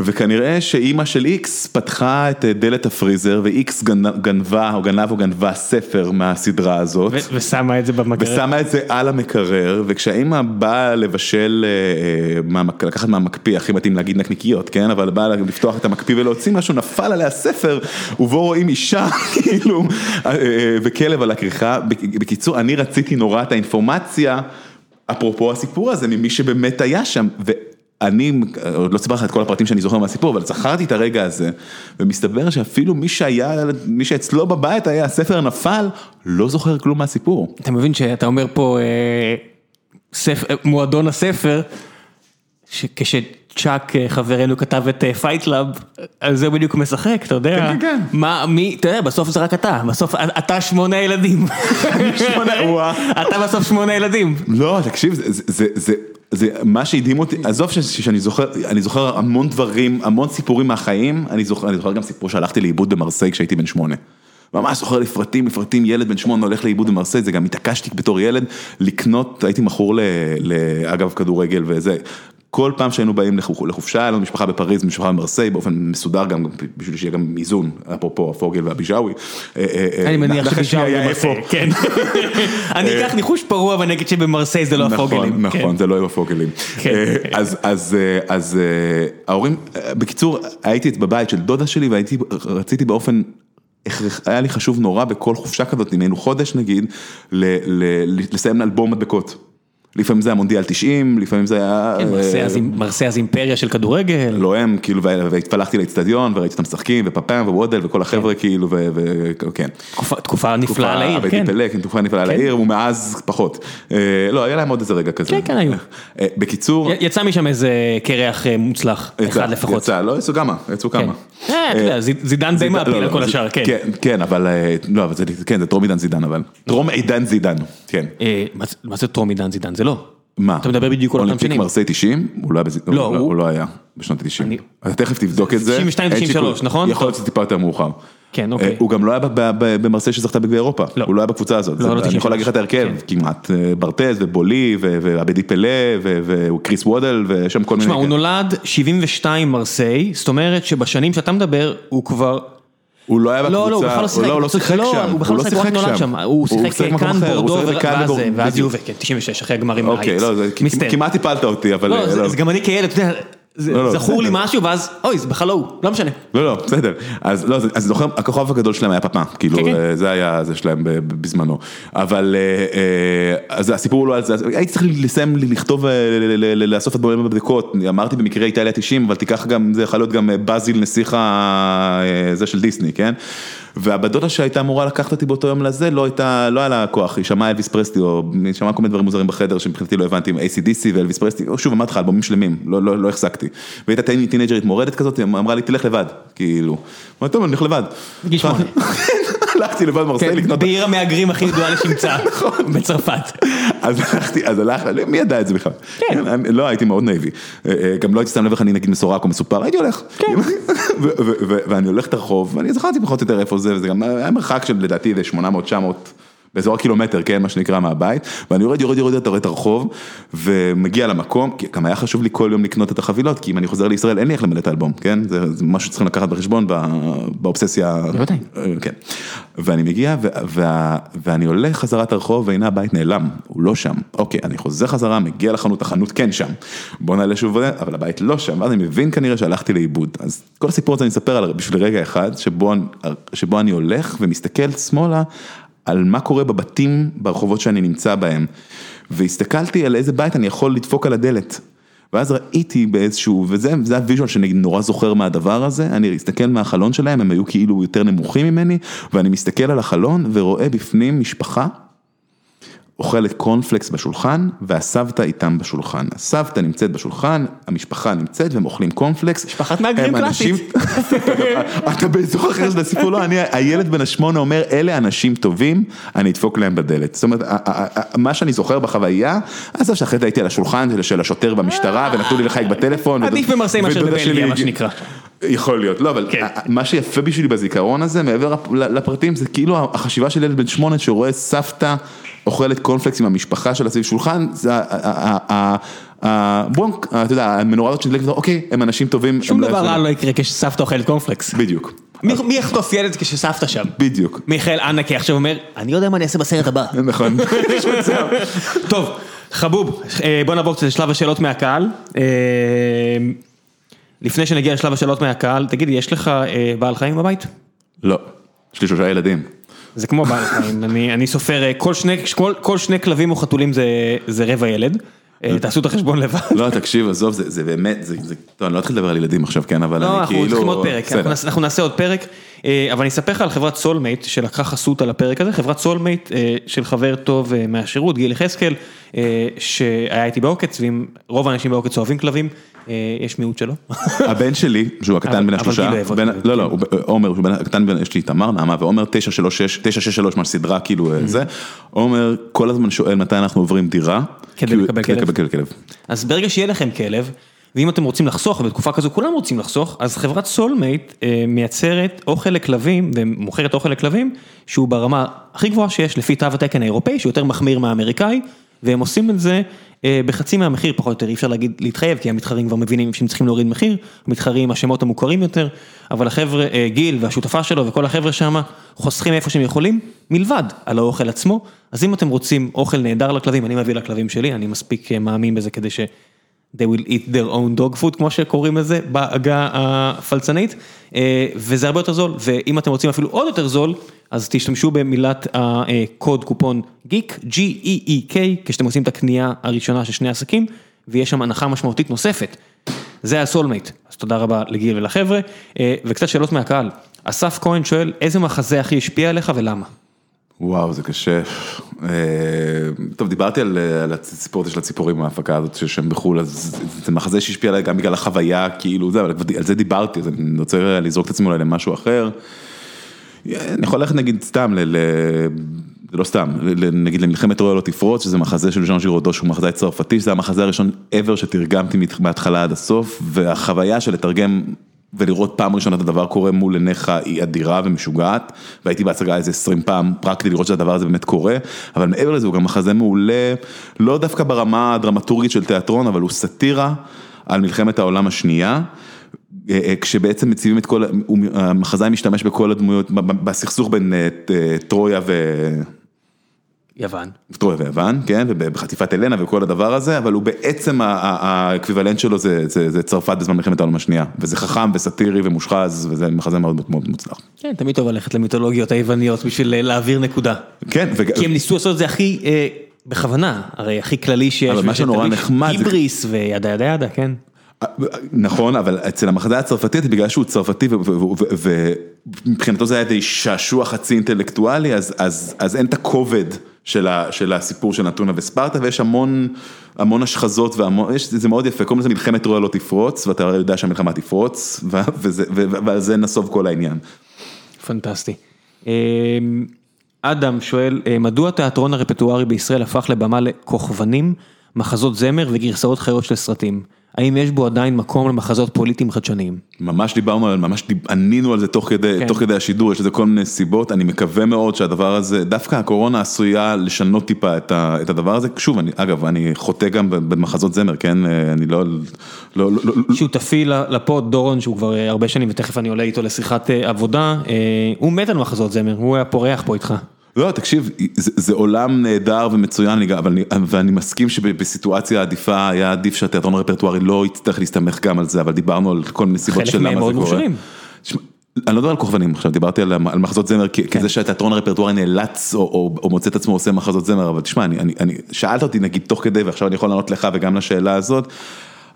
וכנראה שאימא של איקס פתחה את דלת הפריזר ואיקס גנבה או גנב או גנבה ספר מהסדרה הזאת. ושמה את זה במקרר. ושמה את זה על המקרר, וכשהאימא באה לבשל, אה, אה, לקחת מהמקפיא, הכי מתאים להגיד נקניקיות, כן? אבל באה לפתוח את המקפיא ולהוציא משהו, נפל עליה ספר, ובו רואים אישה, [LAUGHS] כאילו, אה, אה, וכלב על הכריכה. בק- בקיצור, אני רציתי נורא את האינפורמציה, אפרופו הסיפור הזה, ממי שבאמת היה שם. אני, עוד לא סיפרתי לך את כל הפרטים שאני זוכר מהסיפור, אבל זכרתי את הרגע הזה, ומסתבר שאפילו מי שהיה, מי שאצלו בבית היה, הספר נפל, לא זוכר כלום מהסיפור. אתה מבין שאתה אומר פה אה, ספר, מועדון הספר, שכשצ'אק אה, חברנו כתב את פייט קלאב, על זה בדיוק משחק, אתה יודע, כן, כן, כן. מה, מי, אתה יודע, בסוף זה רק אתה, בסוף אתה שמונה ילדים, [LAUGHS] שמונה, [LAUGHS] וואה. אתה בסוף שמונה ילדים, לא, תקשיב, זה, זה, זה, זה, מה שהדהים אותי, עזוב שאני זוכר, אני זוכר המון דברים, המון סיפורים מהחיים, אני זוכר, אני זוכר גם סיפור שהלכתי לאיבוד במרסיי כשהייתי בן שמונה. ממש זוכר לפרטים, לפרטים, ילד בן שמונה הולך לאיבוד במרסיי, זה גם התעקשתי בתור ילד לקנות, הייתי מכור ל, ל, אגב כדורגל וזה. כל פעם שהיינו באים לחופ- לחופשה, היה לנו משפחה בפריז, משפחה במרסיי, באופן מסודר גם, בשביל שיהיה גם איזון, אפרופו הפוגל והביג'אווי. אה, אה, אה, אני מניח שביז'או היה איפה. כן. [LAUGHS] אני אקח ניחוש פרוע ואני אגיד שבמרסיי זה לא הפוגלים. נכון, נכון, זה לא עם הפוגלים. כן. אה, אז, ההורים, בקיצור, הייתי בבית של דודה שלי והייתי, רציתי באופן, היה לי חשוב נורא בכל חופשה כזאת, אם היינו חודש נגיד, לסיים אלבום מדבקות. לפעמים זה היה מונדיאל 90, לפעמים זה היה... כן, אז- אה, מרסיי אז אימפריה של כדורגל. לא הם, כאילו, וה- והתפלחתי לאצטדיון וראיתי אותם משחקים, ופפאם ווודל וכל החבר'ה כאילו, וכן. תקופה- נפלאה לעיר, כן. פלק, תקופה נפלאה לעיר, ומאז פחות. אה, לא, היה להם עוד איזה רגע כזה. כן, כן, היו. אה, בקיצור, יצא משם איזה קרח מוצלח, אחד לפחות. יצא, לא, יצאו כמה, יצאו כן. כמה. אתה יודע, זיד- זידן די מעפיל לא, על כל השאר, כן. כן, כן, אבל, לא, אבל זה, כן, זה טרום עידן זידן, אבל. טרום עידן זידן, כן. מה זה טרום עידן זידן? זה לא. מה? אתה מדבר בדיוק על אותם אולימפיק שנים. מרסיי 90? הוא לא היה בזידן, לא, הוא לא היה בשנות ה-90. אני- אתה תכף תבדוק את זה. 92, אין 93, שיקול. נכון? יכול להיות שזה טיפה יותר מאוחר. כן, אוקיי. אה, הוא גם לא היה ב- ב- במרסיי שזכתה בגביע אירופה, לא. הוא לא היה בקבוצה הזאת, לא, לא אני 93. יכול להגיד לך את ההרכב, כן. כמעט, אה, ברטז ובולי ועבדי פלא ו- וקריס וודל ושם כל מיני. תשמע, הוא נולד 72 מרסיי, זאת אומרת שבשנים שאתה מדבר, הוא כבר... הוא לא היה בקבוצה, לא, לא, הוא בכלל לא שיחק. הוא לא שיחק לא, שם, הוא בכלל לא שיחק, הוא שם. הוא שיחק כאן הוא בורדו, ואז. יובה, כן, 96, אחרי הגמרים אוקיי, באייץ. לא, מסתיים. כמעט הפלת אותי, אבל... לא, אה, זה- זה גם אני כילד, אתה יודע, לא, לא, זכור לי. משהו, ואז, אוי, זה בכלל לא הוא, לא משנה. לא, לא, בסדר. אז לא, אז זוכר, הכוכב הגדול שלהם היה פאפה, כאילו, כן, כן. אה, זה היה זה שלהם בזמנו. אבל, אה, אה, אז הסיפור הוא לא על זה, הייתי צריך לסיים לכתוב, לאסוף את הדברים בבדיקות, אמרתי במקרה איטליה 90, אבל תיקח גם, זה יכול להיות גם באזיל נסיך זה של דיסני, כן? והבת דודה שהייתה אמורה לקחת אותי באותו יום לזה, לא הייתה, לא היה לה כוח, היא שמעה אלוויס פרסטי, או היא שמעה כל מיני דברים מוזרים בחדר, שמבחינתי לא הבנתי, עם ACDC ואלוויס פרסטי, או שוב, אמרתי לך, אלבומים שלמים, לא, לא, לא החזקתי. והייתה טי- טינג'רית מורדת כזאת, היא אמרה לי, תלך לבד, כאילו. אמרתי, טוב, אני הולך לבד. בגיל שמונה. [LAUGHS] הלכתי לבד מרסיי כן, לקנות, בעיר המהגרים הכי ידועה לשמצה, [LAUGHS] נכון. בצרפת. אז הלכתי, אז הלכתי, מי ידע את זה בכלל? כן. אני- לא, הייתי מאוד נאיבי. אה, אה, גם לא הייתי שם לב איך אני נגיד מסורק או מסופר, הייתי הולך. כן. [LAUGHS] ואני הולך את הרחוב, ואני זכרתי פחות או יותר איפה זה, וזה גם היה מרחק של לדעתי איזה 800-900. באזור הקילומטר, כן, מה שנקרא מהבית, ואני יורד, יורד, יורד, אתה רואה את הרחוב, ומגיע למקום, כי גם היה חשוב לי כל יום לקנות את החבילות, כי אם אני חוזר לישראל, אין לי איך למלא את האלבום, כן? זה, זה משהו שצריכים לקחת בחשבון באובססיה. בוודאי. אה, כן. ואני מגיע, ו- וה- ואני הולך חזרה את הרחוב, והנה הבית נעלם, הוא לא שם. אוקיי, אני חוזר חזרה, מגיע לחנות, החנות כן שם. בוא נעלה שוב, אבל הבית לא שם, ואז אני מבין כנראה שהלכתי לאיבוד. אז כל הסיפור הזה אני אספר על, בשביל רגע אחד, שבו, שבו אני הולך ומסתכל שמאלה, על מה קורה בבתים ברחובות שאני נמצא בהם. והסתכלתי על איזה בית אני יכול לדפוק על הדלת. ואז ראיתי באיזשהו, וזה זה ה visual שאני נורא זוכר מהדבר הזה, אני מסתכל מהחלון שלהם, הם היו כאילו יותר נמוכים ממני, ואני מסתכל על החלון ורואה בפנים משפחה. אוכלת קורנפלקס בשולחן, והסבתא איתם בשולחן. הסבתא נמצאת בשולחן, המשפחה נמצאת והם אוכלים קורנפלקס. משפחת מהגרים אנשים- [LAUGHS] אתה באזור אחר של הסיפור, לא, אני, הילד בן השמונה אומר, אלה אנשים טובים, אני אדפוק להם בדלת. זאת אומרת, מה שאני זוכר בחוויה, עזוב שאחרי זה הייתי על השולחן של- השוטר במשטרה, ונתנו לי לחייג בטלפון. עדיף במרסיי מאשר בבלגיה, מה שנקרא. יכול להיות, לא, אבל כן. מה שיפה בשבילי בזיכרון הזה, מעבר לפרטים, זה כאילו החשיבה של ילד בן שמונה שרואה סבתא אוכלת קורנפלקס עם המשפחה שלה סביב שולחן, זה ה- ה- ה- ה- ה- בונק, אתה יודע, המנורה הזאת שנדלקת, אוקיי, הם אנשים טובים. שום הם דבר לא- רע לא יקרה כשסבתא אוכלת קורנפלקס. בדיוק, מי יחטוף ילד כשסבתא שם? בדיוק, מיכאל ענקי עכשיו אומר, אני לא יודע מה אני אעשה בסרט הבא. [LAUGHS] נכון. [LAUGHS] טוב, חבוב, אה, בוא נעבור קצת לשלב השאלות מהקהל. אה, לפני שנגיע לשלב השאלות מהקהל, תגיד, יש לך אה, בעל חיים בבית? לא, יש לי שלושה ילדים. זה כמו בעל חיים, אני, אני סופר, אה, כל שני, כל, כל שני כלבים או חתולים זה, זה רבע ילד, אה, תעשו את החשבון לבד. לא, תקשיב, עזוב, זה זה באמת, זה, זה- טוב, אני לא אתחיל לדבר על ילדים עכשיו, כן, אבל לא, אני אנחנו כאילו... צריכים עוד פרק. אנחנו אנחנו נעשה עוד פרק. אה, אבל אני אספר לך על חברת סולמייט שלקחה חסות על הפרק הזה, חברת סולמייט של חבר טוב מהשירות, גיל יחזקאל, שהיה איתי בעוקץ, ואם רוב האנשים בעוקץ אוהבים כלבים, אה, יש מיעוט שלא. הבן שלי, שהוא הקטן בין השלושה, לא לא, כן. עומר, שהוא הקטן בין, יש לי תמר, נעמה ועומר, 936, 963 מהסדרה כאילו Mm. אה, זה, עומר כל הזמן שואל מתי אנחנו עוברים דירה, כדי לקבל כלב. לקבל כלב. אז ברגע שיהיה לכם כלב, ואם אתם רוצים לחסוך, ובתקופה כזו כולם רוצים לחסוך, אז חברת סולמייט אה, מייצרת אוכל לכלבים, ומוכרת אוכל לכלבים, שהוא ברמה הכי גבוהה שיש לפי תו התקן האירופאי, שהוא יותר מחמיר מהאמריקאי, והם עושים את זה אה, בחצי מהמחיר פחות או יותר, אי אפשר להגיד להתחייב, כי המתחרים כבר מבינים שהם צריכים להוריד מחיר, המתחרים השמות המוכרים יותר, אבל החבר'ה, אה, גיל והשותפה שלו וכל החבר'ה שם, חוסכים איפה שהם יכולים, מלבד על האוכל עצמו, אז אם אתם רוצים אוכל נהדר לכלבים, אני מביא לכלבים שלי, אני מספיק אה, מאמין בזה כדי ש... they will eat their own dog food כמו שקוראים לזה בעגה הפלצנית אה, וזה הרבה יותר זול ואם אתם רוצים אפילו עוד יותר זול אז תשתמשו במילת הקוד קופון גיק G-E-E-K כשאתם עושים את הקנייה הראשונה של שני עסקים ויש שם הנחה משמעותית נוספת. זה הסולמייט אז תודה רבה לגיל ולחבר'ה אה, וקצת שאלות מהקהל אסף כהן שואל איזה מחזה הכי השפיע עליך ולמה. וואו זה קשה. אה, טוב דיברתי על על הסיפור הזה של הציפורים ההפקה הזאת שהם בחו"ל אז זה מחזה שהשפיע עליי גם בגלל החוויה כאילו זה אבל על זה דיברתי אז אני רוצה לזרוק את עצמי אולי למשהו אחר. אני יכול ללכת נגיד סתם, ל, לא סתם, ל, נגיד למלחמת רועי לא תפרוץ, שזה מחזה של ז'אן ז'ירודו שהוא מחזאי צרפתי, שזה המחזה הראשון ever שתרגמתי מת- מההתחלה עד הסוף, והחוויה של לתרגם ולראות פעם ראשונה את הדבר קורה מול עיניך היא אדירה ומשוגעת, והייתי בהצגה איזה 20 פעם רק כדי לראות שהדבר הזה באמת קורה, אבל מעבר לזה הוא גם מחזה מעולה, לא דווקא ברמה הדרמטורגית של תיאטרון, אבל הוא סאטירה על מלחמת העולם השנייה. אה, אה, כשבעצם מציבים את כל, המחזאי משתמש בכל הדמויות, בסכסוך בין אה, אה, טרויה ו... יוון. טרויה ויוון, כן, ובחטיפת אלנה וכל הדבר הזה, אבל הוא בעצם, האקוויוולנט שלו זה, זה, זה צרפת בזמן מלחמת העולם השנייה, וזה חכם וסאטירי ומושחז, וזה מחזה מאוד מאוד מוצלח. כן, תמיד טוב ללכת למיתולוגיות היווניות בשביל אה, להעביר נקודה. כן, וג- כי הם ניסו לעשות את זה הכי, אה, בכוונה, הרי הכי כללי שיש. אבל מה שנורא נחמד זה- היבריס וידה ידה ידה, כן. נכון, אבל אצל המחזה הצרפתי, בגלל שהוא צרפתי ומבחינתו זה היה די שעשוע חצי אינטלקטואלי, אז, אז, אז אין את הכובד של, ה, של הסיפור של נתונה וספרטה, ויש המון, המון השחזות, והמון, יש, זה מאוד יפה, קוראים לזה מלחמת רוע לא תפרוץ, ואתה הרי יודע שהמלחמה תפרוץ, ו- וזה, ו- ועל זה נסוב כל העניין. פנטסטי. אה, אדם שואל, אה, מדוע התיאטרון הרפטוארי בישראל הפך לבמה לכוכבנים, מחזות זמר וגרסאות חיות של סרטים? האם יש בו עדיין מקום למחזות פוליטיים חדשניים? ממש דיברנו על, ממש דיב, ענינו על זה תוך כדי, כן. תוך כדי השידור, יש לזה כל מיני סיבות, אני מקווה מאוד שהדבר הזה, דווקא הקורונה עשויה לשנות טיפה את, ה, את הדבר הזה, שוב, אני, אגב, אני חוטא גם במחזות זמר, כן, אני לא, לא, לא, לא, שותפי לפוד, דורון, שהוא כבר אה, הרבה שנים, ותכף אני עולה איתו לשיחת אה, עבודה, אה, הוא מת על מחזות זמר, הוא היה פורח פה איתך. לא, תקשיב, זה, זה עולם נהדר ומצוין, ואני מסכים שבסיטואציה עדיפה, היה עדיף שהתיאטרון הרפרטוארי לא יצטרך להסתמך גם על זה, אבל דיברנו על כל מיני סיבות חלק של מהם למה זה מאוד קורה. מוכשרים. תשמע, אני לא מדבר על כוכבנים עכשיו, דיברתי על, על מחזות זמר, כי, כן. זה שהתיאטרון הרפרטוארי נאלץ או, או, או מוצא את עצמו עושה מחזות זמר, אבל תשמע, אני, אני, אני, שאלת אותי נגיד תוך כדי, ועכשיו אני יכול לענות לך וגם לשאלה הזאת,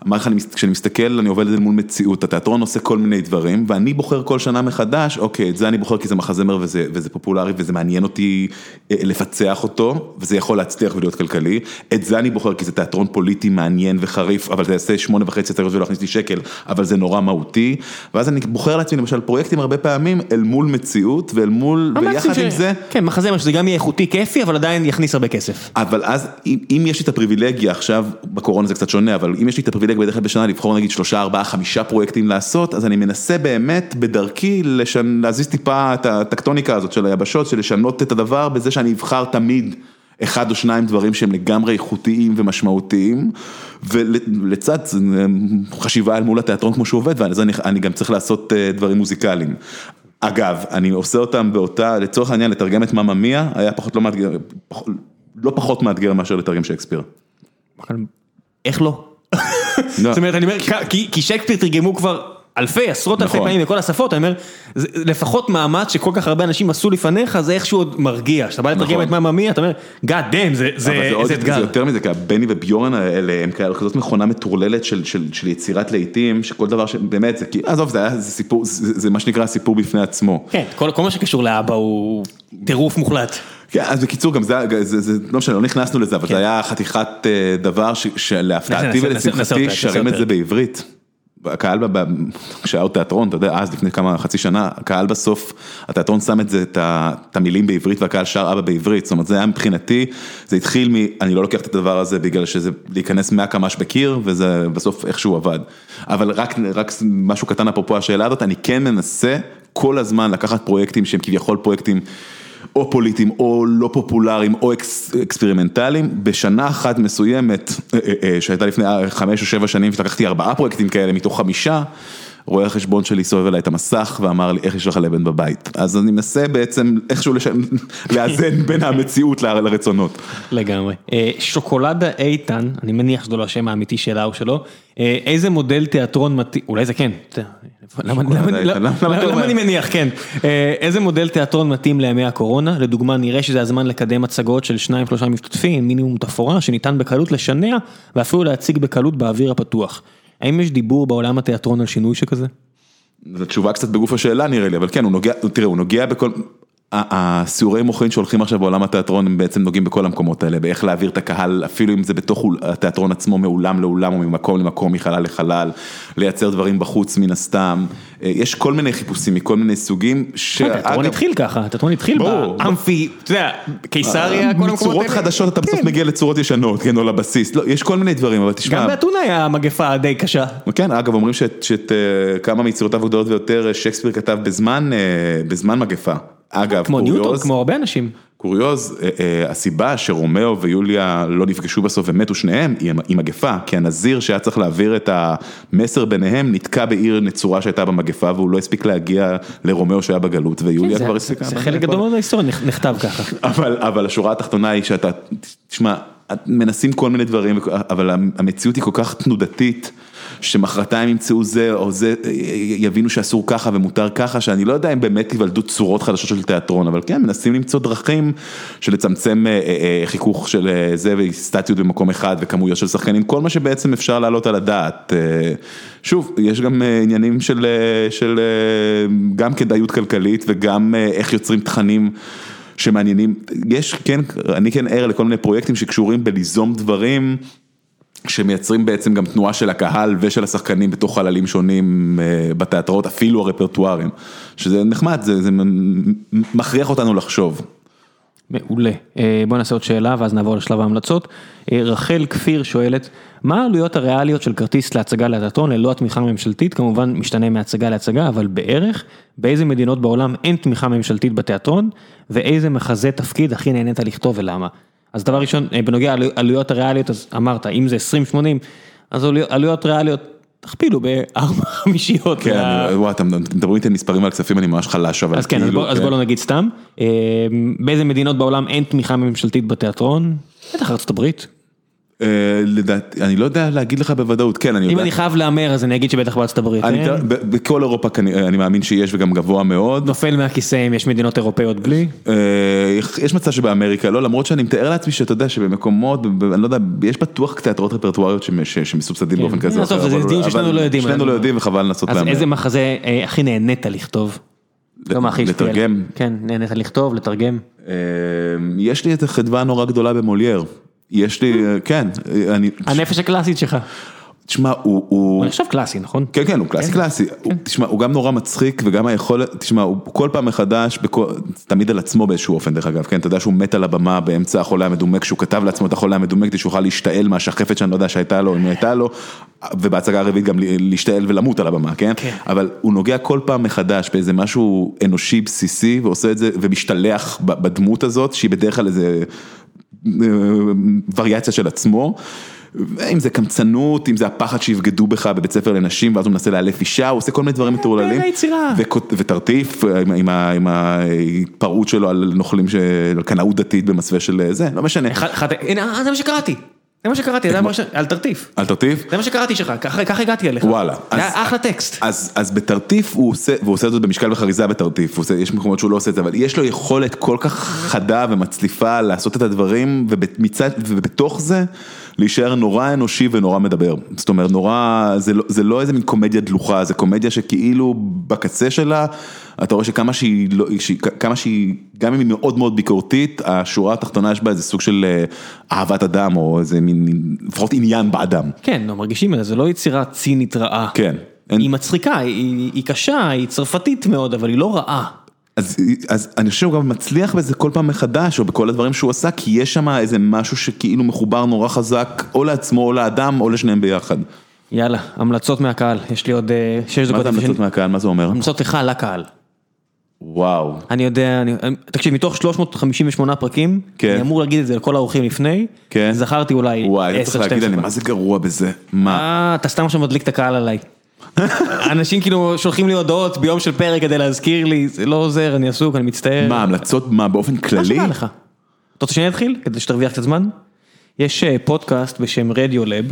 אמר לך, כשאני מסתכל, אני עובד מול מציאות, התיאטרון עושה כל מיני דברים, ואני בוחר כל שנה מחדש, אוקיי, את זה אני בוחר כי זה מחזמר וזה, וזה פופולרי וזה מעניין אותי אה, לפצח אותו, וזה יכול להצליח ולהיות כלכלי, את זה אני בוחר כי זה תיאטרון פוליטי מעניין וחריף, אבל זה יעשה שמונה וחצי הצגות ולא יכניס לי שקל, אבל זה נורא מהותי, ואז אני בוחר לעצמי למשל פרויקטים הרבה פעמים אל מול מציאות ואל מול, ויחד עם זה, כן, מחזמר שזה גם יהיה איכותי, כיפי, אבל עדיין יכניס הרבה כסף. אבל אז אם, אם יש לי את הפריבילגיה עכשיו, בקורונה זה קצת שונה, אבל אם יש לי את הפריבילגיה בדרך כלל בשנה לבחור נגיד שלושה, ארבעה, חמישה פרויקטים לעשות, אז אני מנסה באמת בדרכי לשנ... להזיז טיפה את הטקטוניקה הזאת של היבשות, של לשנות את הדבר בזה שאני אבחר תמיד אחד או שניים דברים שהם לגמרי איכותיים ומשמעותיים, ולצד חשיבה אל מול התיאטרון כמו שהוא עובד, ואז אני, אני גם צריך לעשות אה, דברים מוזיקליים. אגב, אני עושה אותם באותה, לצורך העניין לתרגם את ממא מיה, היה פחות לא מאתגר, פחות, לא פחות מאתגר מאשר לתרגם שייקספיר. איך לא? לא. זאת אומרת, אני אומר, כי- שייקספיר תרגמו כבר אלפי, עשרות אלפי נכון. פעמים בכל השפות, אני אומר, לפחות מאמץ שכל כך הרבה אנשים עשו לפניך, זה איכשהו עוד מרגיע. כשאתה בא לתרגם נכון. את מאמא מיה, אתה אומר, God damn, זה אבל זה אתגר. יותר מזה, כי בני וביורן האלה הם כאלה כזאת מכונה מטורללת של, יצירת להיטים, שכל דבר שבאמת זה כאילו, עזוב, זה היה, סיפור, זה, מה שנקרא סיפור בפני עצמו. כן, כל מה שקשור לאבא הוא טירוף מוחלט. כן, אז בקיצור, גם זה, לא משנה, לא נכנסנו לזה, אבל זה היה חתיכת אה, דבר שלהפתעתי ולשמחתי שרים את זה. בעברית. הקהל, כשהיה עוד תיאטרון, אתה יודע, אז לפני כמה, חצי שנה, הקהל בסוף, התיאטרון שם את זה, את המילים בעברית והקהל שר אבא בעברית, זאת אומרת, זה היה מבחינתי, זה התחיל מ, אני לא לוקח את הדבר הזה בגלל שזה להיכנס מהקמ"ש בקיר, וזה בסוף איכשהו עבד. אבל רק, רק משהו קטן אפרופו השאלה הזאת, אני כן מנסה כל הזמן לקחת פרויקטים שהם כביכול פרויקטים. או פוליטיים או לא פופולריים או אקס, אקספרימנטליים, בשנה אחת מסוימת, אה, אה, אה, שהייתה לפני חמש או שבע שנים, שלקחתי ארבעה פרויקטים כאלה מתוך חמישה, רואה החשבון שלי סובב אליי את המסך ואמר לי, איך יש לך לבן בבית? אז אני מנסה בעצם איכשהו לש... [LAUGHS] לאזן בין המציאות ל- לרצונות. לגמרי. שוקולדה איתן, אני מניח שזה לא השם האמיתי שלה או שלו, איזה מודל תיאטרון מתאים, אולי זה כן, למה-? אני מניח, כן. אה, איזה מודל תיאטרון מתאים לימי הקורונה, לדוגמה נראה שזה הזמן לקדם הצגות של שניים שלושה משתתפים, מינימום תפאורה, שניתן בקלות לשנע ואפילו להציג בקלות באוויר הפתוח. האם יש דיבור בעולם התיאטרון על שינוי שכזה? זו תשובה קצת בגוף השאלה נראה לי, אבל כן, הוא נוגע, תראה, הוא נוגע בכל, הסיורי מוחין שהולכים עכשיו בעולם התיאטרון הם בעצם נוגעים בכל המקומות האלה, באיך להעביר את הקהל, אפילו אם זה בתוך התיאטרון עצמו, מאולם לאולם או ממקום למקום, מחלל לחלל, לייצר דברים בחוץ מן הסתם, אה, יש כל מיני חיפושים מכל מיני סוגים, התיאטרון התחיל ככה, התיאטרון התחיל. באמפי, אתה יודע, קיסריה, כל המקומות מצורות האלה. חדשות אתה בסוף כן. מגיע לצורות ישנות, כן, או לבסיס, לא, יש כל מיני דברים, אבל תשמע, גם באתונה היה מגפה די קשה. כן, אגב, אומרים שאת, שאת אה, כמה מיצירותיו הגדולות ביותר אה, שייקספיר כתב אה, בזמן מגפה. אגב, כמו ניוטון, קוריוז, כמו הרבה אנשים. קוריוז, אה, אה, הסיבה שרומאו ויוליה לא נפגשו בסוף ומתו שניהם, היא מגפה, כי הנזיר שהיה צריך להעביר את המסר ביניהם, נתקע בעיר נצורה שהייתה במגפה, והוא לא הספיק להגיע לרומאו שהיה בגלות, ויוליה זה- כבר זה- הספיקה. זה חלק גדול מאוד מההיסטוריה, נכ- נכתב ככה. [LAUGHS] אבל, אבל השורה התחתונה היא שאתה, תשמע, מנסים כל מיני דברים, אבל המציאות היא כל כך תנודתית, שמחרתיים ימצאו זה או זה, יבינו שאסור ככה ומותר ככה, שאני לא יודע אם באמת ייוולדו צורות חדשות של תיאטרון, אבל כן, מנסים למצוא דרכים של לצמצם אה, אה, חיכוך של אה, זה וסטטיות במקום אחד וכמויות של שחקנים, כל מה שבעצם אפשר להעלות על הדעת. אה, שוב, יש גם אה, עניינים של, אה, של אה, גם כדאיות כלכלית וגם אה, איך יוצרים תכנים. שמעניינים, יש, כן, אני כן ער לכל מיני פרויקטים שקשורים בליזום דברים שמייצרים בעצם גם תנועה של הקהל ושל השחקנים בתוך חללים שונים אה, בתיאטראות, אפילו הרפרטוארים, שזה נחמד, זה, זה מכריח אותנו לחשוב. מעולה. אה, בוא נעשה עוד שאלה ואז נעבור לשלב ההמלצות. אה, רחל כפיר שואלת, מה העלויות הריאליות של כרטיס להצגה לתיאטרון ללא התמיכה הממשלתית? כמובן משתנה מהצגה להצגה, אבל בערך, באיזה מדינות בעולם אין תמיכה ממשלתית בתיאטרון, ואיזה מחזה תפקיד הכי נהנית לכתוב ולמה? אז דבר ראשון, אה, בנוגע לעלויות הריאליות, אז אמרת, אם זה 20-80, אז עלויות- ריאליות, תכפילו בארבע חמישיות. כן, וואי, אתם מדברים איתי על מספרים ועל כספים, אני ממש חלש, אבל אז כן, אז כאילו, אז בוא לא נגיד סתם. אה, באיזה מדינות בעולם אין תמיכה ממשלתית בתיאטרון? בטח ארצות הברית. אה, לדעתי, אני לא יודע להגיד לך בוודאות, כן, אני אם יודע. אני חייב להמר אז אני אגיד שבטח בארצות הברית. ב- בכל אירופה כנראה, אני מאמין שיש וגם גבוה מאוד. נופל מהכיסא אם יש מדינות אירופאיות בלי. אה, יש מצב שבאמריקה לא, למרות שאני מתאר לעצמי שאתה יודע שבמקומות, אני לא יודע, יש בטוח תיאטראות רפרטואריות שמסובסדים באופן כזה. אחר, זה דיון ששנינו לא יודעים שנינו. לא יודעים וחבל לנסות אז להמר. איזה מחזה אה, הכי נהנית לכתוב? לא הכי השפיע עליך. לתרגם? כן, נהנית לכתוב, לתרגם. אה, יש לי את החדווה הנורא גדולה במולייר. יש לי, אה, כן, אה, אני, הנפש הקלאסית שלך. תשמע, הוא, הוא, נחשב קלאסי, נכון? כן, כן, הוא קלאסי קלאסי, הוא- תשמע, הוא גם נורא מצחיק וגם היכולת, תשמע, הוא כל פעם מחדש, תמיד על עצמו באיזשהו אופן דרך אגב, כן, אתה יודע שהוא מת על הבמה באמצע החולה המדומק, שהוא כתב לעצמו את החולה המדומק כדי שהוא יוכל להשתעל מהשחפת שאני לא יודע שהייתה לו, אם הייתה לו, ובהצגה הרביעית גם להשתעל ולמות על הבמה, כן? כן. אבל הוא נוגע כל פעם מחדש באיזה משהו אנושי בסיסי ועושה את זה ומשתלח בדמות הזאת, שהיא בדרך כלל איזה וריאציה של עצמו. אם זה קמצנות, אם זה הפחד שיבגדו בך בבית ספר לנשים, ואז הוא מנסה לאלף אישה, הוא עושה כל מיני דברים מטורללים. פלא יצירה. וכות- וטרטיף עם, ההתפרעות שלו על נוכלים, על קנאות דתית במסווה של זה, לא משנה. הנה, אה, זה מה שקראתי. זה מה שקראתי, זה היה ממש- על תרטיף. על תרטיף? זה מה שקראתי שלך, ככה הגעתי אליך. וואלה. זה היה אחלה טקסט. אז, בתרטיף הוא עושה, והוא עושה את זה במשקל וחריזה בתרטיף, יש מקומות שהוא לא עושה את זה, אבל יש לו יכולת כל כך חדה ומצליפה לעשות את הדברים, ובתוך זה להישאר נורא אנושי ונורא מדבר. זאת אומרת, נורא, זה לא, זה לא איזה מין קומדיה דלוחה, זה קומדיה שכאילו בקצה שלה, אתה רואה שכמה שהיא, לא, שהיא, כמה שהיא, גם אם היא מאוד מאוד ביקורתית, השורה התחתונה יש בה איזה סוג של אה, אהבת אדם, או איזה מין, לפחות עניין באדם. כן, לא מרגישים את זה, זה לא יצירה צינית רעה. כן. אין- היא מצחיקה, היא היא קשה, היא צרפתית מאוד, אבל היא לא רעה. אז, אז אני חושב שהוא גם מצליח בזה כל פעם מחדש, או בכל הדברים שהוא עשה, כי יש שם איזה משהו שכאילו מחובר נורא חזק, או לעצמו, או לאדם, או לשניהם ביחד. יאללה, המלצות מהקהל, יש לי עוד אה, שש מה דקות. זה המלצות מהקהל, מה זה אומר? המלצות לך לקהל. וואו. אני יודע, אני, תקשיב, מתוך 358 פרקים, כן. אני אמור להגיד את זה לכל האורחים לפני, כן. זכרתי אולי וואי, אתה צריך להגיד, אני מה זה גרוע בזה? מה? אה, אתה סתם עכשיו מדליק את הקהל עליי. אנשים כאילו שולחים לי הודעות ביום של פרק כדי להזכיר לי, זה לא עוזר, אני עסוק, אני מצטער. מה, המלצות מה, באופן מה כללי? שבא לך. אתה רוצה שאני אתחיל? כדי שתרוויח קצת זמן? יש אה, פודקאסט בשם רדיולב,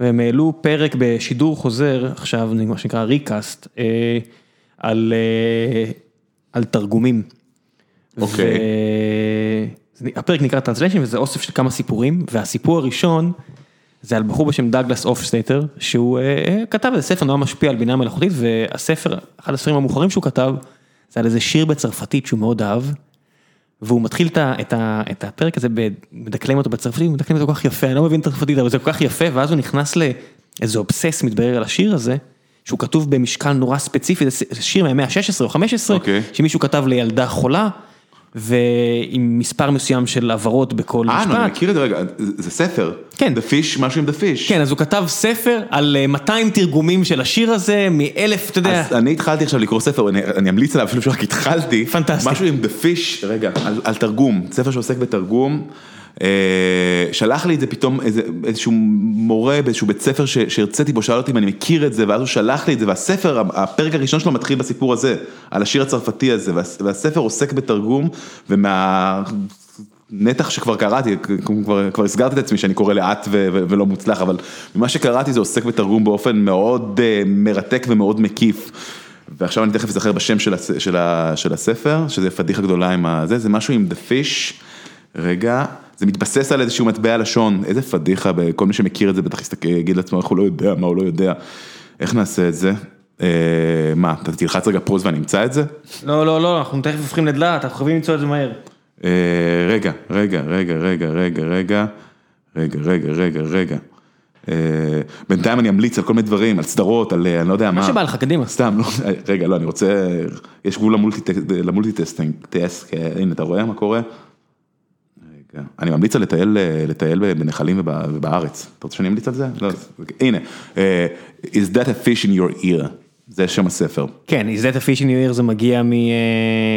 והם העלו פרק בשידור חוזר, עכשיו, מה שנקרא ריקאסט, אה, על, אה, על תרגומים. אוקיי. ו- הפרק נקרא translation וזה אוסף של כמה סיפורים, והסיפור הראשון זה על בחור בשם דאגלס הופשטטר, שהוא אה, אה, כתב איזה ספר נורא משפיע על בינה מלאכותית, והספר, אחד הספרים המאוחרים שהוא כתב, זה על איזה שיר בצרפתית שהוא מאוד אהב. והוא מתחיל את, ה, את, ה, את הפרק הזה, מדקלם אותו בצרפתית, הוא מדקלם אותו כל כך יפה, אני לא מבין את הצרפתית, אבל זה כל כך יפה, ואז הוא נכנס לאיזה אובססיה מתברר על השיר הזה, שהוא כתוב במשקל נורא ספציפי, זה שיר מהמאה ה-16 או 15, אוקיי. שמישהו כתב לילדה חולה, ועם מספר מסוים של הברות בכל אה, נו, אני משפט. מכיר את זה רגע, זה ספר. כן. The Fish, משהו עם The Fish. כן, אז הוא כתב ספר על אה, 200 תרגומים של השיר הזה, מאלף, אתה יודע, אז אני התחלתי עכשיו לקרוא ספר, אני, אני אמליץ עליו אפילו שרק התחלתי. פנטסטי. משהו עם The Fish, רגע, על, על תרגום, ספר שעוסק בתרגום. אה, שלח לי את זה פתאום איזה, איזשהו מורה באיזשהו בית ספר שהרציתי בו, שאל אותי אם אני מכיר את זה, ואז הוא שלח לי את זה, והספר, הפרק הראשון שלו מתחיל בסיפור הזה, על השיר הצרפתי הזה, וה, והספר עוסק בתרגום, ומה... נתח שכבר קראתי, כבר, כבר הסגרתי את עצמי שאני קורא לאט ו- ו- ולא מוצלח, אבל ממה שקראתי זה עוסק בתרגום באופן מאוד uh, מרתק ומאוד מקיף. ועכשיו אני תכף אזכר בשם של, הס- של, ה- של הספר, שזה פדיחה גדולה עם הזה, זה משהו עם The Fish, רגע, זה מתבסס על איזשהו מטבע לשון, איזה פדיחה, כל מי שמכיר את זה בטח יגיד לעצמו איך הוא לא יודע, מה הוא לא יודע, איך נעשה את זה, אה, מה, אתה תלחץ רגע pause ואני אמצא את זה? לא, לא, לא, אנחנו תכף הופכים לדלת, אנחנו חייבים למצוא את זה מהר. אה, רגע, רגע, רגע, רגע, רגע, רגע, רגע, רגע, רגע, רגע. אה, בינתיים אני אמליץ על כל מיני דברים, על סדרות, על אני לא יודע מה. מה שבא לך, קדימה. סתם, לא, רגע, לא, אני רוצה, יש גבול ל multi- ל multitasking, task, אה, הנה, אתה רואה מה קורה? רגע, אני ממליץ לטייל, אה, לטייל בנחלים וב- ובארץ. אתה רוצה שאני אמליץ על זה? לא, אז, הנה, אה, is that a fish in your ear? זה שם הספר. כן, is that a fish in your ear זה מגיע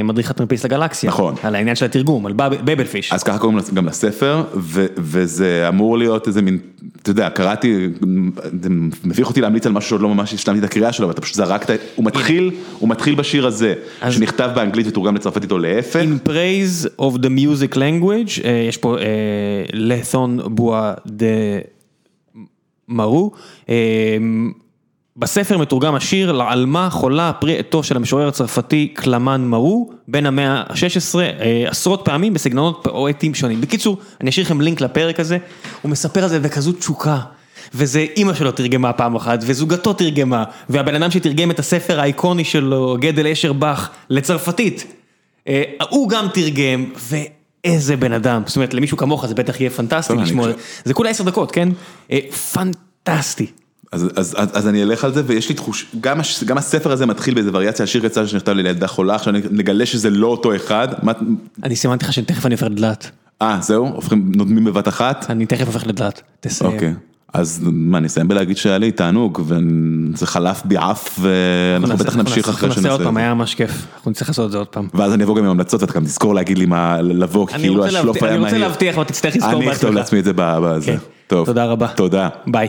ממדריך הטרמפיסט לגלקסיה. נכון. על העניין של התרגום, על בב- בבל פיש. אז ככה קוראים גם לספר, ו- וזה אמור להיות איזה מין, אתה יודע, קראתי, זה מביך אותי להמליץ על משהו שעוד לא ממש השלמתי את הקריאה שלו, ואתה פשוט זרקת, הוא מתחיל, הוא מתחיל בשיר הזה, אז- שנכתב באנגלית ותורגם לצרפתית או להפך. In praise of the music language, אה, יש פה לת'ון בואה דה מרו. אה, בספר מתורגם השיר לעלמה חולה פרי עטו של המשורר הצרפתי קלמן מרו, בין המאה ה-16, אה, עשרות פעמים בסגנונות פואטיים שונים. בקיצור, אני אשאיר לכם לינק לפרק הזה, הוא מספר על זה בכזו תשוקה. וזה אימא שלו תרגמה פעם אחת, וזוגתו תרגמה, והבן אדם שתרגם את הספר האיקוני שלו, גדל אשר באך, לצרפתית. אה, הוא גם תרגם, ואיזה בן אדם, זאת אומרת למישהו כמוך זה בטח יהיה פנטסטי לשמוע, זה כולה עשר דקות, כן? אה, פנטסטי. אז, אז, אז, אז אני אלך על זה, ויש לי תחוש, גם, גם הספר הזה מתחיל באיזה וריאציה על שיר קצר שנכתב לי לילדה חולה, עכשיו נגלה שזה לא אותו אחד. מה- אני סימנתי לך שתכף אני הופך לדלת, אה, זהו? הופכים, נותנים בבת אחת? אני תכף הופך לדלת, תסיים. אוקיי. אז מה, אני אסיים בלהגיד שהיה לי תענוג, וזה חלף בי עף, ואנחנו בטח נמשיך אחרי אנחנו נעשה שנעשה עוד את פעם, זה. היה ממש כיף, אנחנו נצטרך לעשות את זה עוד פעם. ואז אני אבוא גם עם המלצות, ואתה גם תזכור להגיד לי מה לבוא, אני כאילו השלוף היה אני מהיר. רוצה להבטיח, אבל תצטרך לזכור אני אכתוב בעצמך. לעצמי את זה בזה. כן. טוב. תודה רבה. תודה. ביי.